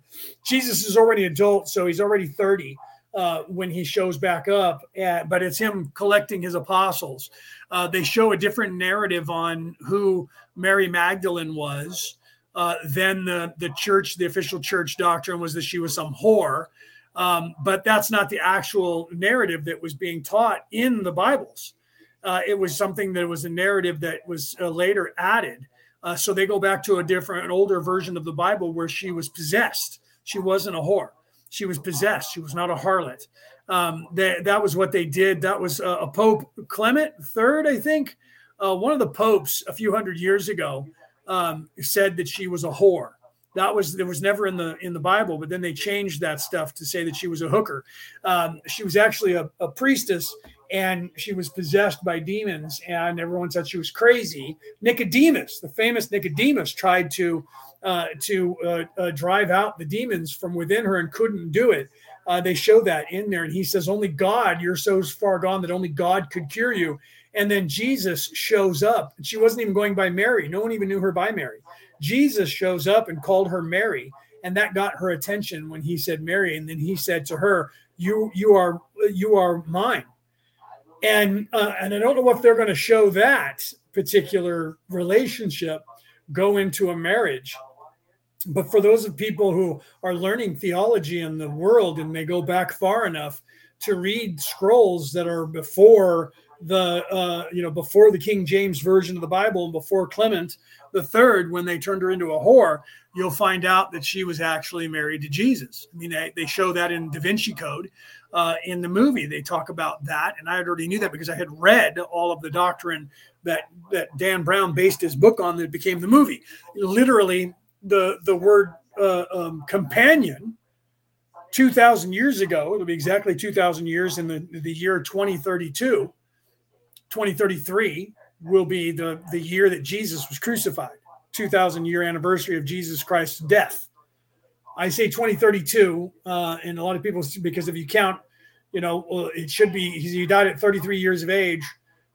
Jesus is already adult, so he's already 30 uh, when he shows back up. At, but it's him collecting his apostles. Uh, they show a different narrative on who Mary Magdalene was. Uh, then the the church, the official church doctrine was that she was some whore. Um, but that's not the actual narrative that was being taught in the Bibles. Uh, it was something that was a narrative that was uh, later added. Uh, so they go back to a different, an older version of the Bible where she was possessed. She wasn't a whore. She was possessed. She was not a harlot. Um, that was what they did. That was a Pope Clement III, I think. Uh, one of the popes a few hundred years ago um, said that she was a whore that was there was never in the in the bible but then they changed that stuff to say that she was a hooker um, she was actually a, a, priestess and she was possessed by demons and everyone said she was crazy. Nicodemus the famous nicodemus tried to uh, to uh, uh, drive out the demons from within her and couldn't do it. Uh, they show that in there and he says only god you're so far gone that only god could cure you. And then jesus shows up she wasn't even going by mary. No one even knew her by mary. Jesus shows up and called her Mary, and that got her attention when he said Mary, and then he said to her, "You you are you are mine." And uh, and I don't know if they're going to show that particular relationship go into a marriage. But for those of people who are learning theology in the world and they go back far enough to read scrolls that are before the uh, you know before the King James version of the Bible and before Clement the third, when they turned her into a whore, you'll find out that she was actually married to Jesus. I mean, they, they show that in Da Vinci Code uh, in the movie. They talk about that. And I already knew that because I had read all of the doctrine that, that Dan Brown based his book on that became the movie. Literally, the, the word uh, um, companion 2000 years ago, it'll be exactly 2000 years in the, the year 2032, 2033 will be the, the year that Jesus was crucified, 2000 year anniversary of Jesus Christ's death. I say 2032, uh, and a lot of people, because if you count You know, it should be. He died at 33 years of age,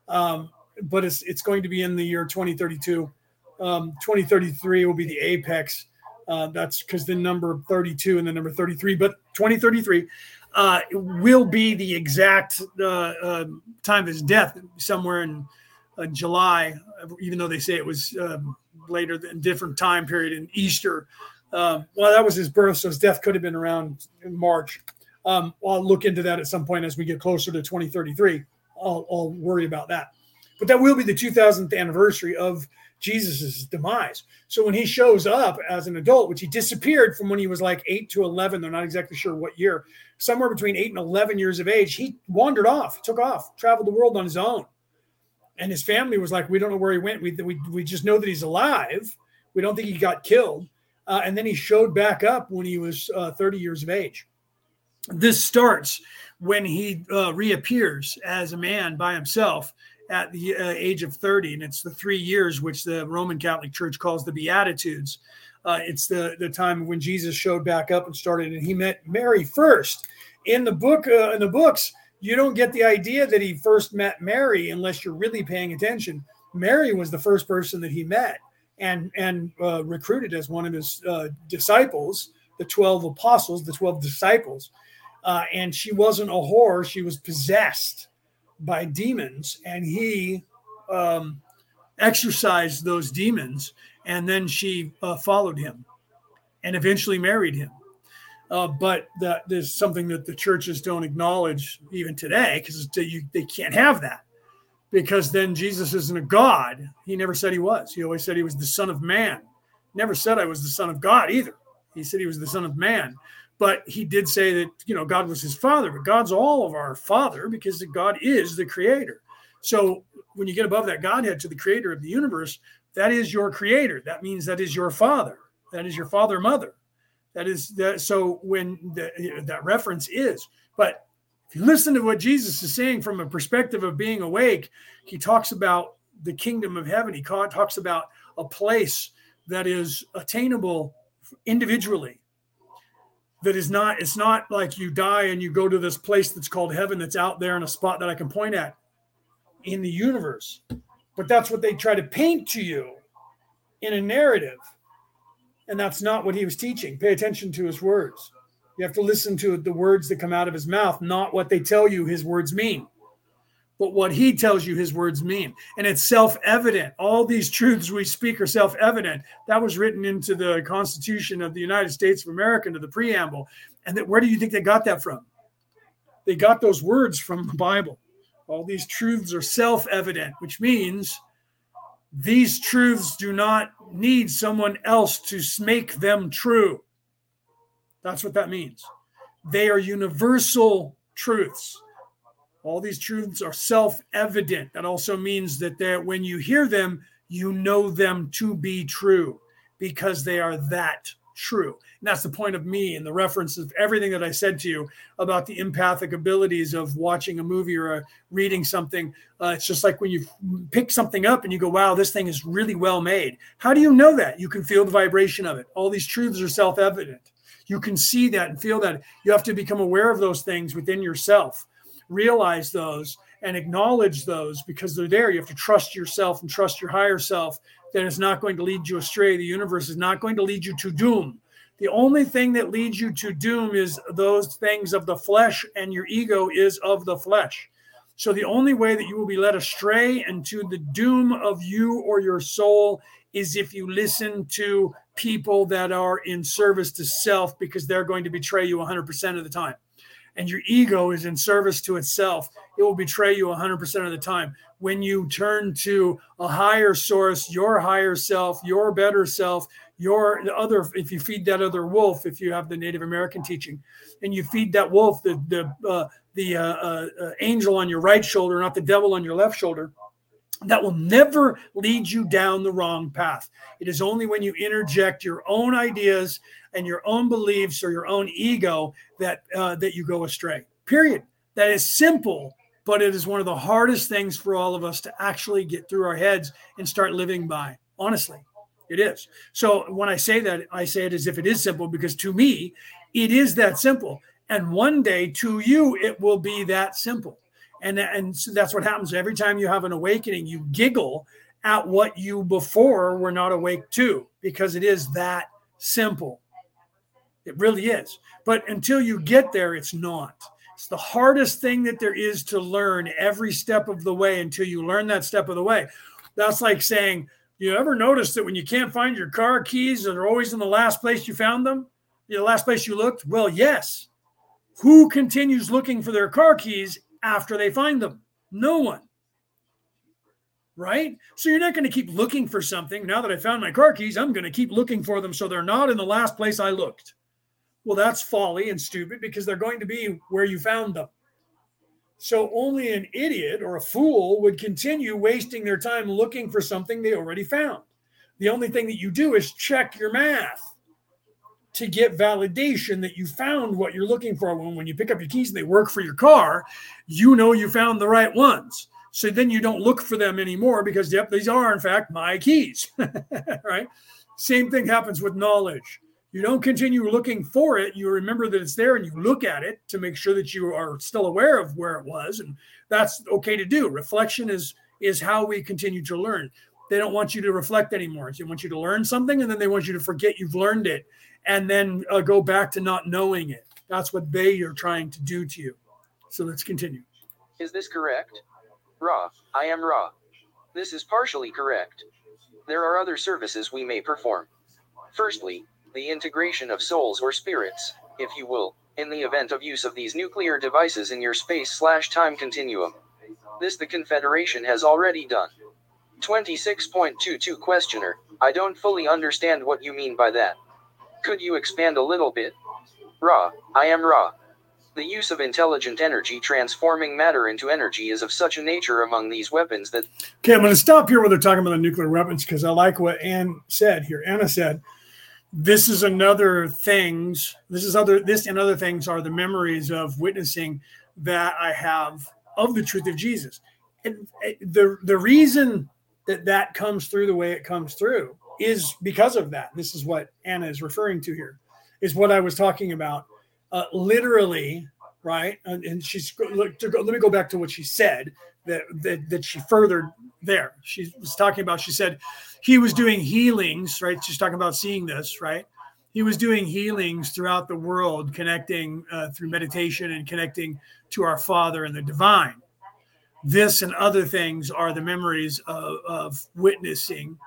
um, but it's it's going to be in the year 2032. Um, 2033 will be the apex. Uh, that's because the number 32 and the number 33, but 2033 uh, will be the exact uh, uh, time of his death, somewhere in uh, July, even though they say it was um, later than different time period in Easter. Um, well, that was his birth, so his death could have been around March. Um, I'll look into that at some point as we get closer to 2033. I'll, I'll worry about that. But that will be the 2000th anniversary of Jesus's demise. So when he shows up as an adult, which he disappeared from when he was like eight to 11, they're not exactly sure what year, somewhere between eight and 11 years of age, he wandered off, took off, traveled the world on his own. And his family was like, we don't know where he went. We, we, we just know that he's alive. We don't think he got killed. Uh, and then he showed back up when he was uh, 30 years of age. This starts when he uh, reappears as a man by himself at the uh, age of 30 and it's the three years which the roman catholic church calls the beatitudes. Uh, it's the, the time when jesus showed back up and started and he met mary first. In the book uh, in the books you don't get the idea that he first met mary unless you're really paying attention. Mary was the first person that he met and and uh, recruited as one of his uh, disciples the 12 apostles the 12 disciples. Uh, and she wasn't a whore. She was possessed by demons, and he um, exorcised those demons, and then she uh, followed him, and eventually married him. Uh, but that there's something that the churches don't acknowledge even today because they can't have that because then Jesus isn't a God. He never said he was. He always said he was the Son of Man. Never said I was the Son of God either. He said he was the Son of Man. But he did say that, you know, God was his father, but God's all of our father because God is the creator. So when you get above that Godhead to the creator of the universe, that is your creator. That means that is your father. That is your father, mother. That is that. So when the, that reference is, but if you listen to what Jesus is saying from a perspective of being awake, he talks about the kingdom of heaven. He talks about a place that is attainable individually that is not it's not like you die and you go to this place that's called heaven that's out there in a spot that I can point at in the universe. But that's what they try to paint to you in a narrative. And that's not what he was teaching. Pay attention to his words. You have to listen to the words that come out of his mouth, not what they tell you his words mean but what he tells you his words mean. And it's self evident. All these truths we speak are self evident. That was written into the Constitution of the United States of America, into the preamble. And that, where do you think they got that from? They got those words from the Bible. All these truths are self evident, which means these truths do not need someone else to make them true. That's what that means. They are universal truths all these truths are self evident. That also means that when you hear them, you know them to be true because they are that true. And that's the point of me and the reference of everything that I said to you about the empathic abilities of watching a movie or a, reading something. Uh, it's just like when you pick something up and you go, wow, this thing is really well made. How do you know that? You can feel the vibration of it. All these truths are self evident. You can see that and feel that. You have to become aware of those things within yourself realize those and acknowledge those because they're there. You have to trust yourself and trust your higher self that it's not going to lead you astray. The universe is not going to lead you to doom. The only thing that leads you to doom is those things of the flesh, and your ego is of the flesh. So the only way that you will be led astray into the doom of you or your soul is if you listen to people that are in service to self because they're going to betray you 100% of the time and your ego is in service to itself, it will betray you 100% of the time. When you turn to a higher source, your higher self, your better self, your other, if you feed that other wolf, if you have the Native American teaching, and you feed that wolf the the uh, the uh, uh, uh angel on your right shoulder, not the devil on your left shoulder, that will never lead you down the wrong path. It is only when you interject your own ideas and your own beliefs or your own ego that uh, that you go astray. Period. That is simple, but it is one of the hardest things for all of us to actually get through our heads and start living by. Honestly, it is. So when I say that, I say it as if it is simple because to me, it is that simple. And one day to you, it will be that simple. And, and so that's what happens every time you have an awakening, you giggle at what you before were not awake to because it is that simple. It really is. But until you get there, it's not. It's the hardest thing that there is to learn every step of the way until you learn that step of the way. That's like saying, you ever notice that when you can't find your car keys, they're always in the last place you found them? The last place you looked? Well, yes. Who continues looking for their car keys after they find them? No one. Right? So you're not going to keep looking for something. Now that I found my car keys, I'm going to keep looking for them so they're not in the last place I looked. Well, that's folly and stupid because they're going to be where you found them. So only an idiot or a fool would continue wasting their time looking for something they already found. The only thing that you do is check your math to get validation that you found what you're looking for. When, when you pick up your keys and they work for your car, you know you found the right ones. So then you don't look for them anymore because, yep, these are in fact my keys. *laughs* right? Same thing happens with knowledge. You don't continue looking for it. You remember that it's there and you look at it to make sure that you are still aware of where it was. And that's okay to do. Reflection is is how we continue to learn. They don't want you to reflect anymore. They want you to learn something and then they want you to forget you've learned it and then uh, go back to not knowing it. That's what they are trying to do to you. So let's continue. Is this correct? Ra, I am Ra. This is partially correct. There are other services we may perform. Firstly, the integration of souls or spirits, if you will, in the event of use of these nuclear devices in your space slash time continuum. This the Confederation has already done. 26.22 Questioner, I don't fully understand what you mean by that. Could you expand a little bit? Ra, I am Ra. The use of intelligent energy transforming matter into energy is of such a nature among these weapons that. Okay, I'm going to stop here where they're talking about the nuclear weapons because I like what Anne said here. Anna said, this is another things, this is other, this and other things are the memories of witnessing that I have of the truth of Jesus. And the, the reason that that comes through the way it comes through is because of that. This is what Anna is referring to here, is what I was talking about. Uh, literally, right? And, and she's look, go, let me go back to what she said that, that that she furthered there. She was talking about. She said he was doing healings, right? She's talking about seeing this, right? He was doing healings throughout the world, connecting uh, through meditation and connecting to our Father and the divine. This and other things are the memories of, of witnessing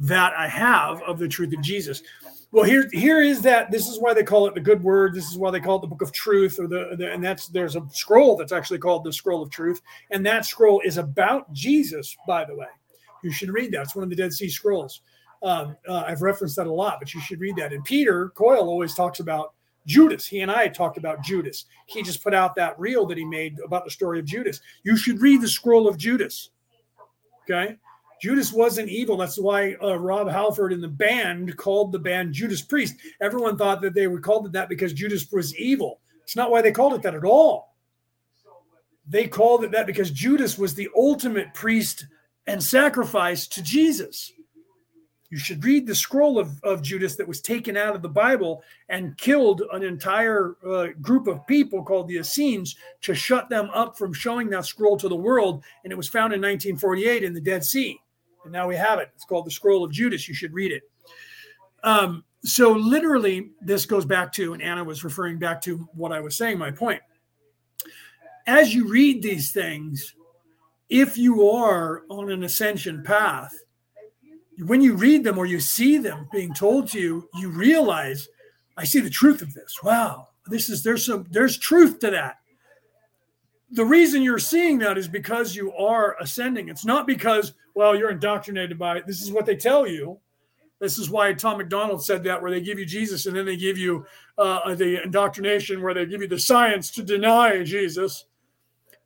that I have of the truth of Jesus. Well, here here is that. This is why they call it the good word. This is why they call it the book of truth, or the, the and that's there's a scroll that's actually called the scroll of truth, and that scroll is about Jesus. By the way, you should read that. It's one of the Dead Sea Scrolls. Um, uh, I've referenced that a lot, but you should read that. And Peter Coyle always talks about Judas. He and I talked about Judas. He just put out that reel that he made about the story of Judas. You should read the scroll of Judas. Okay. Judas wasn't evil. That's why uh, Rob Halford and the band called the band Judas Priest. Everyone thought that they were called it that because Judas was evil. It's not why they called it that at all. They called it that because Judas was the ultimate priest and sacrifice to Jesus. You should read the scroll of, of Judas that was taken out of the Bible and killed an entire uh, group of people called the Essenes to shut them up from showing that scroll to the world. And it was found in 1948 in the Dead Sea. And now we have it. It's called the Scroll of Judas. You should read it. Um, so, literally, this goes back to, and Anna was referring back to what I was saying, my point. As you read these things, if you are on an ascension path, when you read them or you see them being told to you, you realize, I see the truth of this. Wow, this is there's some there's truth to that the reason you're seeing that is because you are ascending. It's not because, well, you're indoctrinated by it. This is what they tell you. This is why Tom McDonald said that, where they give you Jesus and then they give you uh, the indoctrination, where they give you the science to deny Jesus.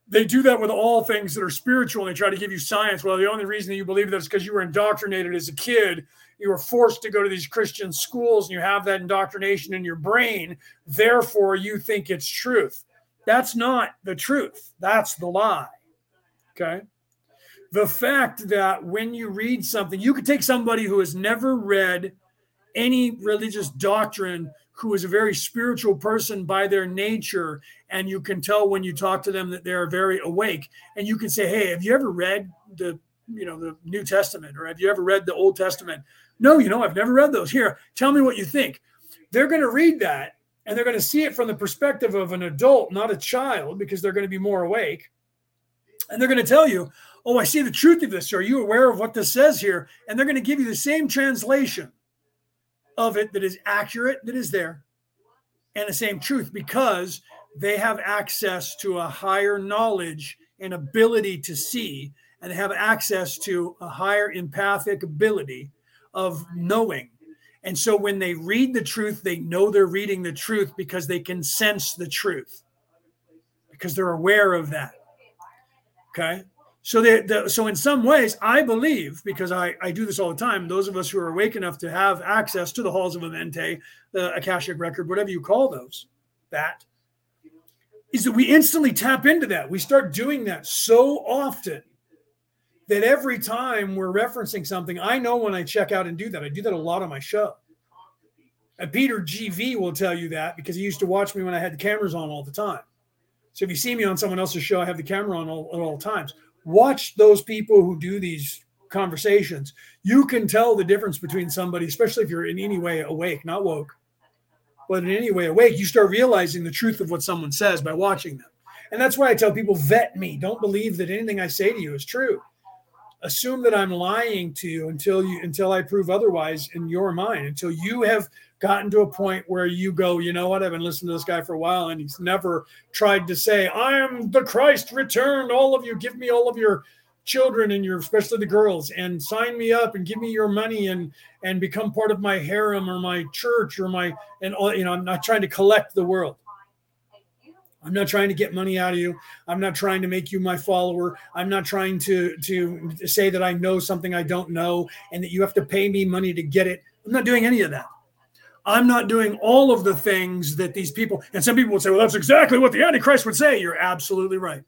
They do that with all things that are spiritual. And they try to give you science. Well, the only reason that you believe that is because you were indoctrinated as a kid. You were forced to go to these Christian schools and you have that indoctrination in your brain. Therefore, you think it's truth. That's not the truth. That's the lie. Okay. The fact that when you read something, you could take somebody who has never read any religious doctrine who is a very spiritual person by their nature, and you can tell when you talk to them that they're very awake, and you can say, "Hey, have you ever read the you know the New Testament, or have you ever read the Old Testament?" No, you know, I've never read those. Here, tell me what you think. They're going to read that and they're going to see it from the perspective of an adult, not a child, because they're going to be more awake. And they're going to tell you, Oh, I see the truth of this. Are you aware of what this says here? And they're going to give you the same translation of it that is accurate, that is there, and the same truth because they have access to a higher knowledge and ability to see, and they have access to a higher empathic ability of knowing. And so when they read the truth, they know they're reading the truth because they can sense the truth, because they're aware of that. Okay. So they, the, so in some ways, I believe because I, I do this all the time. Those of us who are awake enough to have access to the halls of Amenti, the Akashic record, whatever you call those, that is that we instantly tap into that. We start doing that so often that every time we're referencing something, I know when I check out and do that. I do that a lot on my show. And Peter GV will tell you that because he used to watch me when I had the cameras on all the time. So if you see me on someone else's show, I have the camera on all, at all times. Watch those people who do these conversations. You can tell the difference between somebody, especially if you're in any way awake, not woke, but in any way awake. You start realizing the truth of what someone says by watching them. And that's why I tell people vet me. Don't believe that anything I say to you is true assume that I'm lying to you until you until I prove otherwise in your mind, until you have gotten to a point where you go, you know what, I've been listening to this guy for a while and he's never tried to say, I am the Christ returned. All of you, give me all of your children and your especially the girls and sign me up and give me your money and and become part of my harem or my church or my and all you know i'm not trying to collect the world I'm not trying to get money out of you. I'm not trying to make you my follower. I'm not trying to to say that I know something I don't know and that you have to pay me money to get it. I'm not doing any of that. I'm not doing all of the things that these people and some people would say, well, that's exactly what the Antichrist would say. You're absolutely right.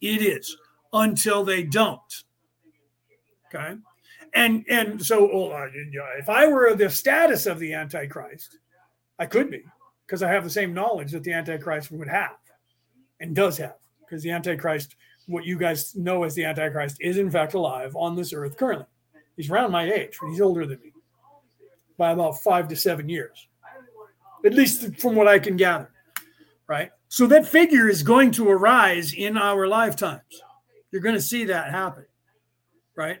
It is until they don't. Okay. And and so uh, if I were the status of the Antichrist, I could be because I have the same knowledge that the Antichrist would have and does have, because the Antichrist, what you guys know as the Antichrist, is in fact alive on this earth currently. He's around my age, but he's older than me by about five to seven years, at least from what I can gather. Right. So that figure is going to arise in our lifetimes. You're going to see that happen. Right.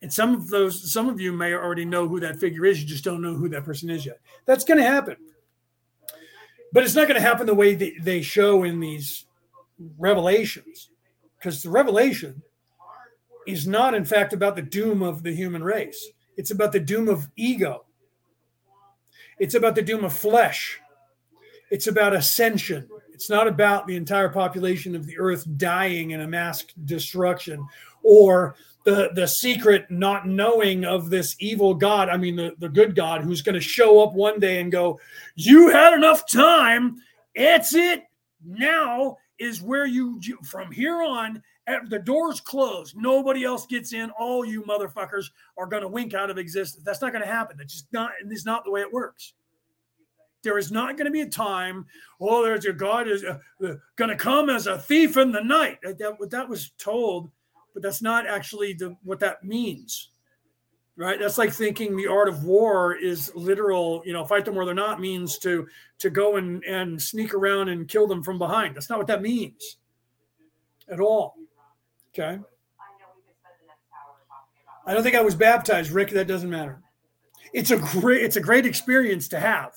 And some of those, some of you may already know who that figure is. You just don't know who that person is yet. That's going to happen but it's not going to happen the way they, they show in these revelations because the revelation is not in fact about the doom of the human race it's about the doom of ego it's about the doom of flesh it's about ascension it's not about the entire population of the earth dying in a mass destruction or the the secret not knowing of this evil god i mean the, the good god who's going to show up one day and go you had enough time. It's it. Now is where you from here on eh, the doors closed. Nobody else gets in. All you motherfuckers are going to wink out of existence. That's not going to happen. That's just not it's not the way it works there is not going to be a time oh there's a god is uh, going to come as a thief in the night. That, that was told but that's not actually the what that means right? That's like thinking the art of war is literal you know fight them where they're not means to to go and and sneak around and kill them from behind. That's not what that means at all okay? I don't think i was baptized rick that doesn't matter. It's a great it's a great experience to have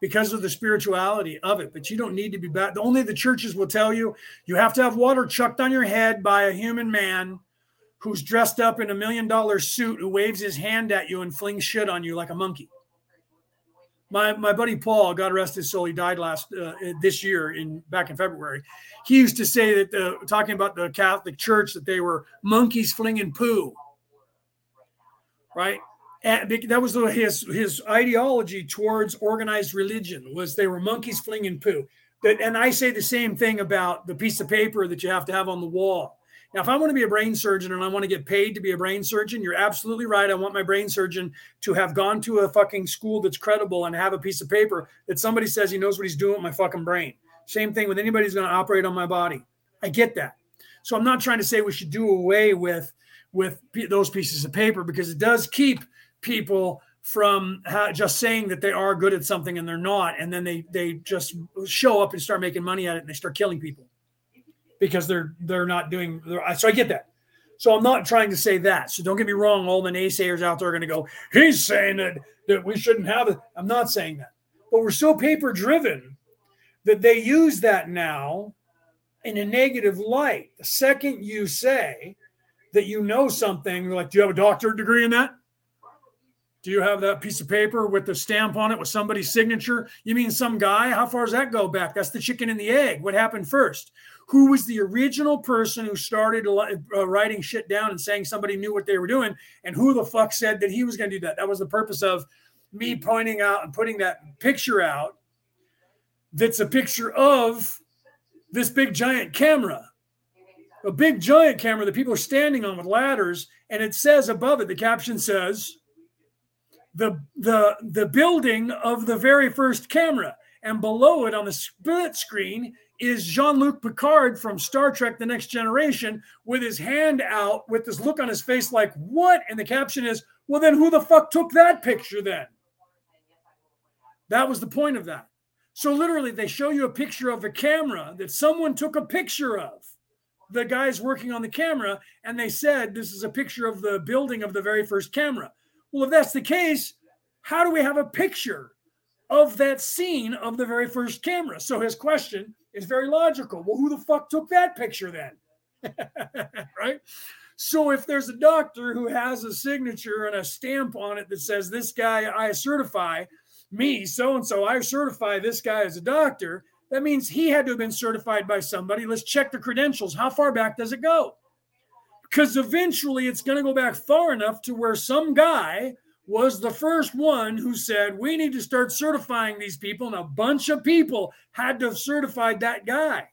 because of the spirituality of it. But you don't need to be bad. Only the churches will tell you you have to have water chucked on your head by a human man who's dressed up in a million dollar suit who waves his hand at you and flings shit on you like a monkey. My my buddy Paul, God rest his soul, he died last uh, this year in back in February. He used to say that the, talking about the Catholic Church that they were monkeys flinging poo. Right? And that was his his ideology towards organized religion was they were monkeys flinging poo. That, and I say the same thing about the piece of paper that you have to have on the wall. Now, if I want to be a brain surgeon and I want to get paid to be a brain surgeon, you're absolutely right. I want my brain surgeon to have gone to a fucking school that's credible and have a piece of paper that somebody says he knows what he's doing with my fucking brain. Same thing with anybody who's going to operate on my body. I get that. So I'm not trying to say we should do away with with those pieces of paper because it does keep people from just saying that they are good at something and they're not and then they they just show up and start making money at it and they start killing people. Because they're they're not doing so i get that. So i'm not trying to say that. So don't get me wrong all the naysayers out there are going to go he's saying that that we shouldn't have it. I'm not saying that. But we're so paper driven that they use that now in a negative light. The second you say that you know something like do you have a doctorate degree in that do you have that piece of paper with the stamp on it with somebody's signature? You mean some guy? How far does that go back? That's the chicken and the egg. What happened first? Who was the original person who started uh, writing shit down and saying somebody knew what they were doing? And who the fuck said that he was going to do that? That was the purpose of me pointing out and putting that picture out. That's a picture of this big giant camera a big giant camera that people are standing on with ladders and it says above it the caption says the the the building of the very first camera. And below it on the split screen is Jean-Luc Picard from Star Trek The Next Generation with his hand out with this look on his face like what? And the caption is well then who the fuck took that picture then? That was the point of that. So literally they show you a picture of a camera that someone took a picture of. The guys working on the camera and they said this is a picture of the building of the very first camera well, if that's the case, how do we have a picture of that scene of the very first camera? So his question is very logical. Well, who the fuck took that picture then? *laughs* right? So if there's a doctor who has a signature and a stamp on it that says this guy I certify me so and so I certify this guy as a doctor, that means he had to have been certified by somebody. Let's check the credentials. How far back does it go? Because eventually it's going to go back far enough to where some guy was the first one who said we need to start certifying these people and a bunch of people had to have certified that guy.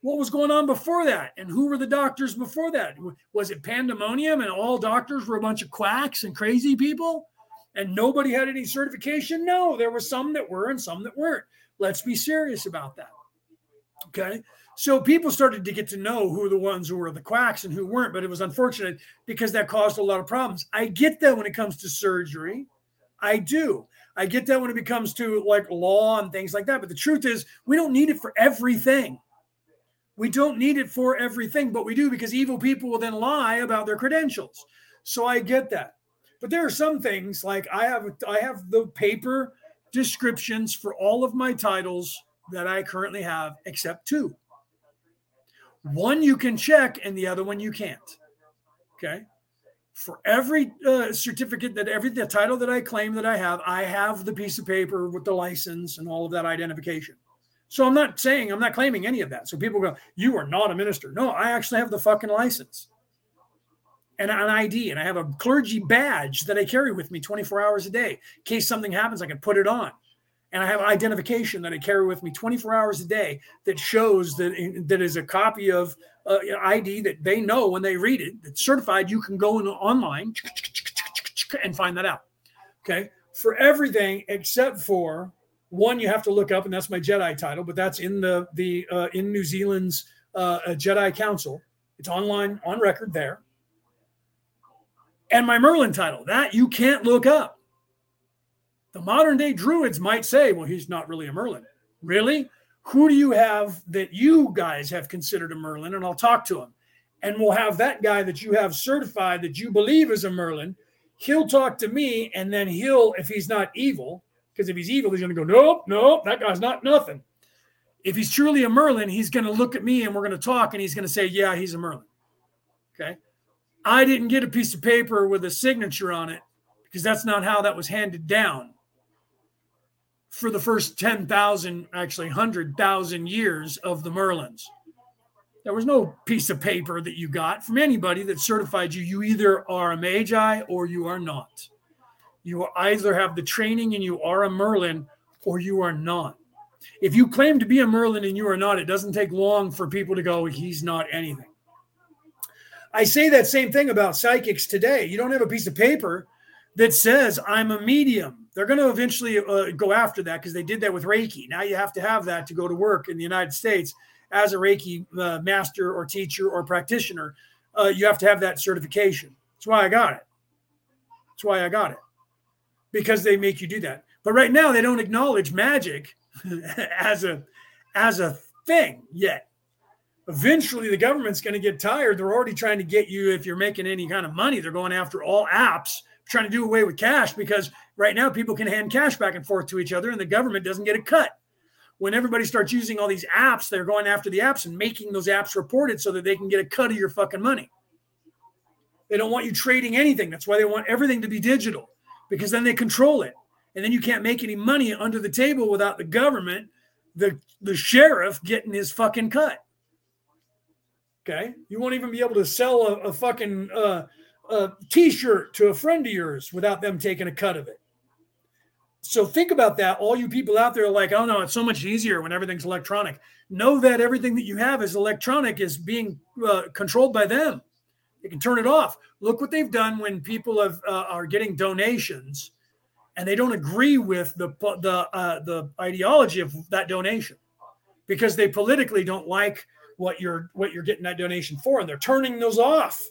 What was going on before that? And who were the doctors before that? Was it pandemonium and all doctors were a bunch of quacks and crazy people? And nobody had any certification? No there were some that were and some that weren't. Let's be serious about that. Okay so people started to get to know who the ones who were the quacks and who weren't, but it was unfortunate because that caused a lot of problems. I get that when it comes to surgery. I do. I get that when it comes to like law and things like that. But the truth is, we don't need it for everything. We don't need it for everything, but we do because evil people will then lie about their credentials. So I get that. But there are some things like I have I have the paper descriptions for all of my titles that I currently have except two. One you can check, and the other one you can't. Okay. For every uh, certificate that every the title that I claim that I have, I have the piece of paper with the license and all of that identification. So I'm not saying I'm not claiming any of that. So people go, "You are not a minister." No, I actually have the fucking license and an ID, and I have a clergy badge that I carry with me 24 hours a day. In case something happens, I can put it on and I have identification that I carry with me 24 hours a day that shows that that is a copy of uh, ID that they know when they read it. It's certified. You can go in online and find that out. Okay, for everything except for one, you have to look up, and that's my Jedi title, but that's in the the uh, in New Zealand's uh, Jedi Council. It's online on record there. And my Merlin title that you can't look up the modern day druids might say, well, he's not really a Merlin. Really? Who do you have that you guys have considered a Merlin? And I'll talk to him. And we'll have that guy that you have certified that you believe is a Merlin. He'll talk to me, and then he'll, if he's not evil, because if he's evil, he's going to go, nope, nope, that guy's not nothing. If he's truly a Merlin, he's going to look at me and we're going to talk, and he's going to say, yeah, he's a Merlin. Okay. I didn't get a piece of paper with a signature on it because that's not how that was handed down for the first 10,000, actually 100,000 years of the Merlins. There was no piece of paper that you got from anybody that certified you. You either are a Magi or you are not. You either have the training and you are a Merlin or you are not. If you claim to be a Merlin and you are not, it doesn't take long for people to go, he's not anything. I say that same thing about psychics today. You don't have a piece of paper that says I'm a medium. They're going to eventually uh, go after that because they did that with Reiki. Now you have to have that to go to work in the United States as a Reiki uh, master or teacher or practitioner. Uh, you have to have that certification. That's why I got it. That's why I got it because they make you do that. But right now they don't acknowledge magic *laughs* as a as a thing yet. Eventually the government's going to get tired. They're already trying to get you if you're making any kind of money. They're going after all apps, trying to do away with cash because right now people can hand cash back and forth to each other and the government doesn't get a cut. When everybody starts using all these apps, they're going after the apps and making those apps reported so that they can get a cut of your fucking money. They don't want you trading anything. That's why they want everything to be digital because then they control it. And then you can't make any money under the table without the government, the, the sheriff getting his fucking cut. Okay. You won't even be able to sell a, a fucking uh, a t-shirt to a friend of yours without them taking a cut of it. So think about that. All you people out there like, oh no, it's so much easier when everything's electronic. Know that everything that you have is electronic is being uh, controlled by them. They can turn it off. Look what they've done when people have, uh, are getting donations, and they don't agree with the the uh, the ideology of that donation because they politically don't like what you're what you're getting that donation for, and they're turning those off,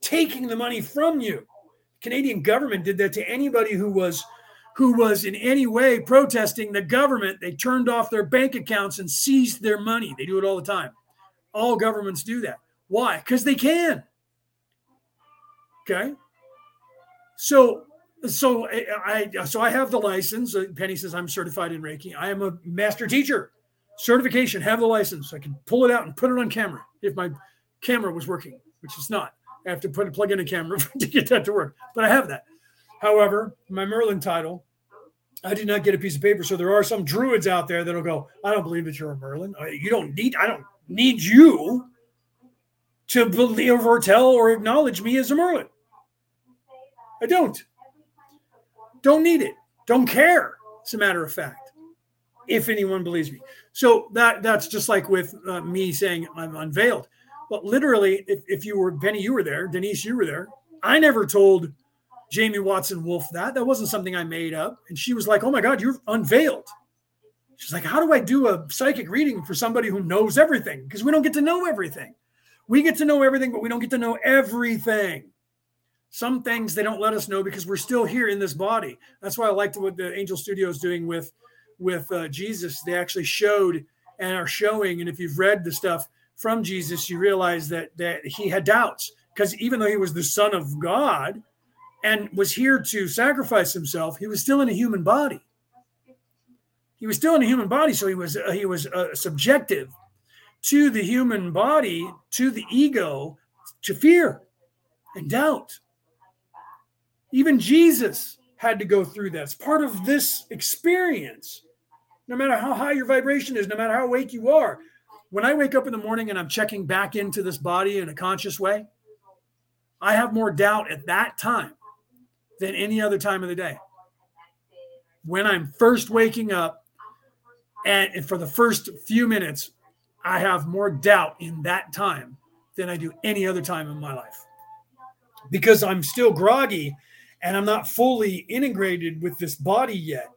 taking the money from you. Canadian government did that to anybody who was who was in any way protesting the government. They turned off their bank accounts and seized their money. They do it all the time. All governments do that. Why? Because they can. Okay. So so I, so I have the license. Uh, Penny says I'm certified in Reiki. I am a master teacher. Certification, have the license. I can pull it out and put it on camera if my camera was working, which is not. I have to put a plug in a camera *laughs* to get that to work. But I have that. However, my Merlin title, I did not get a piece of paper. So there are some druids out there that'll go, I don't believe that you're a Merlin. You don't need, I don't need you to believe or tell or acknowledge me as a Merlin. I don't. Don't need it. Don't care. As a matter of fact, if anyone believes me. So that that's just like with uh, me saying I'm unveiled. But literally, if, if you were Penny, you were there. Denise, you were there. I never told Jamie Watson Wolf that. That wasn't something I made up. And she was like, "Oh my God, you're unveiled." She's like, "How do I do a psychic reading for somebody who knows everything? Because we don't get to know everything. We get to know everything, but we don't get to know everything." Some things they don't let us know because we're still here in this body. That's why I liked what the Angel Studio is doing with with uh, Jesus. They actually showed and are showing. And if you've read the stuff from Jesus, you realize that that he had doubts because even though he was the Son of God and was here to sacrifice himself, he was still in a human body. He was still in a human body, so he was uh, he was uh, subjective to the human body, to the ego, to fear and doubt. Even Jesus had to go through that. It's part of this experience. No matter how high your vibration is, no matter how awake you are. When I wake up in the morning and I'm checking back into this body in a conscious way, I have more doubt at that time than any other time of the day. When I'm first waking up and for the first few minutes, I have more doubt in that time than I do any other time in my life because I'm still groggy and I'm not fully integrated with this body yet.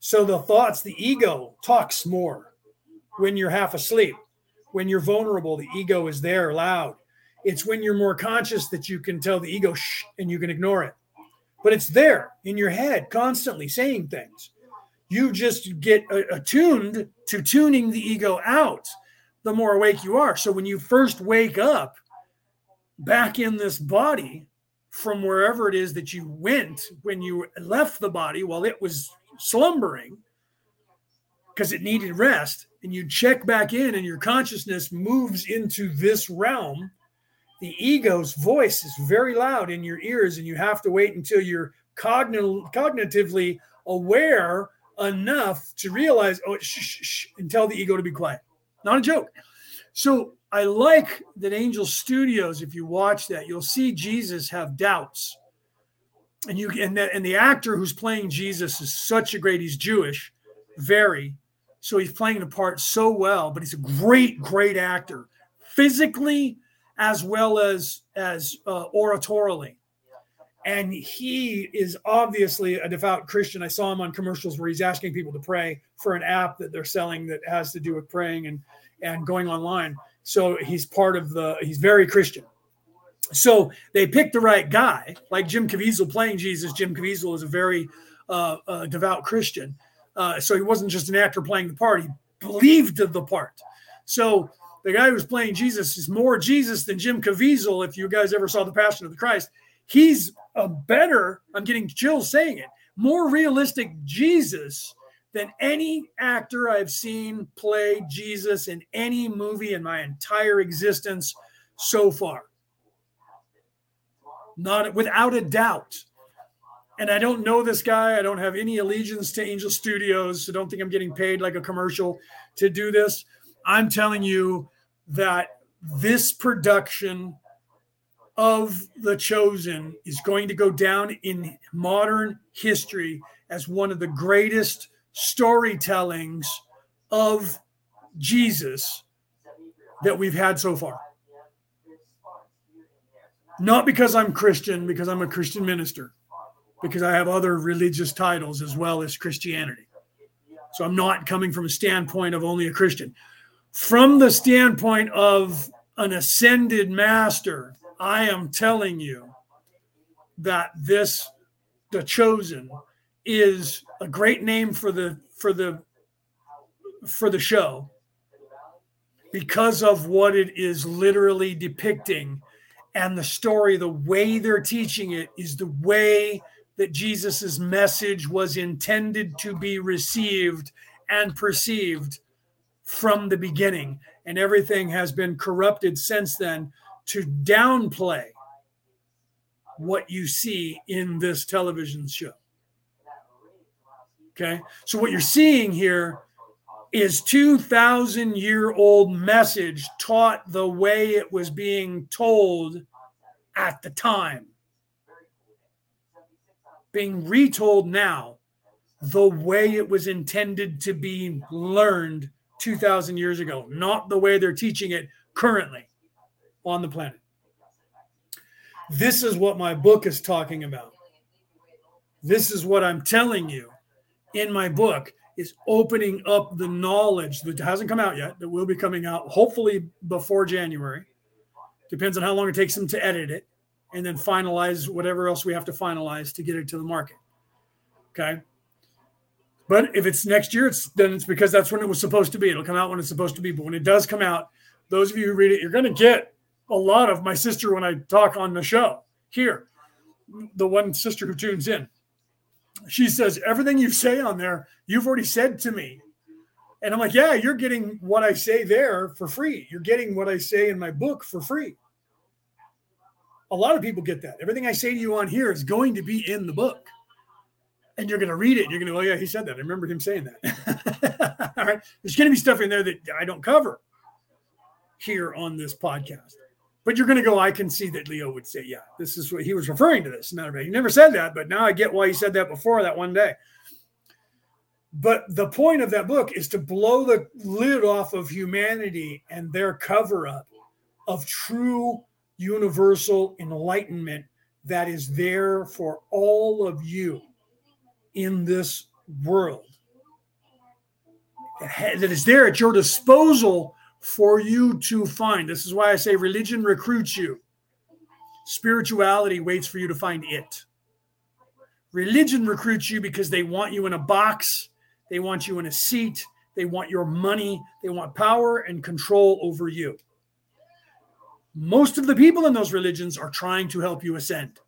So the thoughts, the ego talks more when you're half asleep. When you're vulnerable, the ego is there loud. It's when you're more conscious that you can tell the ego shh and you can ignore it. But it's there in your head constantly saying things. You just get attuned to tuning the ego out the more awake you are. So when you first wake up back in this body, from wherever it is that you went when you left the body while it was slumbering because it needed rest and you check back in and your consciousness moves into this realm the ego's voice is very loud in your ears and you have to wait until you're cogn- cognitively aware enough to realize oh shh, shh, and tell the ego to be quiet not a joke so I like that Angel Studios, if you watch that, you'll see Jesus have doubts. And you and the, and the actor who's playing Jesus is such a great, he's Jewish, very. So he's playing the part so well, but he's a great, great actor. Physically, as well as as uh. And he is obviously a devout Christian. I saw him on commercials where he's asking people to pray for an app that they're selling that has to do with praying and and going online. So he's part of the. He's very Christian. So they picked the right guy, like Jim Caviezel playing Jesus. Jim Caviezel is a very uh, uh, devout Christian, uh, so he wasn't just an actor playing the part; he believed the part. So the guy who's playing Jesus is more Jesus than Jim Caviezel. If you guys ever saw The Passion of the Christ, he's a better. I'm getting chills saying it. More realistic Jesus than any actor I've seen play Jesus in any movie in my entire existence so far not without a doubt. And I don't know this guy. I don't have any allegiance to Angel Studios. So don't think I'm getting paid like a commercial to do this. I'm telling you that this production of The Chosen is going to go down in modern history as one of the greatest storytellings of Jesus that we've had so far. Not because I'm Christian, because I'm a Christian minister, because I have other religious titles as well as Christianity. So I'm not coming from a standpoint of only a Christian. From the standpoint of an ascended master, I am telling you that this, the chosen, is a great name for the for the for the show because of what it is literally depicting and the story, the way they're teaching it, is the way that Jesus's message was intended to be received and perceived from the beginning. And everything has been corrupted since then to downplay what you see in this television show. Okay. So, what you're seeing here is 2000 year old message taught the way it was being told at the time being retold now the way it was intended to be learned 2000 years ago not the way they're teaching it currently on the planet. This is what my book is talking about. This is what i'm telling you in my book is opening up the knowledge that hasn't come out yet, that will be coming out hopefully before January. Depends on how long it takes them to edit it and then finalize whatever else we have to finalize to get it to the market. Okay. But if it's next year, it's then it's because that's when it was supposed to be. It'll come out when it's supposed to be. But when it does come out, those of you who read it, you're going to get a lot of my sister when I talk on the show here. The one sister who tunes in she says, Everything you say on there, you've already said to me. And I'm like, Yeah, you're getting what I say there for free. You're getting what I say in my book for free. A lot of people get that. Everything I say to you on here is going to be in the book. And you're going to read it. You're going to go, Oh, yeah, he said that. I remembered him saying that. *laughs* All right. There's going to be stuff in there that I don't cover here on this podcast. But you're going to go, I can see that Leo would say, yeah, this is what he was referring to this. Matter of fact, he never said that, but now I get why he said that before that one day. But the point of that book is to blow the lid off of humanity and their cover up of true universal enlightenment that is there for all of you in this world. That is there at your disposal for you to find. This is why I say religion recruits you, spirituality waits for you to find it. Religion recruits you because they want you in a box, they want you in a seat, they want your money, they want power and control over you. Most of the people in those religions are trying to help you ascend.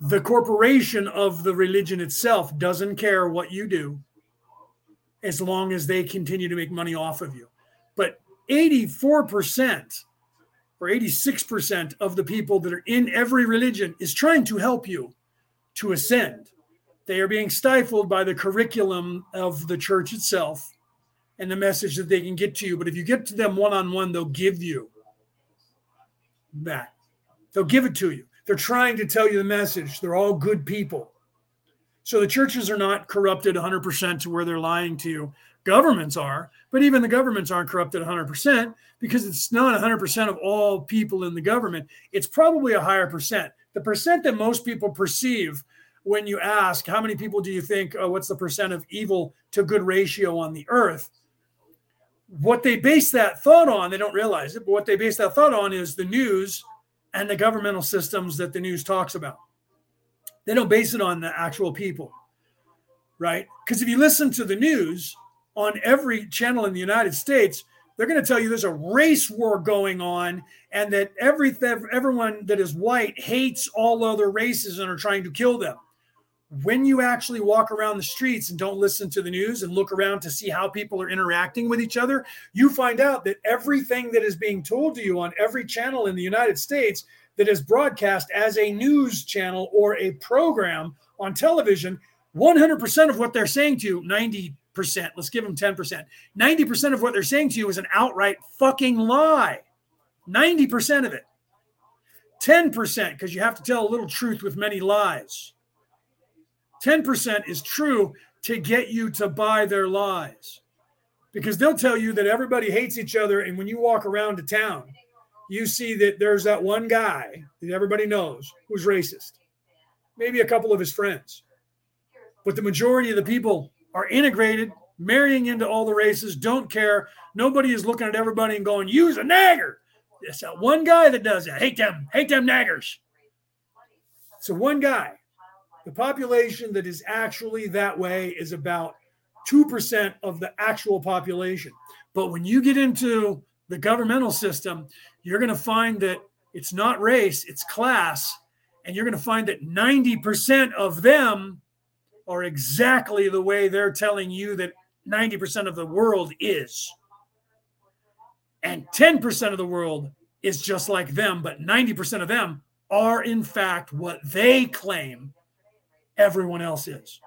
The corporation of the religion itself doesn't care what you do as long as they continue to make money off of you. But 84% or 86% of the people that are in every religion is trying to help you to ascend. They are being stifled by the curriculum of the church itself and the message that they can get to you. But if you get to them one on one, they'll give you that. They'll give it to you. They're trying to tell you the message. They're all good people. So the churches are not corrupted 100% to where they're lying to you. Governments are, but even the governments aren't corrupted 100% because it's not 100% of all people in the government. It's probably a higher percent. The percent that most people perceive when you ask, how many people do you think, uh, what's the percent of evil to good ratio on the earth? What they base that thought on, they don't realize it, but what they base that thought on is the news and the governmental systems that the news talks about. They don't base it on the actual people, right? Because if you listen to the news on every channel in the United States, they're going to tell you there's a race war going on and that every everyone that is white hates all other races and are trying to kill them. When you actually walk around the streets and don't listen to the news and look around to see how people are interacting with each other, you find out that everything that is being told to you on every channel in the United States that is broadcast as a news channel or a program on television, 100% of what they're saying to you, 90%, let's give them 10%, 90% of what they're saying to you is an outright fucking lie. 90% of it. 10%, because you have to tell a little truth with many lies. 10% is true to get you to buy their lies. Because they'll tell you that everybody hates each other. And when you walk around to town, you see that there's that one guy that everybody knows who's racist, maybe a couple of his friends. But the majority of the people are integrated, marrying into all the races, don't care. Nobody is looking at everybody and going, use a nagger. It's that one guy that does that. Hate them, hate them naggers. So one guy. The population that is actually that way is about 2% of the actual population. But when you get into the governmental system, you're going to find that it's not race, it's class. And you're going to find that 90% of them are exactly the way they're telling you that 90% of the world is. And 10% of the world is just like them, but 90% of them are, in fact, what they claim everyone else is.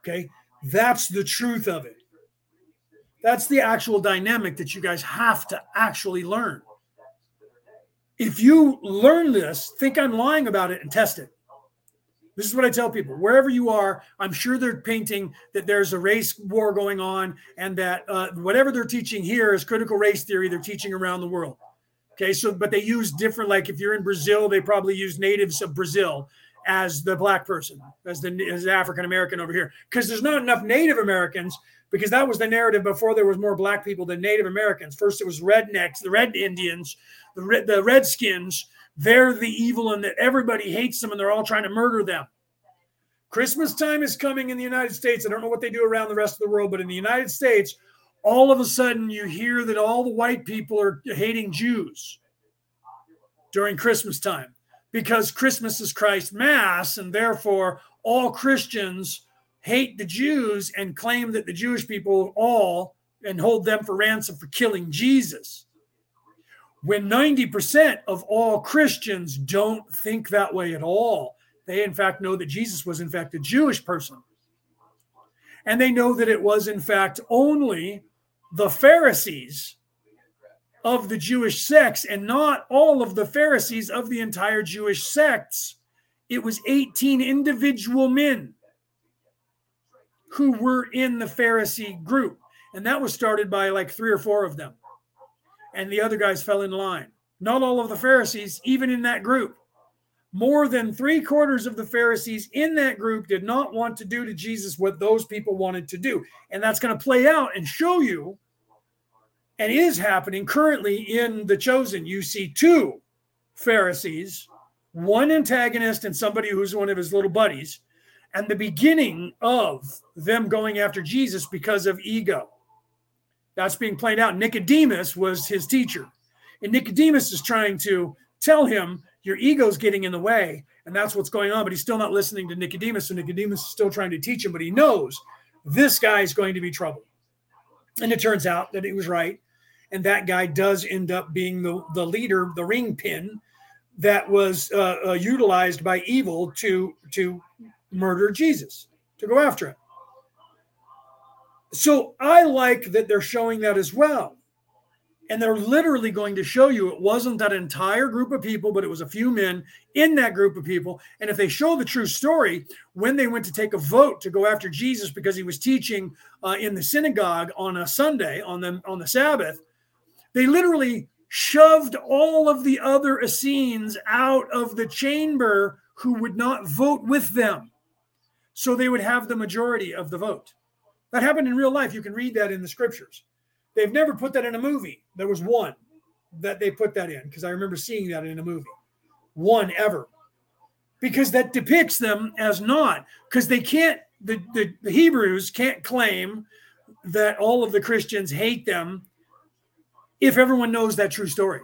Okay. That's the truth of it. That's the actual dynamic that you guys have to actually learn. If you learn this, think I'm lying about it and test it. This is what I tell people wherever you are, I'm sure they're painting that there's a race war going on and that uh, whatever they're teaching here is critical race theory, they're teaching around the world. Okay, so but they use different, like if you're in Brazil, they probably use natives of Brazil as the black person, as the as African American over here, because there's not enough Native Americans because that was the narrative before there was more black people than Native Americans. First, it was rednecks, the red Indians, the red, the Redskins. They're the evil, and that everybody hates them, and they're all trying to murder them. Christmas time is coming in the United States. I don't know what they do around the rest of the world, but in the United States, all of a sudden you hear that all the white people are hating Jews during Christmas time because Christmas is Christ Mass, and therefore all Christians hate the Jews and claim that the Jewish people all and hold them for ransom for killing Jesus. When 90% of all Christians don't think that way at all, they in fact know that Jesus was in fact a Jewish person. And they know that it was in fact only the Pharisees of the Jewish sects and not all of the Pharisees of the entire Jewish sects. It was 18 individual men who were in the Pharisee group. And that was started by like three or four of them. And the other guys fell in line. Not all of the Pharisees, even in that group. More than three quarters of the Pharisees in that group did not want to do to Jesus what those people wanted to do. And that's going to play out and show you, and is happening currently in the chosen. You see two Pharisees, one antagonist and somebody who's one of his little buddies and the beginning of them going after Jesus because of ego. That's being played out. Nicodemus was his teacher. And Nicodemus is trying to tell him, Your ego's getting in the way. And that's what's going on. But he's still not listening to Nicodemus. So Nicodemus is still trying to teach him, but he knows this guy is going to be trouble. And it turns out that he was right. And that guy does end up being the, the leader, the ring pin that was uh, uh, utilized by evil to, to murder Jesus, to go after him. So I like that they're showing that as well. And they're literally going to show you it wasn't that entire group of people, but it was a few men in that group of people. And if they show the true story, when they went to take a vote to go after Jesus because he was teaching uh, in the synagogue on a Sunday on the on the Sabbath, they literally shoved all of the other Essenes out of the chamber who would not vote with them, so they would have the majority of the vote. That happened in real life. You can read that in the scriptures. They've never put that in a movie. There was one that they put that in because I remember seeing that in a movie. One ever. Because that depicts them as not, because they can't, the, the, the Hebrews can't claim that all of the Christians hate them if everyone knows that true story.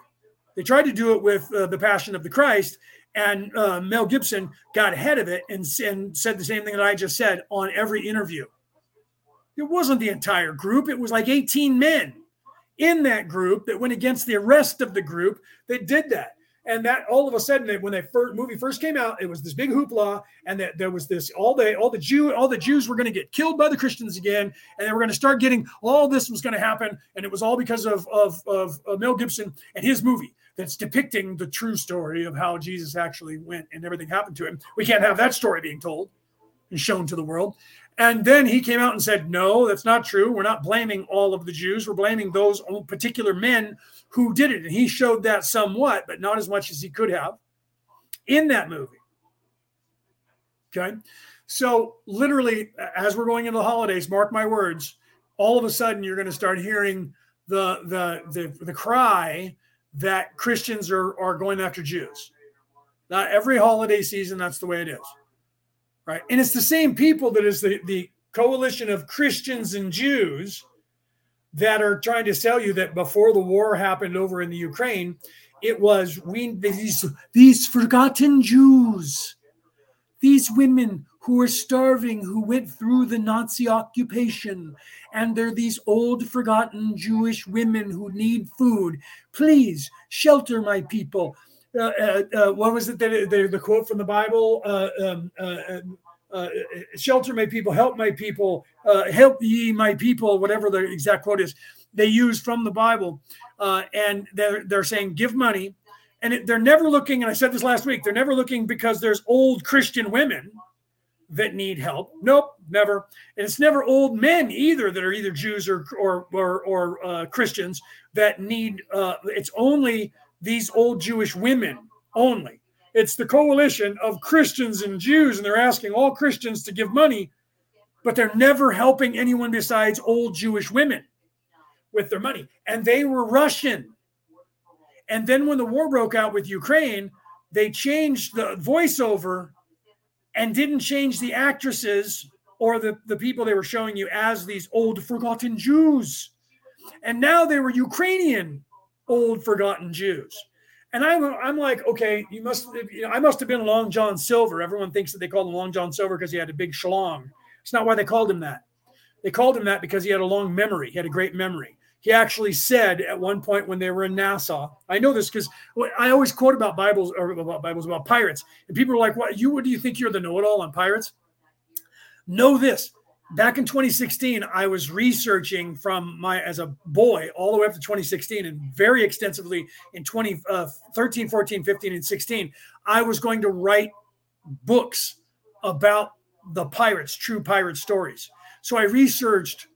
They tried to do it with uh, the Passion of the Christ, and uh, Mel Gibson got ahead of it and, and said the same thing that I just said on every interview. It wasn't the entire group, it was like 18 men in that group that went against the rest of the group that did that. And that all of a sudden, when the first movie first came out, it was this big hoopla, and that there was this all the all the Jew all the Jews were going to get killed by the Christians again, and they were going to start getting all this was going to happen, and it was all because of, of of of Mel Gibson and his movie that's depicting the true story of how Jesus actually went and everything happened to him. We can't have that story being told and shown to the world. And then he came out and said, No, that's not true. We're not blaming all of the Jews. We're blaming those particular men who did it. And he showed that somewhat, but not as much as he could have in that movie. Okay. So, literally, as we're going into the holidays, mark my words, all of a sudden you're going to start hearing the, the, the, the cry that Christians are, are going after Jews. Not every holiday season, that's the way it is right? And it's the same people that is the, the coalition of Christians and Jews that are trying to sell you that before the war happened over in the Ukraine, it was we these these forgotten Jews, these women who were starving, who went through the Nazi occupation, and they're these old forgotten Jewish women who need food. Please shelter my people. Uh, uh, uh, what was it that the, the, quote from the Bible? Um, uh, shelter my people, help my people, help ye my people, whatever the exact quote is. They use from the Bible, and they're they're saying give money, and it, they're never looking. And I said this last week. They're never looking because there's old Christian women that need help. Nope, never. And it's never old men either that are either Jews or or or, or uh, Christians that need. Uh, it's only these old Jewish women only. It's the coalition of Christians and Jews, and they're asking all Christians to give money, but they're never helping anyone besides old Jewish women with their money. And they were Russian. And then when the war broke out with Ukraine, they changed the voiceover and didn't change the actresses or the, the people they were showing you as these old forgotten Jews. And now they were Ukrainian old forgotten Jews. And I'm, I'm like, okay, you must, you know, I must have been Long John Silver. Everyone thinks that they called him Long John Silver because he had a big schlong. It's not why they called him that. They called him that because he had a long memory. He had a great memory. He actually said at one point when they were in Nassau, I know this because I always quote about Bibles or about Bibles about pirates, and people are like, "What you? What do you think you're the know-it-all on pirates?" Know this: back in 2016 i was researching from my as a boy all the way up to 2016 and very extensively in 2013 uh, 14 15 and 16 i was going to write books about the pirates true pirate stories. So i researched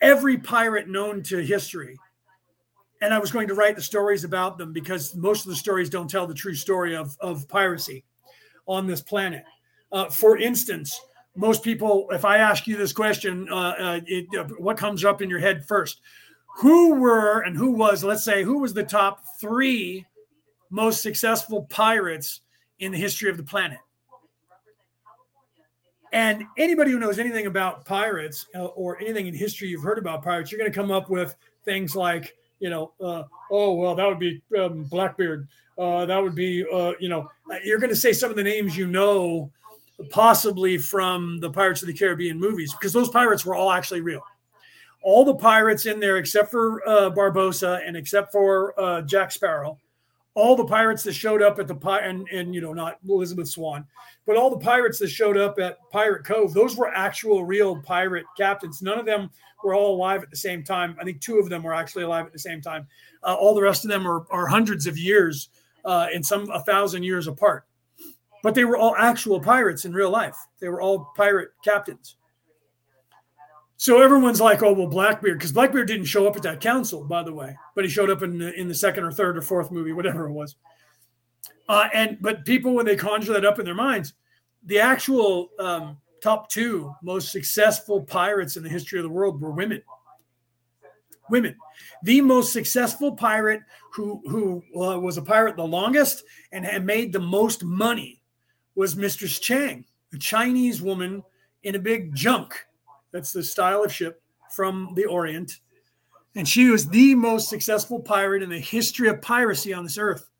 every pirate known to history and i was going to write the stories about them because most of the stories don't tell the true story of, of piracy on this planet. Uh, for instance most people, if I ask you this question, uh, uh, it, uh, what comes up in your head first? Who were and who was, let's say, who was the top three most successful pirates in the history of the planet? And anybody who knows anything about pirates uh, or anything in history you've heard about pirates, you're going to come up with things like, you know, uh, oh, well, that would be um, Blackbeard. Uh, that would be, uh, you know, you're going to say some of the names you know possibly from the Pirates of the Caribbean movies, because those pirates were all actually real. All the pirates in there, except for uh, Barbossa and except for uh, Jack Sparrow, all the pirates that showed up at the pi and and you know not Elizabeth Swann, but all the pirates that showed up at Pirate Cove, those were actual real pirate captains. None of them were all alive at the same time. I think two of them were actually alive at the same time. Uh, all the rest of them are, are hundreds of years uh, and some a thousand years apart. But they were all actual pirates in real life. They were all pirate captains. So everyone's like, "Oh well, Blackbeard," because Blackbeard didn't show up at that council, by the way, but he showed up in the, in the second or third or fourth movie, whatever it was. Uh, and but people, when they conjure that up in their minds, the actual um, top two most successful pirates in the history of the world were women. Women, the most successful pirate who who uh, was a pirate the longest and had made the most money was Mistress Chang, a Chinese woman in a big junk that's the style of ship from the Orient. And she was the most successful pirate in the history of piracy on this earth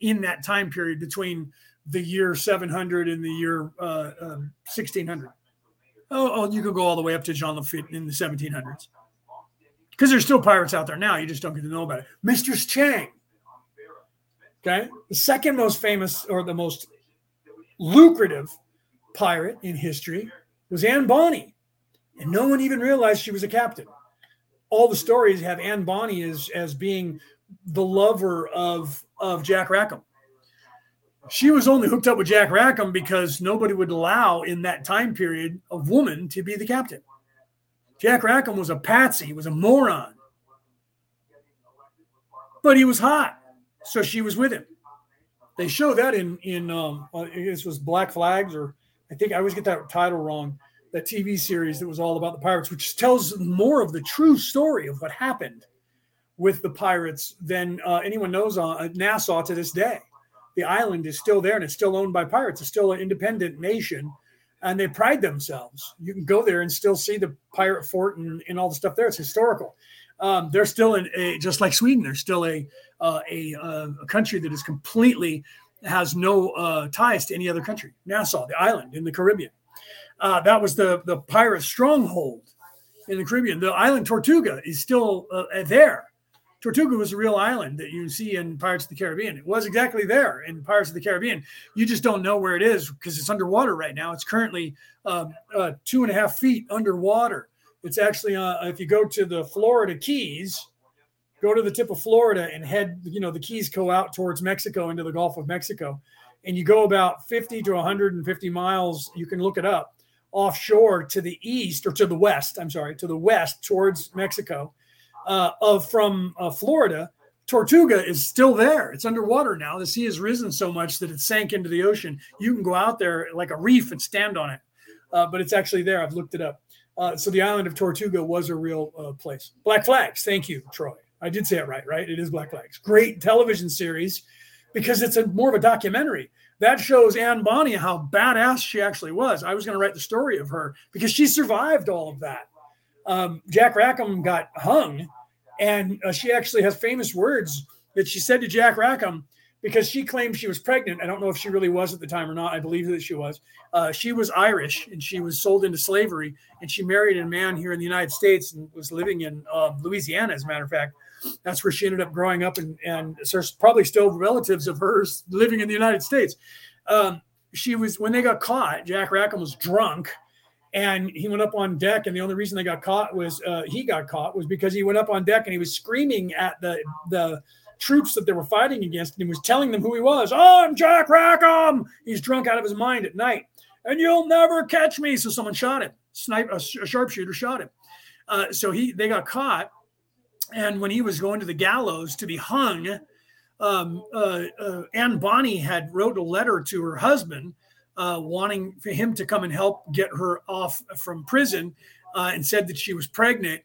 in that time period between the year 700 and the year uh, uh, 1600. Oh, oh, you could go all the way up to Jean Lafitte in the 1700s. Because there's still pirates out there now. You just don't get to know about it. Mistress Chang. Okay. The second most famous or the most lucrative pirate in history was Anne Bonny and no one even realized she was a captain. All the stories have Anne Bonny as as being the lover of of Jack Rackham. She was only hooked up with Jack Rackham because nobody would allow in that time period a woman to be the captain. Jack Rackham was a patsy, he was a moron. But he was hot, so she was with him. They show that in in um, this was Black Flags, or I think I always get that title wrong that TV series that was all about the pirates, which tells more of the true story of what happened with the pirates than uh, anyone knows on uh, Nassau to this day. The island is still there and it's still owned by pirates. It's still an independent nation and they pride themselves. You can go there and still see the pirate fort and, and all the stuff there. It's historical. Um, they're still in a, just like Sweden. They're still a uh, a, uh, a, country that is completely has no uh, ties to any other country. Nassau, the island in the Caribbean. Uh, that was the the pirate stronghold in the Caribbean. The island Tortuga is still uh, there. Tortuga was a real island that you see in Pirates of the Caribbean. It was exactly there in Pirates of the Caribbean. You just don't know where it is because it's underwater right now. It's currently uh, uh, two and a half feet underwater. It's actually, uh, if you go to the Florida Keys, go to the tip of Florida and head, you know, the Keys go out towards Mexico into the Gulf of Mexico. And you go about 50 to 150 miles. You can look it up offshore to the east or to the west, I'm sorry, to the west towards Mexico uh, of from uh, Florida, Tortuga is still there. It's underwater now. The sea has risen so much that it sank into the ocean. You can go out there like a reef and stand on it, uh, but it's actually there. I've looked it up. Uh, so the island of Tortuga was a real uh, place. Black Flags. Thank you, Troy. I did say it right, right? It is Black Flags. Great television series because it's a more of a documentary that shows Anne Bonny how badass she actually was. I was going to write the story of her because she survived all of that. Um, Jack Rackham got hung, and uh, she actually has famous words that she said to Jack Rackham because she claimed she was pregnant. I don't know if she really was at the time or not. I believe that she was. Uh, she was Irish and she was sold into slavery, and she married a man here in the United States and was living in uh, Louisiana, as a matter of fact that's where she ended up growing up, and and there's probably still relatives of hers living in the United States. Um, she was when they got caught. Jack Rackham was drunk, and he went up on deck. And the only reason they got caught was uh, he got caught was because he went up on deck and he was screaming at the the troops that they were fighting against, and he was telling them who he was. Oh, I'm Jack Rackham. He's drunk out of his mind at night, and you'll never catch me. So someone shot him. Snipe a, a sharpshooter shot him. Uh, so he they got caught and when he was going to the gallows to be hung, um, uh, uh, Anne Bonny had wrote a letter to her husband, uh, wanting for him to come and help get her off from prison, uh, and said that she was pregnant,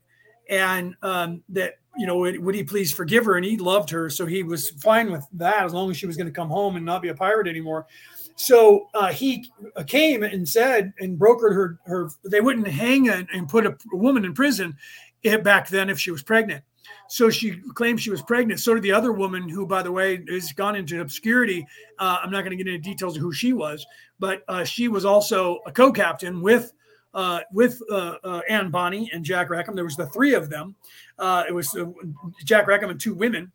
and um, that you know would, would, he please forgive her? And he loved her, so he was fine with that as long as she was going to come home and not be a pirate anymore. So uh, he came and said and brokered her her. They wouldn't hang a, and put a, a woman in prison back then if she was pregnant. So she claimed she was pregnant. So did the other woman, who, by the way, has gone into obscurity. Uh, I'm not going to get into details of who she was, but uh, she was also a co-captain with uh, with uh, uh, Anne Bonny and Jack Rackham. There was the three of them. Uh, it was Jack Rackham and two women.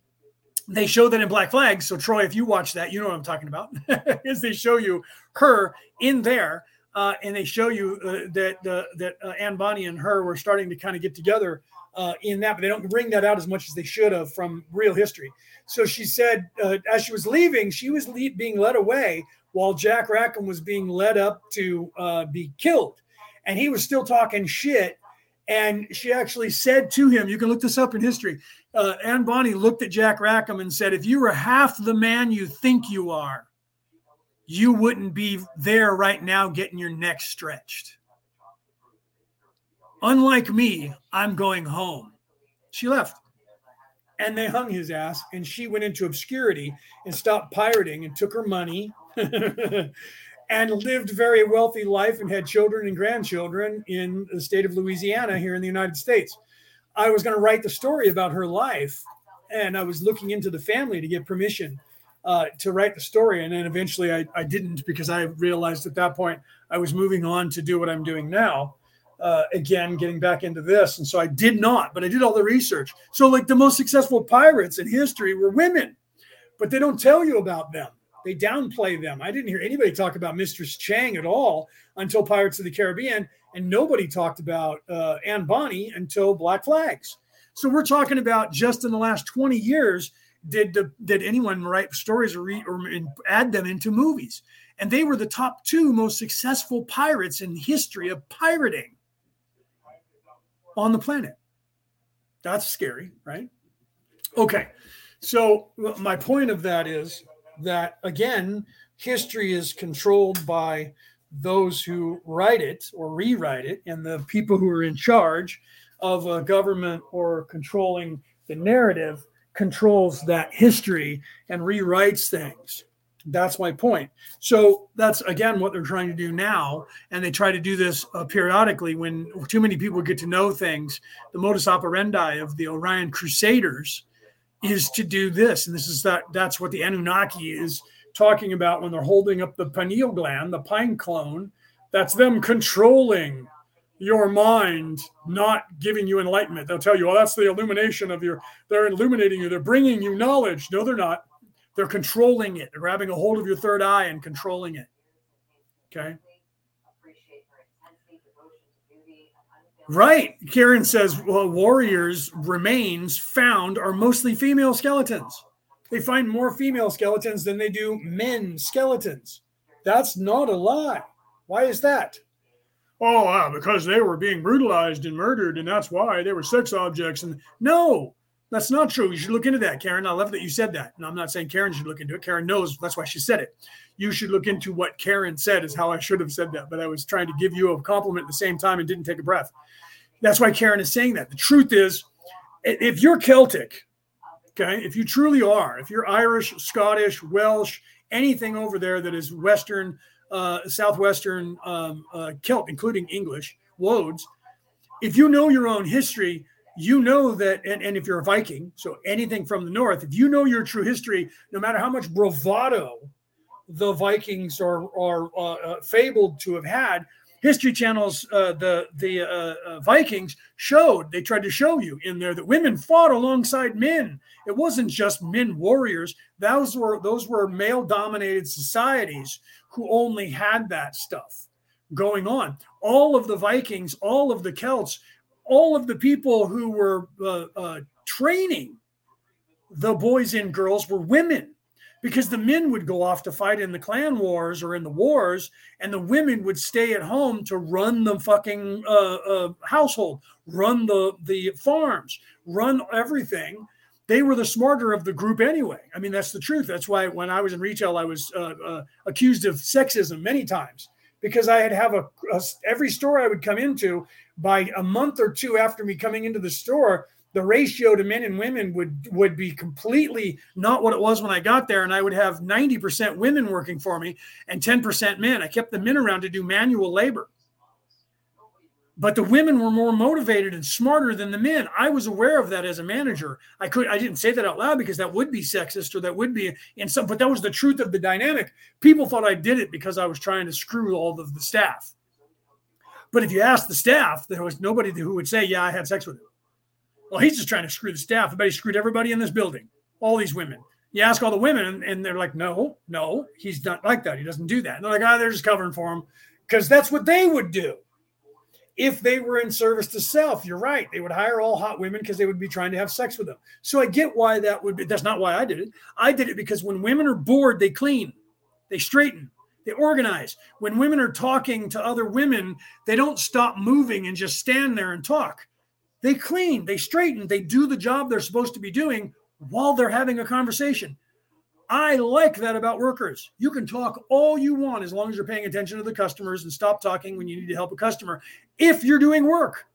they show that in Black Flag. So Troy, if you watch that, you know what I'm talking about. *laughs* is they show you her in there, uh, and they show you uh, that uh, that Anne Bonny and her were starting to kind of get together uh, in that, but they don't bring that out as much as they should have from real history. So she said, uh, as she was leaving, she was le- being led away while Jack Rackham was being led up to uh, be killed, and he was still talking shit. And she actually said to him, "You can look this up in history." uh, Anne Bonny looked at Jack Rackham and said, If you were half the man you think you are, you wouldn't be there right now getting your neck stretched. Unlike me, I'm going home. She left. And they hung his ass, and she went into obscurity and stopped pirating and took her money *laughs* and lived very wealthy life and had children and grandchildren in the state of Louisiana here in the United States. I was going to write the story about her life, and I was looking into the family to get permission uh, to write the story. And then eventually I, I, didn't because I realized at that point I was moving on to do what I'm doing now. Uh, again, getting back into this. And so I did not, but I did all the research. So, like the most successful pirates in history were women, but they don't tell you about them. They downplay them. I didn't hear anybody talk about Mistress Chang at all until Pirates of the Caribbean, and nobody talked about uh, Anne Bonny until Black Flags. So we're talking about just in the last 20 years, did the, did anyone write stories or, re, or add them into movies? And they were the top two most successful pirates in history of pirating on the planet. That's scary, right? Okay. So my point of that is that again, history is controlled by those who write it or rewrite it and the people who are in charge of a government or controlling the narrative controls that history and rewrites things. That's my point. So that's again what they're trying to do now. And they try to do this uh, periodically when too many people get to know things. The modus operandi of the orion crusaders is to do this. And this is that that's what the Anunnaki is talking about when they're holding up the pineal gland, the pine clone. That's them controlling your mind, not giving you enlightenment. They'll tell you, well, that's the illumination of your, they're illuminating you, they're bringing you knowledge. No, they're not. They're controlling it. They're grabbing a hold of your third eye and controlling it. Okay. Right. Karen says well, warriors' remains found are mostly female skeletons. They find more female skeletons than they do men skeletons. That's not a lie. Why is that? Oh, uh, because they were being brutalized and murdered, and that's why they were sex objects. And no, that's not true. You should look into that, Karen. I love that you said that. And I'm not saying Karen should look into it. Karen knows that's why she said it. You should look into what Karen said, is how I should have said that. But I was trying to give you a compliment at the same time and didn't take a breath. That's why Karen is saying that. The truth is, if you're Celtic, okay, if you truly are, if you're Irish, Scottish, Welsh, anything over there that is Western, uh, Southwestern um, uh, Celt, including English, Woads, if you know your own history, you know that, and, and if you're a Viking, so anything from the north, if you know your true history, no matter how much bravado the Vikings are, are uh, uh fabled to have had, History Channel's uh, the the uh, uh, Vikings showed they tried to show you in there that women fought alongside men. It wasn't just men warriors; those were those were male dominated societies who only had that stuff going on. All of the Vikings, all of the Celts, all of the people who were uh, uh, training the boys and girls were women because the men would go off to fight in the clan wars or in the wars, and the women would stay at home to run the fucking uh, uh, household, run the the farms, run everything. They were the smarter of the group anyway. I mean, that's the truth. That's why when I was in retail, I was uh, uh accused of sexism many times because I had have a, a every store I would come into by a month or two after me coming into the store the ratio to men and women would would be completely not what it was when I got there, and I would have 90% women working for me and 10% men. I kept the men around to do manual labor. But the women were more motivated and smarter than the men. I was aware of that as a manager. I could I didn't say that out loud because that would be sexist or that would be in some, but that was the truth of the dynamic. People thought I did it because I was trying to screw all of the staff. But if you ask the staff, there was nobody who would say, "Yeah, I had sex with him." Well, he's just trying to screw the staff. I bet he screwed everybody in this building. All these women. You ask all the women, and they're like, no, no, he's not like that. He doesn't do that. And they're like, oh, they're just covering for him because that's what they would do if they were in service to self. You're right. They would hire all hot women because they would be trying to have sex with them. So I get why that would be. That's not why I did it. I did it because when women are bored, they clean, they straighten, they organize. When women are talking to other women, they don't stop moving and just stand there and talk. They clean, they straighten, they do the job they're supposed to be doing while they're having a conversation. I like that about workers. You can talk all you want as long as you're paying attention to the customers and stop talking when you need to help a customer if you're doing work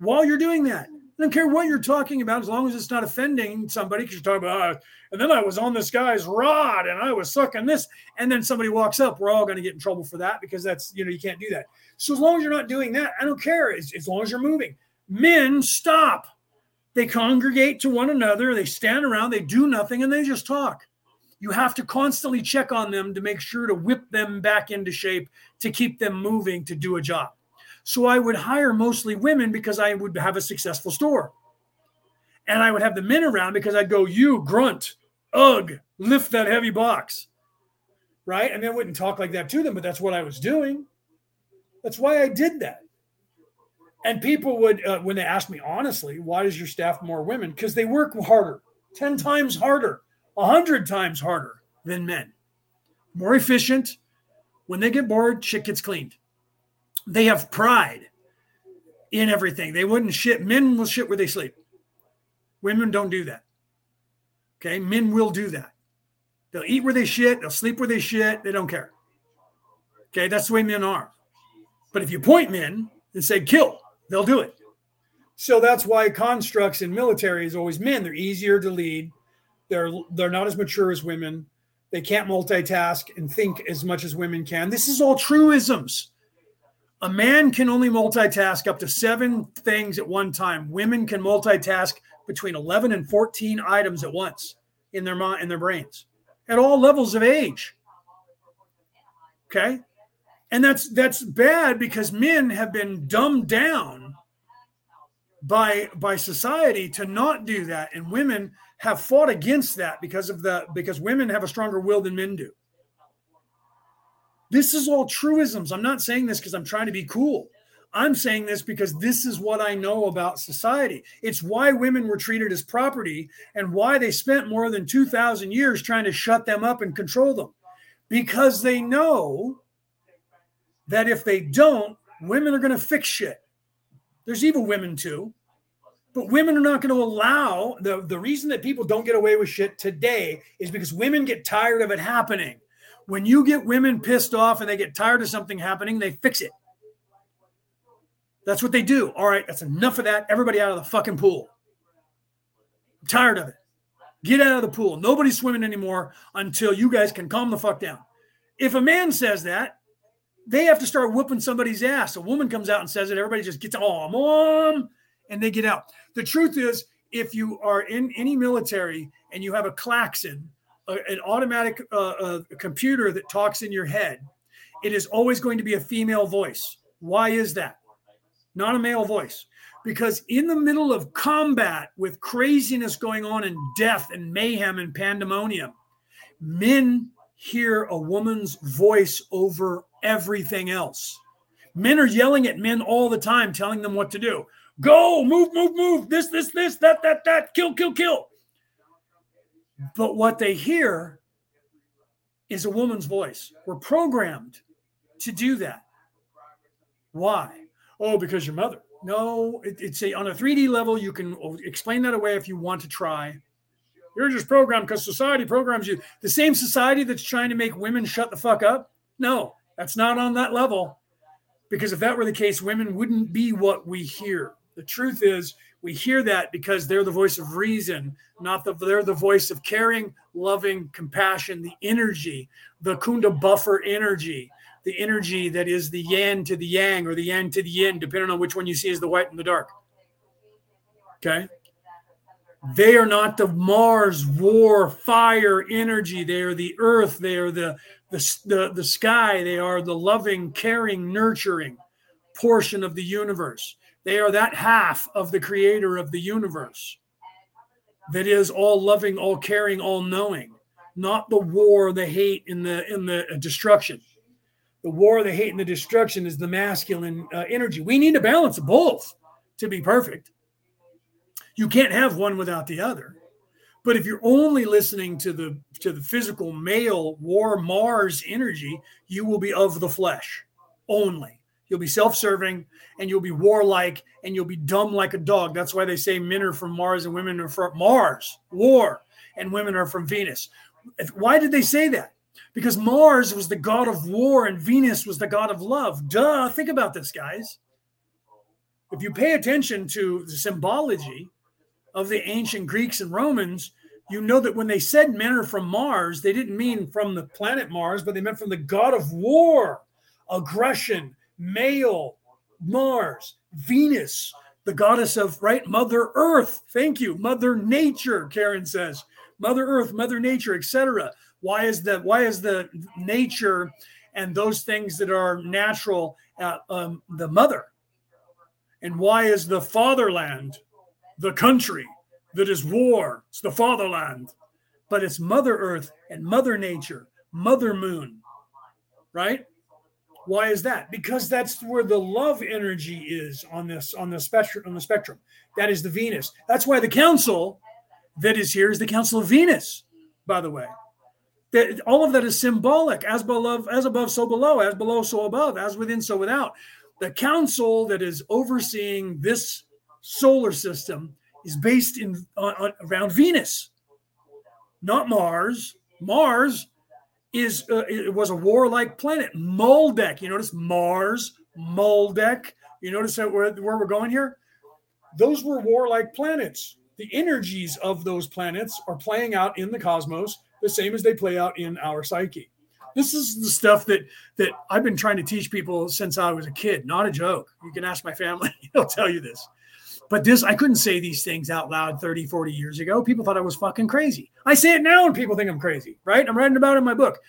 while you're doing that. I don't care what you're talking about as long as it's not offending somebody because you're talking about, uh, and then I was on this guy's rod and I was sucking this. And then somebody walks up, we're all going to get in trouble for that because that's, you know, you can't do that. So as long as you're not doing that, I don't care as, as long as you're moving. Men stop. They congregate to one another, they stand around, they do nothing, and they just talk you have to constantly check on them to make sure to whip them back into shape to keep them moving to do a job. So I would hire mostly women because I would have a successful store. And I would have the men around because I'd go, you grunt, ugh, lift that heavy box. Right. And I wouldn't talk like that to them, but that's what I was doing. That's why I did that. And people would, uh, when they asked me honestly, why does your staff more women? Because they work harder, 10 times harder 100 times harder than men. More efficient. When they get bored, shit gets cleaned. They have pride in everything. They wouldn't shit. Men will shit where they sleep. Women don't do that. Okay. Men will do that. They'll eat where they shit. They'll sleep where they shit. They don't care. Okay. That's the way men are. But if you point men and say kill, they'll do it. So that's why constructs in military is always men. They're easier to lead. They're they're not as mature as women. They can't multitask and think as much as women can. This is all truisms. A man can only multitask up to seven things at one time. Women can multitask between 11 and 14 items at once in their mind in their brains at all levels of age. Okay? And that's that's bad because men have been dumbed down by by society to not do that and women have fought against that because of the because women have a stronger will than men do. This is all truisms. I'm not saying this because I'm trying to be cool. I'm saying this because this is what I know about society. It's why women were treated as property and why they spent more than 2,000 years trying to shut them up and control them. Because they know that if they don't, women are going to fix shit. There's evil women too. But women are not going to allow the, the reason that people don't get away with shit today is because women get tired of it happening. When you get women pissed off and they get tired of something happening, they fix it. That's what they do. All right, that's enough of that. Everybody out of the fucking pool. I'm tired of it. Get out of the pool. Nobody's swimming anymore until you guys can calm the fuck down. If a man says that, they have to start whooping somebody's ass. A woman comes out and says it, everybody just gets, oh, mom, and they get out. The truth is, if you are in any military and you have a klaxon, a, an automatic uh, computer that talks in your head, it is always going to be a female voice. Why is that? Not a male voice. Because in the middle of combat with craziness going on and death and mayhem and pandemonium, men hear a woman's voice over everything else. Men are yelling at men all the time, telling them what to do. Go, move, move, move. This, this, this, that, that, that. Kill, kill, kill. But what they hear is a woman's voice. We're programmed to do that. Why? Oh, because your mother. No, it, it's a on a 3D level. You can explain that away if you want to try. You're just programmed because society programs you. The same society that's trying to make women shut the fuck up. No, that's not on that level. Because if that were the case, women wouldn't be what we hear. The truth is, we hear that because they're the voice of reason, not that they're the voice of caring, loving, compassion, the energy, the Kundabuffer energy, the energy that is the yin to the yang or the yang to the yin, depending on which one you see as the white and the dark. Okay. They are not the Mars war fire energy. They are the earth. They are the, the, the, the sky. They are the loving, caring, nurturing portion of the universe. They are that half of the creator of the universe. that is all loving, all caring, all knowing, not the war, the hate, and the and the destruction. The war, the hate, and the destruction is the masculine uh, energy. We need to balance both to be perfect. You can't have one without the other. But if you're only listening to the to the physical male war Mars energy, you will be of the flesh only. You'll be self-serving and you'll be warlike and you'll be dumb like a dog. That's why they say men are from Mars and women are from Mars, war, and women are from Venus. Why did they say that? Because Mars was the god of war and Venus was the god of love. Duh, think about this, guys. If you pay attention to the symbology of the ancient Greeks and Romans, you know that when they said men are from Mars, they didn't mean from the planet Mars, but they meant from the god of war, aggression, male, Mars, Venus, the goddess of right Mother Earth. Thank you, Mother Nature. Karen says, Mother Earth, Mother Nature, etc. Why is the why is the nature and those things that are natural uh, um, the mother? And why is the fatherland the country that is war? It's the fatherland, but it's Mother Earth and Mother Nature, Mother Moon, right? Why is that? Because that's where the love energy is on this on the spectrum on the spectrum. That is the Venus. That's why the council that is here is the Council of Venus, by the way. That all of that is symbolic, as below, as above, so below, as below, so above, as within, so without. The council that is overseeing this solar system is based in on, on, around Venus, not Mars. Mars is uh, it was a warlike planet. Maldek, you notice Mars, Maldek. You notice that where, where we're going here? Those were warlike planets. The energies of those planets are playing out in the cosmos the same as they play out in our psyche. This is the stuff that that I've been trying to teach people since I was a kid. Not a joke. You can ask my family; *laughs* they'll tell you this. But this, I couldn't say these things out loud 30, 40 years ago. People thought I was fucking crazy. I say it now and people think I'm crazy, right? I'm writing about it in my book.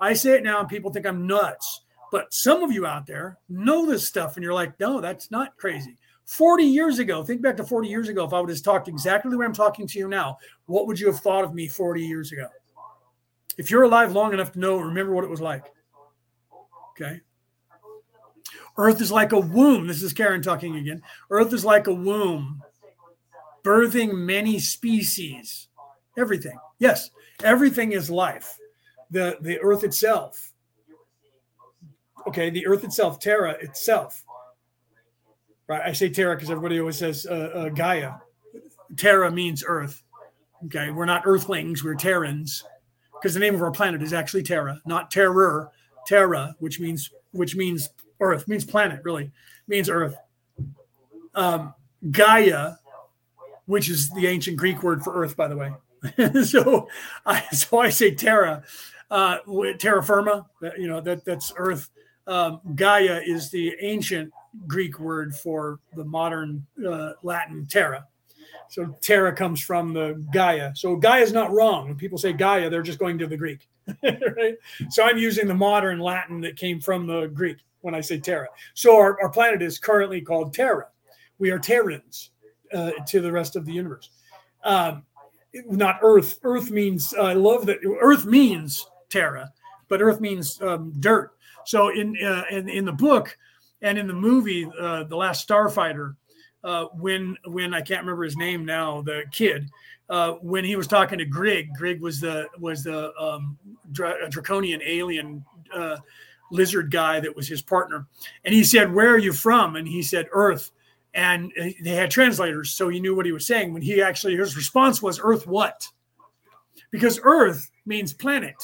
I say it now and people think I'm nuts. But some of you out there know this stuff and you're like, no, that's not crazy. 40 years ago, think back to 40 years ago. If I would have talked exactly the way I'm talking to you now, what would you have thought of me 40 years ago? If you're alive long enough to know, remember what it was like. Okay. Earth is like a womb. This is Karen talking again. Earth is like a womb, birthing many species. Everything. Yes, everything is life. The the earth itself. Okay, the earth itself, Terra itself. Right. I say Terra because everybody always says uh, uh, Gaia. Terra means earth. Okay, we're not earthlings, we're Terrans. Because the name of our planet is actually Terra, not terror. Terra, which means which means Earth means planet, really means Earth. Um, Gaia, which is the ancient Greek word for Earth, by the way. *laughs* so, I so I say Terra, uh, terra firma. You know that that's Earth. Um, Gaia is the ancient Greek word for the modern uh, Latin terra. So terra comes from the Gaia. So Gaia is not wrong. When people say Gaia, they're just going to the Greek. *laughs* right? So I'm using the modern Latin that came from the Greek when I say Terra. So our, our planet is currently called Terra. We are Terrans uh, to the rest of the universe. Um, not Earth. Earth means, uh, I love that Earth means Terra, but Earth means um, dirt. So in, uh, in, in the book and in the movie, uh, The Last Starfighter, uh, when when I can't remember his name now, the kid, uh, when he was talking to Grig, Grig was the was the um, dra- draconian alien lizard guy that was his partner. And he said, Where are you from? And he said, Earth. And they had translators, so he knew what he was saying. When he actually, his response was, Earth what? Because Earth means planet.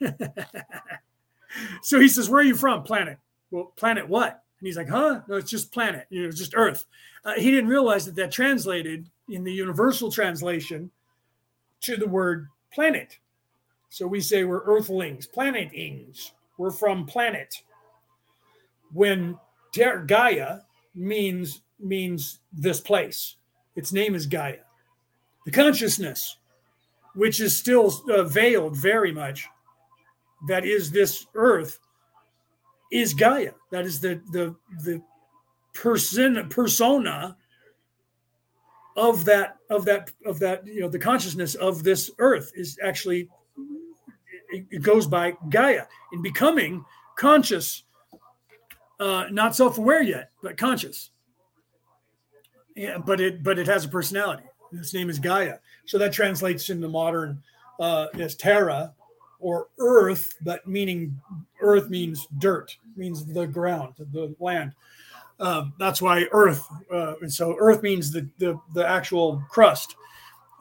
*laughs* so he says, Where are you from? Planet. Well, planet what? And he's like, Huh? No, it's just planet. You know, it's just Earth. Uh, he didn't realize that that translated in the universal translation to the word planet. So we say we're earthlings, planetings. We're from planet. When Ter- Gaia means means this place, its name is Gaia. The consciousness, which is still uh, veiled very much, that is this earth, is Gaia. That is the the the person persona of that of that of that you know the consciousness of this earth is actually it, goes by gaia. In becoming conscious uh not self-aware yet but conscious. Yeah but it but it has a personality. Its name is gaia. So that translates into modern uh as terra or earth but meaning earth means dirt means the ground the land. Um, that's why Earth, uh, and so Earth means the the, the actual crust.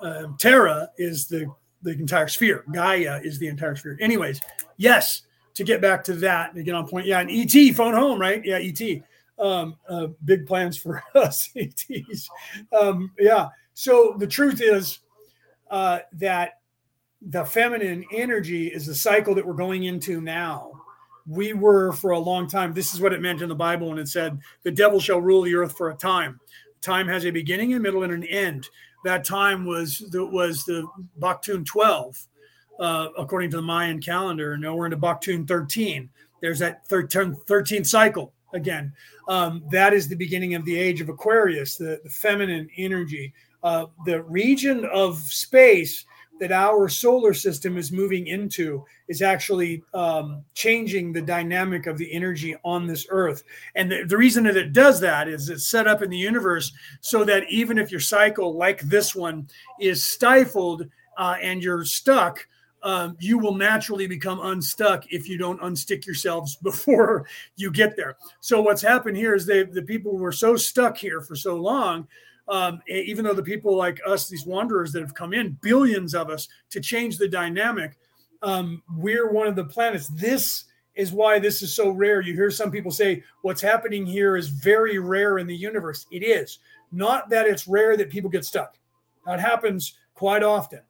Um, Terra is the the entire sphere. Gaia is the entire sphere. Anyways, yes. To get back to that and get on point, yeah. And ET phone home, right? Yeah, ET. Um, uh, big plans for *laughs* us ETs. Um, yeah. So the truth is uh, that the feminine energy is the cycle that we're going into now we were for a long time. This is what it meant in the Bible when it said, The devil shall rule the earth for a time. Time has a beginning, a middle, and an end. That time was the, was the Baktun 12, uh, according to the Mayan calendar. And now we're into Baktun 13. There's that 13th, 13th cycle again. Um, that is the beginning of the age of Aquarius, the, the feminine energy. Uh, the region of space that our solar system is moving into is actually um, changing the dynamic of the energy on this earth. And the, the, reason that it does that is it's set up in the universe so that even if your cycle like this one is stifled uh, and you're stuck um, you will naturally become unstuck if you don't unstick yourselves *laughs* before you get there. So what's happened here is they, the people were so stuck here for so long um, even though the people like us, these wanderers that have come in, billions of us, to change the dynamic, um, we're one of the planets. This is why this is so rare. You hear some people say what's happening here is very rare in the universe. It is not that it's rare that people get stuck. That happens quite often.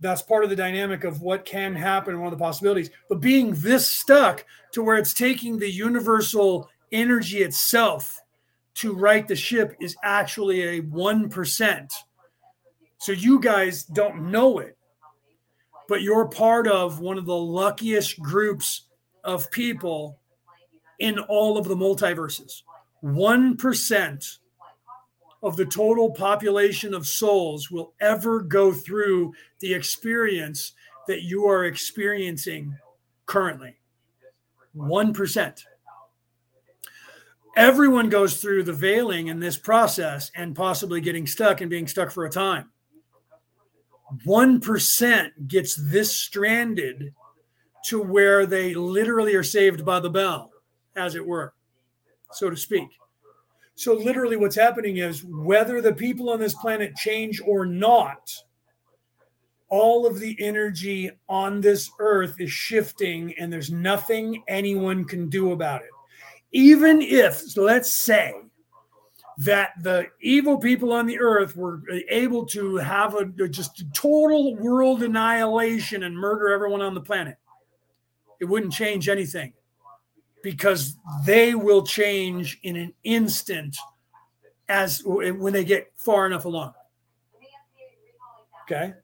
That's part of the dynamic of what can happen, one of the possibilities. But being this stuck to where it's taking the universal energy itself to right the ship is actually a 1%. So you guys don't know it, but you're part of one of the luckiest groups of people in all of the multiverses. 1% of the total population of souls will ever go through the experience that you are experiencing currently. 1% everyone goes through the veiling in this process and possibly getting stuck and being stuck for a time. 1% gets this stranded to where they literally are saved by the bell, as it were, so to speak. So, literally, what's happening is whether the people on this planet change or not, all of the energy on this earth is shifting, and there's nothing anyone can do about it even if, let's say, that the evil people on the earth were able to have a just total world annihilation and murder everyone on the planet, it wouldn't change anything because they will change in an instant as when they get far enough along. Okay.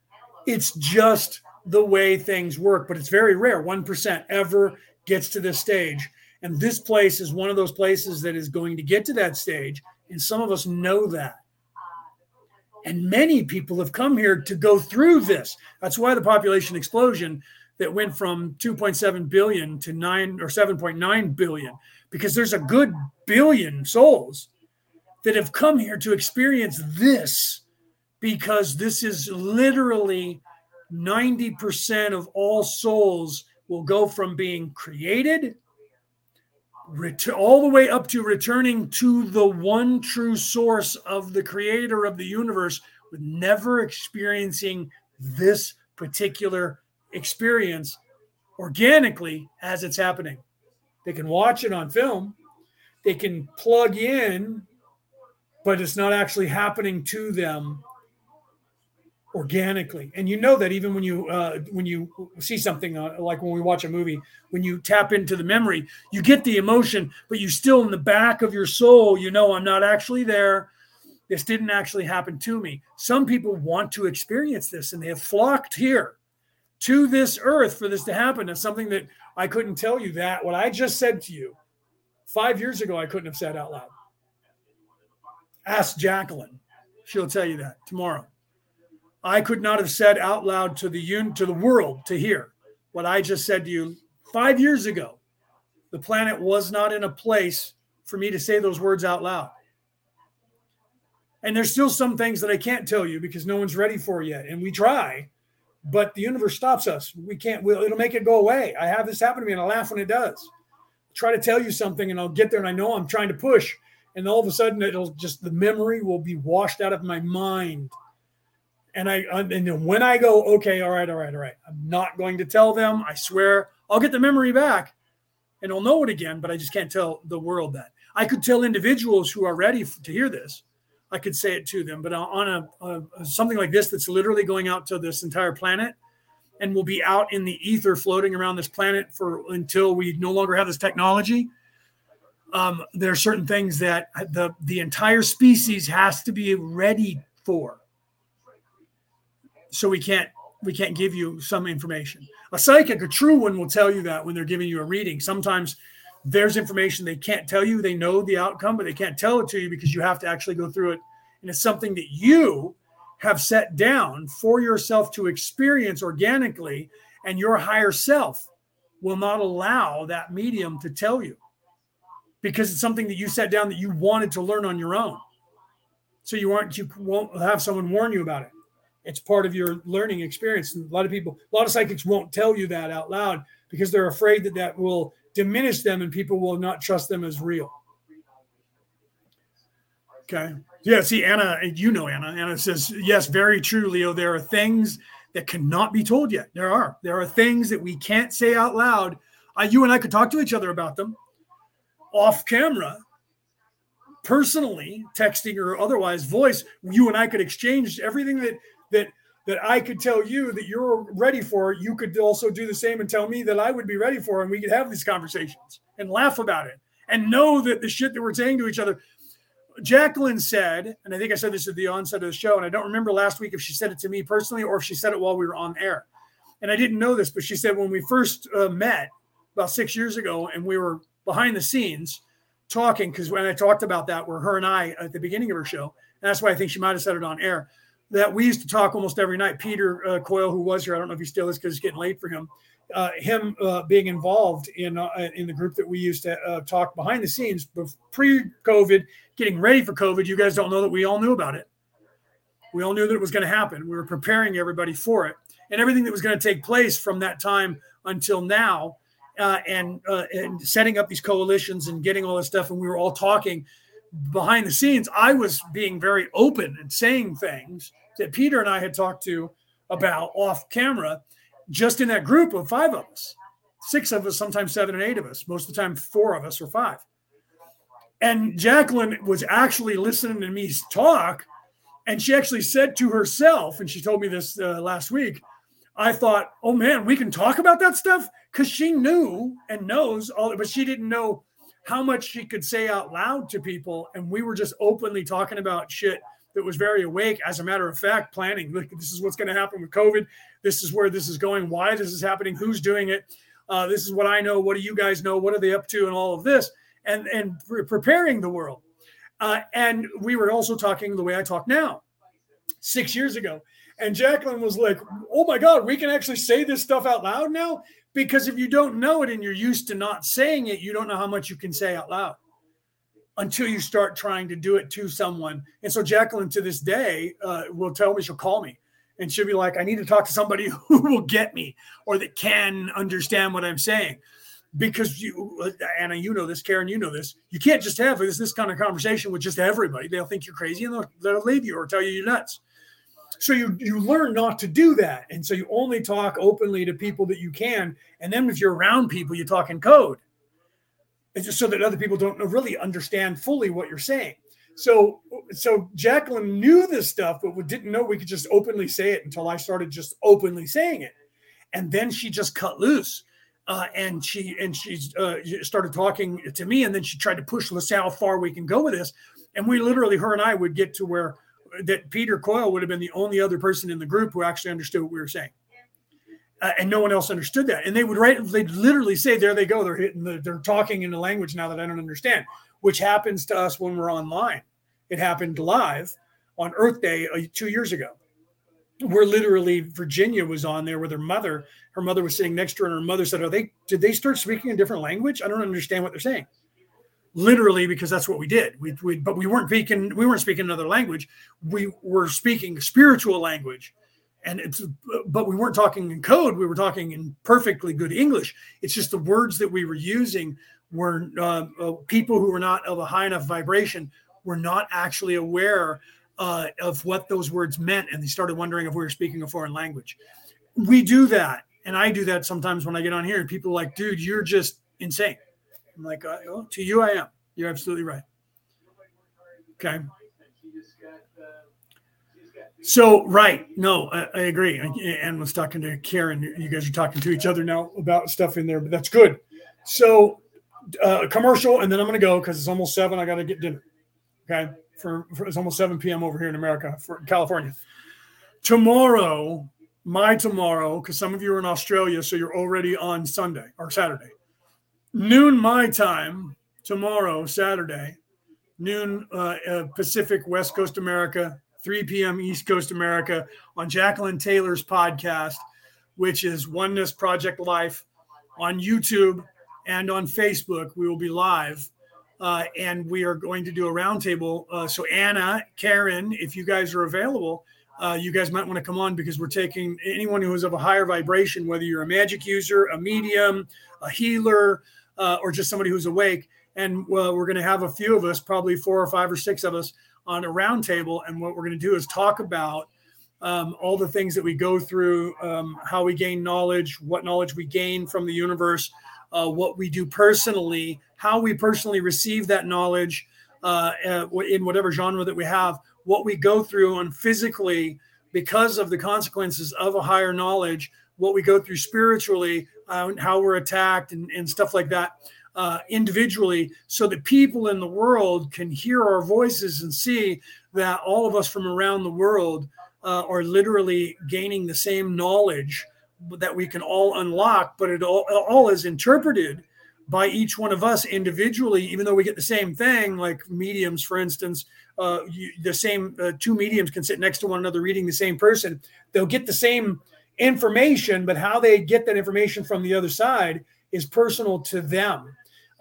It's just the way things work, but it's very rare. 1% ever gets to this stage and this place is one of those places that is going to get to that stage. And some of us know that. And many people have come here to go through this. That's why the population explosion that went from 2.7 billion to 9 or 7.9 billion, because there's a good billion souls that have come here to experience this, because this is literally 90% of all souls will go from being created ret- all the way up to returning to the one true source of the creator of the universe with never experiencing this particular experience organically as it's happening. They can watch it on film, they can plug in, but it's not actually happening to them organically. And you know that even when you uh, when you see something uh, like when we watch a movie when you tap into the memory you get the emotion but you still in the back of your soul you know i'm not actually there. This didn't actually happen to me. Some people want to experience this and they have flocked here to this earth for this to happen. It's something that i couldn't tell you that what i just said to you five years ago i couldn't have said out loud. Ask jacqueline. She'll tell you that tomorrow. I could not have said out loud to the un- to the world to hear what I just said to you 5 years ago. The planet was not in a place for me to say those words out loud. And there's still some things that I can't tell you because no one's ready for yet. And we try, but the universe stops us. We can't, we'll, it'll make it go away. I have this happen to me and I laugh when it does. I try to tell you something and I'll get there and I know I'm trying to push. And all of a sudden it'll just, the memory will be washed out of my mind. And I, and then when I go, okay, all right, all right, all right, I'm not going to tell them. I swear I'll get the memory back and I'll know it again, but I just can't tell the world that. I could tell individuals who are ready to hear this I could say it to them. But on a, a, something like this that's literally going out to this entire planet and will be out in the ether floating around this planet for until we no longer have this technology. Um, there are certain things that the the entire species has to be ready for. So we can't we can't give you some information. A psychic, a true one, will tell you that when they're giving you a reading. Sometimes there's information they can't tell you. They know the outcome, but they can't tell it to you because you have to actually go through it. And it's something that you have set down for yourself to experience organically, and your higher self will not allow that medium to tell you because it's something that you set down that you wanted to learn on your own. So you aren't you won't have someone warn you about it. It's part of your learning experience. And a lot of people, a lot of psychics won't tell you that out loud because they're afraid that that will diminish them and people will not trust them as real. Okay. Yeah. See, Anna, you know, Anna. Anna says, yes, very true, Leo. There are things that cannot be told yet. There are. There are things that we can't say out loud. Uh, you and I could talk to each other about them off camera, personally, texting or otherwise, voice. You and I could exchange everything that that that I could tell you that you're ready for, you could also do the same and tell me that I would be ready for, and we could have these conversations and laugh about it and know that the shit that we're saying to each other. Jacqueline said, and I think I said this at the onset of the show, and I don't remember last week if she said it to me personally or if she said it while we were on air. And I didn't know this, but she said when we first uh, met about six years ago, and we were behind the scenes talking, because when I talked about that, were her and I at the beginning of her show, and that's why I think she might have said it on air that we used to talk almost every night. Peter uh, Coyle, who was here, I don't know if he still is because it's getting late for him. Uh, him uh, being involved in uh, in the group that we used to uh, talk behind the scenes pre-COVID, getting ready for COVID. You guys don't know that we all knew about it. We all knew that it was going to happen. We were preparing everybody for it, and everything that was going to take place from that time until now, uh, and and setting up these coalitions and getting all this stuff. And we were all talking behind the scenes, I was being very open and saying things that Peter and I had talked to about off camera, just in that group of five of us, six of us, sometimes seven and eight of us, most of the time, four of us or five. And Jacqueline was actually listening to me talk. And she actually said to herself, and she told me this uh, last week, I thought, oh man, we can talk about that stuff because she knew and knows all, but she didn't know how much she could say out loud to people. And we were just openly talking about shit that was very awake. As a matter of fact, planning, look, this is what's going to happen with COVID. This is where this is going, why this is happening, who's doing it. Uh, this is what I know. What do you guys know? What are they up to? And all of this, and and pre- preparing the world. Uh, and we were also talking the way I talk now, six years ago. And Jacqueline was like, "Oh my God, we can actually say this stuff out loud now." Because if you don't know it and you're used to not saying it, you don't know how much you can say out loud until you start trying to do it to someone. And so Jacqueline, to this day, uh, will tell me she'll call me and she'll be like, "I need to talk to somebody *laughs* who will get me or that can understand what I'm saying." Because you, Anna, you know this, Karen, you know this. You can't just have this this kind of conversation with just everybody. They'll think you're crazy and they'll, they'll leave you or tell you you're nuts so you you learn not to do that and so you only talk openly to people that you can and then if you're around people you talk in code it's just so that other people don't really understand fully what you're saying. So so jacqueline knew this stuff but didn't know we could just openly say it until i started just openly saying it. And then she just cut loose uh, and she and she uh, started talking to me and then she tried to push see how far we can go with this. And we literally her and i would get to where that Peter Coyle would have been the only other person in the group who actually understood what we were saying. Uh, and no one else understood that. And they would write, they'd literally say, there they go. They're hitting the, they're talking in a language now that I don't understand, which happens to us when we're online. It happened live. on Earth Day uh, two years ago. Where literally Virginia was on there with her mother. Her mother was sitting next to her, and her mother said, "Are they? Did they start speaking a different language? I don't understand what they're saying." Literally, because that's what we did. We, we but we weren't speaking. We weren't speaking another language. We were speaking spiritual language and it's but we weren't talking in code we were talking in perfectly good english. It's just the words that we were using were uh, uh, people who were not of a high enough vibration were not actually aware uh, of what those words meant and they started wondering if we were speaking a foreign language. We do that and i do that sometimes when i get on here and people are like dude you're just insane. I'm like oh, to you i am. You're absolutely right. Okay so right, no, I, I, agree. And was talking to Karen. You guys are talking to each other now about stuff in there, but that's good. So uh, commercial, and then I'm going to go because it's almost seven. I got to get dinner. Okay, for, for, it's almost seven p.m. over here in America, for California. Tomorrow, my tomorrow, because some of you are in Australia, so you're already on Sunday or Saturday. Noon my time tomorrow, Saturday, noon uh, uh, Pacific West Coast America, 3 p.m. East Coast America on Jacqueline Taylor's podcast, which is Oneness Project Light on YouTube and on Facebook. We will be live. Uh, and we are going to do a roundtable. Uh, so, Anna, Karen, if you guys are available, uh, you guys might want to come on because we're taking anyone who is of a higher vibration, whether you're a magic user, a medium, a healer, uh, or just somebody who's awake. And we're going to have a few of us, probably four or five or six of us, on a roundtable. And what we're going to do is talk about um, all the things that we go through, um, how we gain knowledge, what knowledge we gain from the universe, uh, what we do personally, how we personally receive that knowledge uh, uh in whatever genre that we have, what we go through on physically because of the consequences of a higher knowledge, what we go through spiritually, uh, how we're attacked, and, and stuff like that uh, individually so that people in the world can hear our voices and see that all of us from around the world uh, are literally gaining the same knowledge that we can all unlock, but it all, all is interpreted by each one of us individually, even though we get the same thing, like mediums, for instance, uh, you, the same uh, two mediums can sit next to one another reading the same person. They'll get the same information, but how they get that information from the other side is personal to them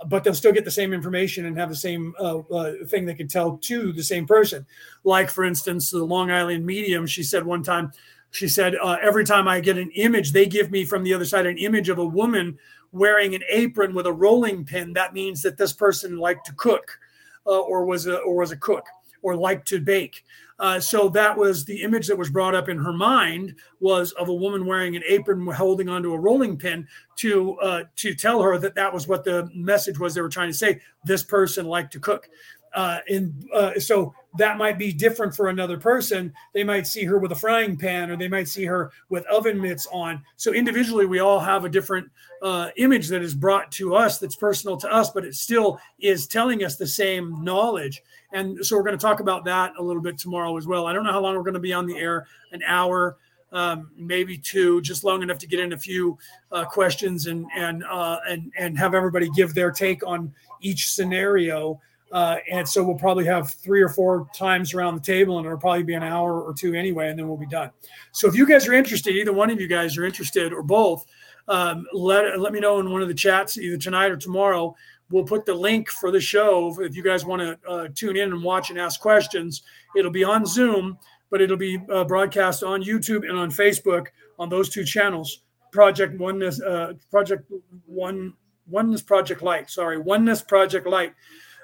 but they'll still get the same information and have the same uh, uh, thing they can tell to the same person. Like, for instance, the Long Island medium, she said one time, she said, uh, every time I get an image, they give me from the other side an image of a woman wearing an apron with a rolling pin. That means that this person liked to cook uh, or was a, or was a cook or liked to bake. Uh, so that was the image that was brought up in her mind was of a woman wearing an apron holding onto a rolling pin to uh, to tell her that that was what the message was they were trying to say. This person liked to cook. Uh, and uh, so that might be different for another person. They might see her with a frying pan, or they might see her with oven mitts on. So individually, we all have a different uh, image that is brought to us that's personal to us, but it still is telling us the same knowledge. And so we're going to talk about that a little bit tomorrow as well. I don't know how long we're going to be on the air, an hour. Um, maybe two, just long enough to get in a few uh, questions and and uh, and and have everybody give their take on each scenario. Uh, and so we'll probably have three or four times around the table, and it'll probably be an hour or two anyway, and then we'll be done. So if you guys are interested, either one of you guys are interested or both, um, let let me know in one of the chats either tonight or tomorrow. We'll put the link for the show if you guys want to uh, tune in and watch and ask questions. It'll be on Zoom, but it'll be uh, broadcast on YouTube and on Facebook on those two channels. Project Oneness, uh, Project One Oneness Project Light. Sorry, Oneness Project Light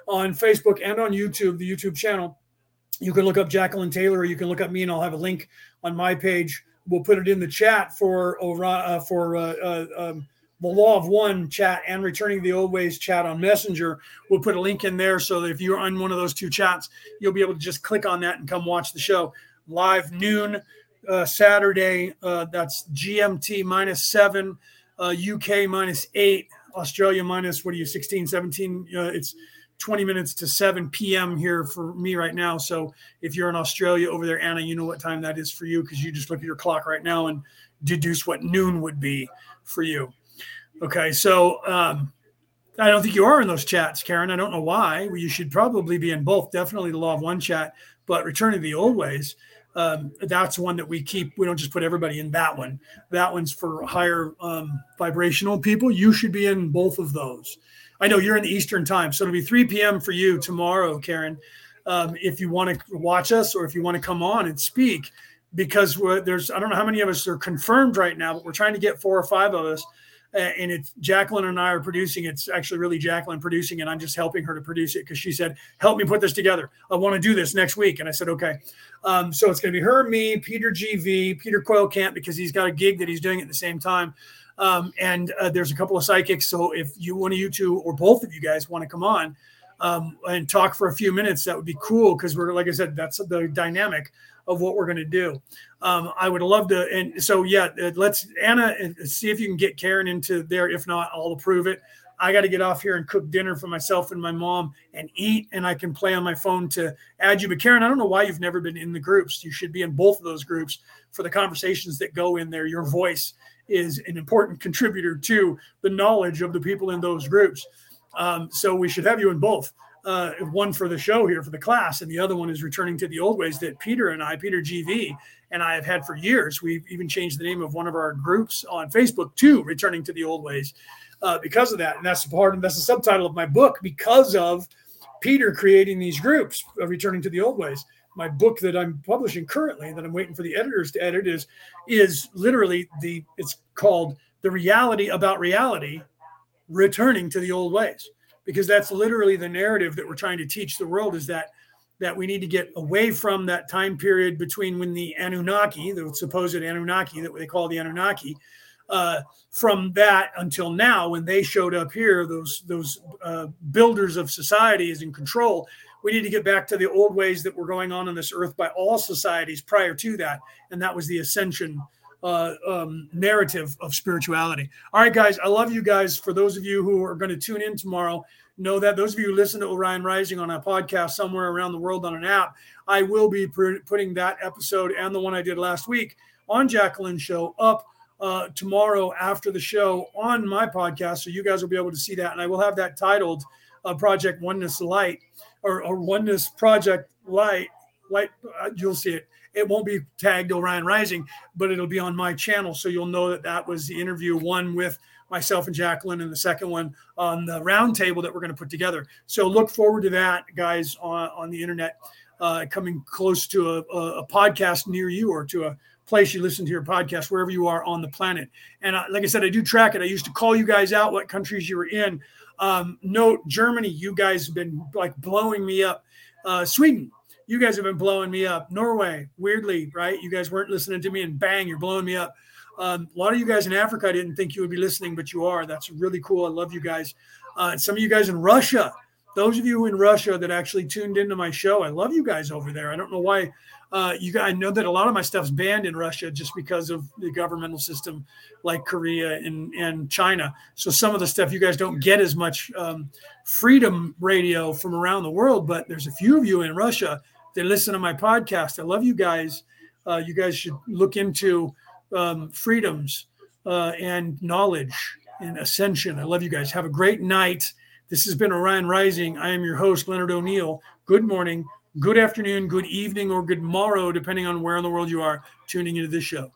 on Facebook and on YouTube, the YouTube channel. You can look up Jacqueline Taylor, or you can look up me, and I'll have a link on my page. We'll put it in the chat for uh, for uh, uh, um, the Law of One chat and Returning the Old Ways chat on Messenger. We'll put a link in there so that if you're on one of those two chats, you'll be able to just click on that and come watch the show live noon uh, Saturday. Uh, that's GMT minus seven, UK uh, minus eight, Australia minus what are you 16, 17? it's 20 minutes to 7 p.m. here for me right now. So if you're in Australia over there, Anna, you know what time that is for you because you just look at your clock right now and deduce what noon would be for you. Okay, so um, I don't think you are in those chats, Karen. I don't know why. You should probably be in both. Definitely the Law of One chat, but returning to the old ways. Um, that's one that we keep. We don't just put everybody in that one. That one's for higher um, vibrational people. You should be in both of those. I know you're in the Eastern time, so it'll be 3 p.m. for you tomorrow, Karen. Um, if you want to watch us or if you want to come on and speak, because there's I don't know how many of us are confirmed right now, but we're trying to get four or five of us and it's Jacqueline and I are producing. It's actually really Jacqueline producing, and I'm just helping her to produce it because she said, "Help me put this together. I want to do this next week." And I said, "Okay." Um, so it's going to be her, me, Peter GV, Peter Coyle can't because he's got a gig that he's doing at the same time, um, and uh, there's a couple of psychics. So if you one of you two or both of you guys want to come on um, and talk for a few minutes, that would be cool because we're like I said, that's the dynamic of what we're going to do. Um, I would love to. And so, yeah, uh, let's, Anna, uh, see if you can get Karen into there. If not, I'll approve it. I got to get off here and cook dinner for myself and my mom and eat, and I can play on my phone to add you. But Karen, I don't know why you've never been in the groups. You should be in both of those groups for the conversations that go in there. Your voice is an important contributor to the knowledge of the people in those groups. Um, so we should have you in both uh, one for the show here for the class, and the other one is returning to the old ways that Peter and I, Peter GV, and I have had for years. We've even changed the name of one of our groups on Facebook to Returning to the Old Ways uh, because of that. And that's part of that's the subtitle of my book because of Peter creating these groups, uh, Returning to the Old Ways. My book that I'm publishing currently, that I'm waiting for the editors to edit, is is literally the it's called the reality about reality, returning to the old ways because that's literally the narrative that we're trying to teach the world is that that we need to get away from that time period between when the Anunnaki, the supposed Anunnaki that they call the Anunnaki, uh, from that until now when they showed up here, those those uh, builders of society is in control. We need to get back to the old ways that were going on on this earth by all societies prior to that, and that was the ascension uh, um, narrative of spirituality. All right, guys, I love you guys. For those of you who are going to tune in tomorrow, know that those of you who listen to Orion Rising on a podcast somewhere around the world on an app, I will be putting that episode and the one I did last week on Jacqueline's show up uh, tomorrow after the show on my podcast. So you guys will be able to see that. And I will have that titled uh, Project Oneness Light or, or Oneness Project Light. Light, uh, you'll see it. It won't be tagged Orion Rising, but it'll be on my channel. So you'll know that that was the interview one with myself and Jacqueline, and the second one on the roundtable that we're going to put together. So look forward to that, guys, on, on the internet, uh, coming close to a, a, podcast near you or to a place you listen to your podcast, wherever you are on the planet. And uh, like I said, I do track it. I used to call you guys out what countries you were in. Um, note Germany, you guys have been like blowing me up. Uh, Sweden, you guys have been blowing me up. Norway, weirdly, right? You guys weren't listening to me, and bang, you're blowing me up. Um, a lot of you guys in Africa, I didn't think you would be listening, but you are. That's really cool. I love you guys. Uh, some of you guys in Russia, those of you in Russia that actually tuned into my show, I love you guys over there. I don't know why uh, you guys I know that a lot of my stuff's banned in Russia just because of the governmental system, like Korea and and China. So some of the stuff you guys don't get as much um, freedom radio from around the world. But there's a few of you in Russia that listen to my podcast. I love you guys. Uh, you guys should look into um, freedoms uh, and knowledge and ascension. I love you guys. Have a great night. This has been Orion Rising. I am your host, Leonard O'Neill. Good morning, good afternoon, good evening, or good morrow, depending on where in the world you are tuning into this show.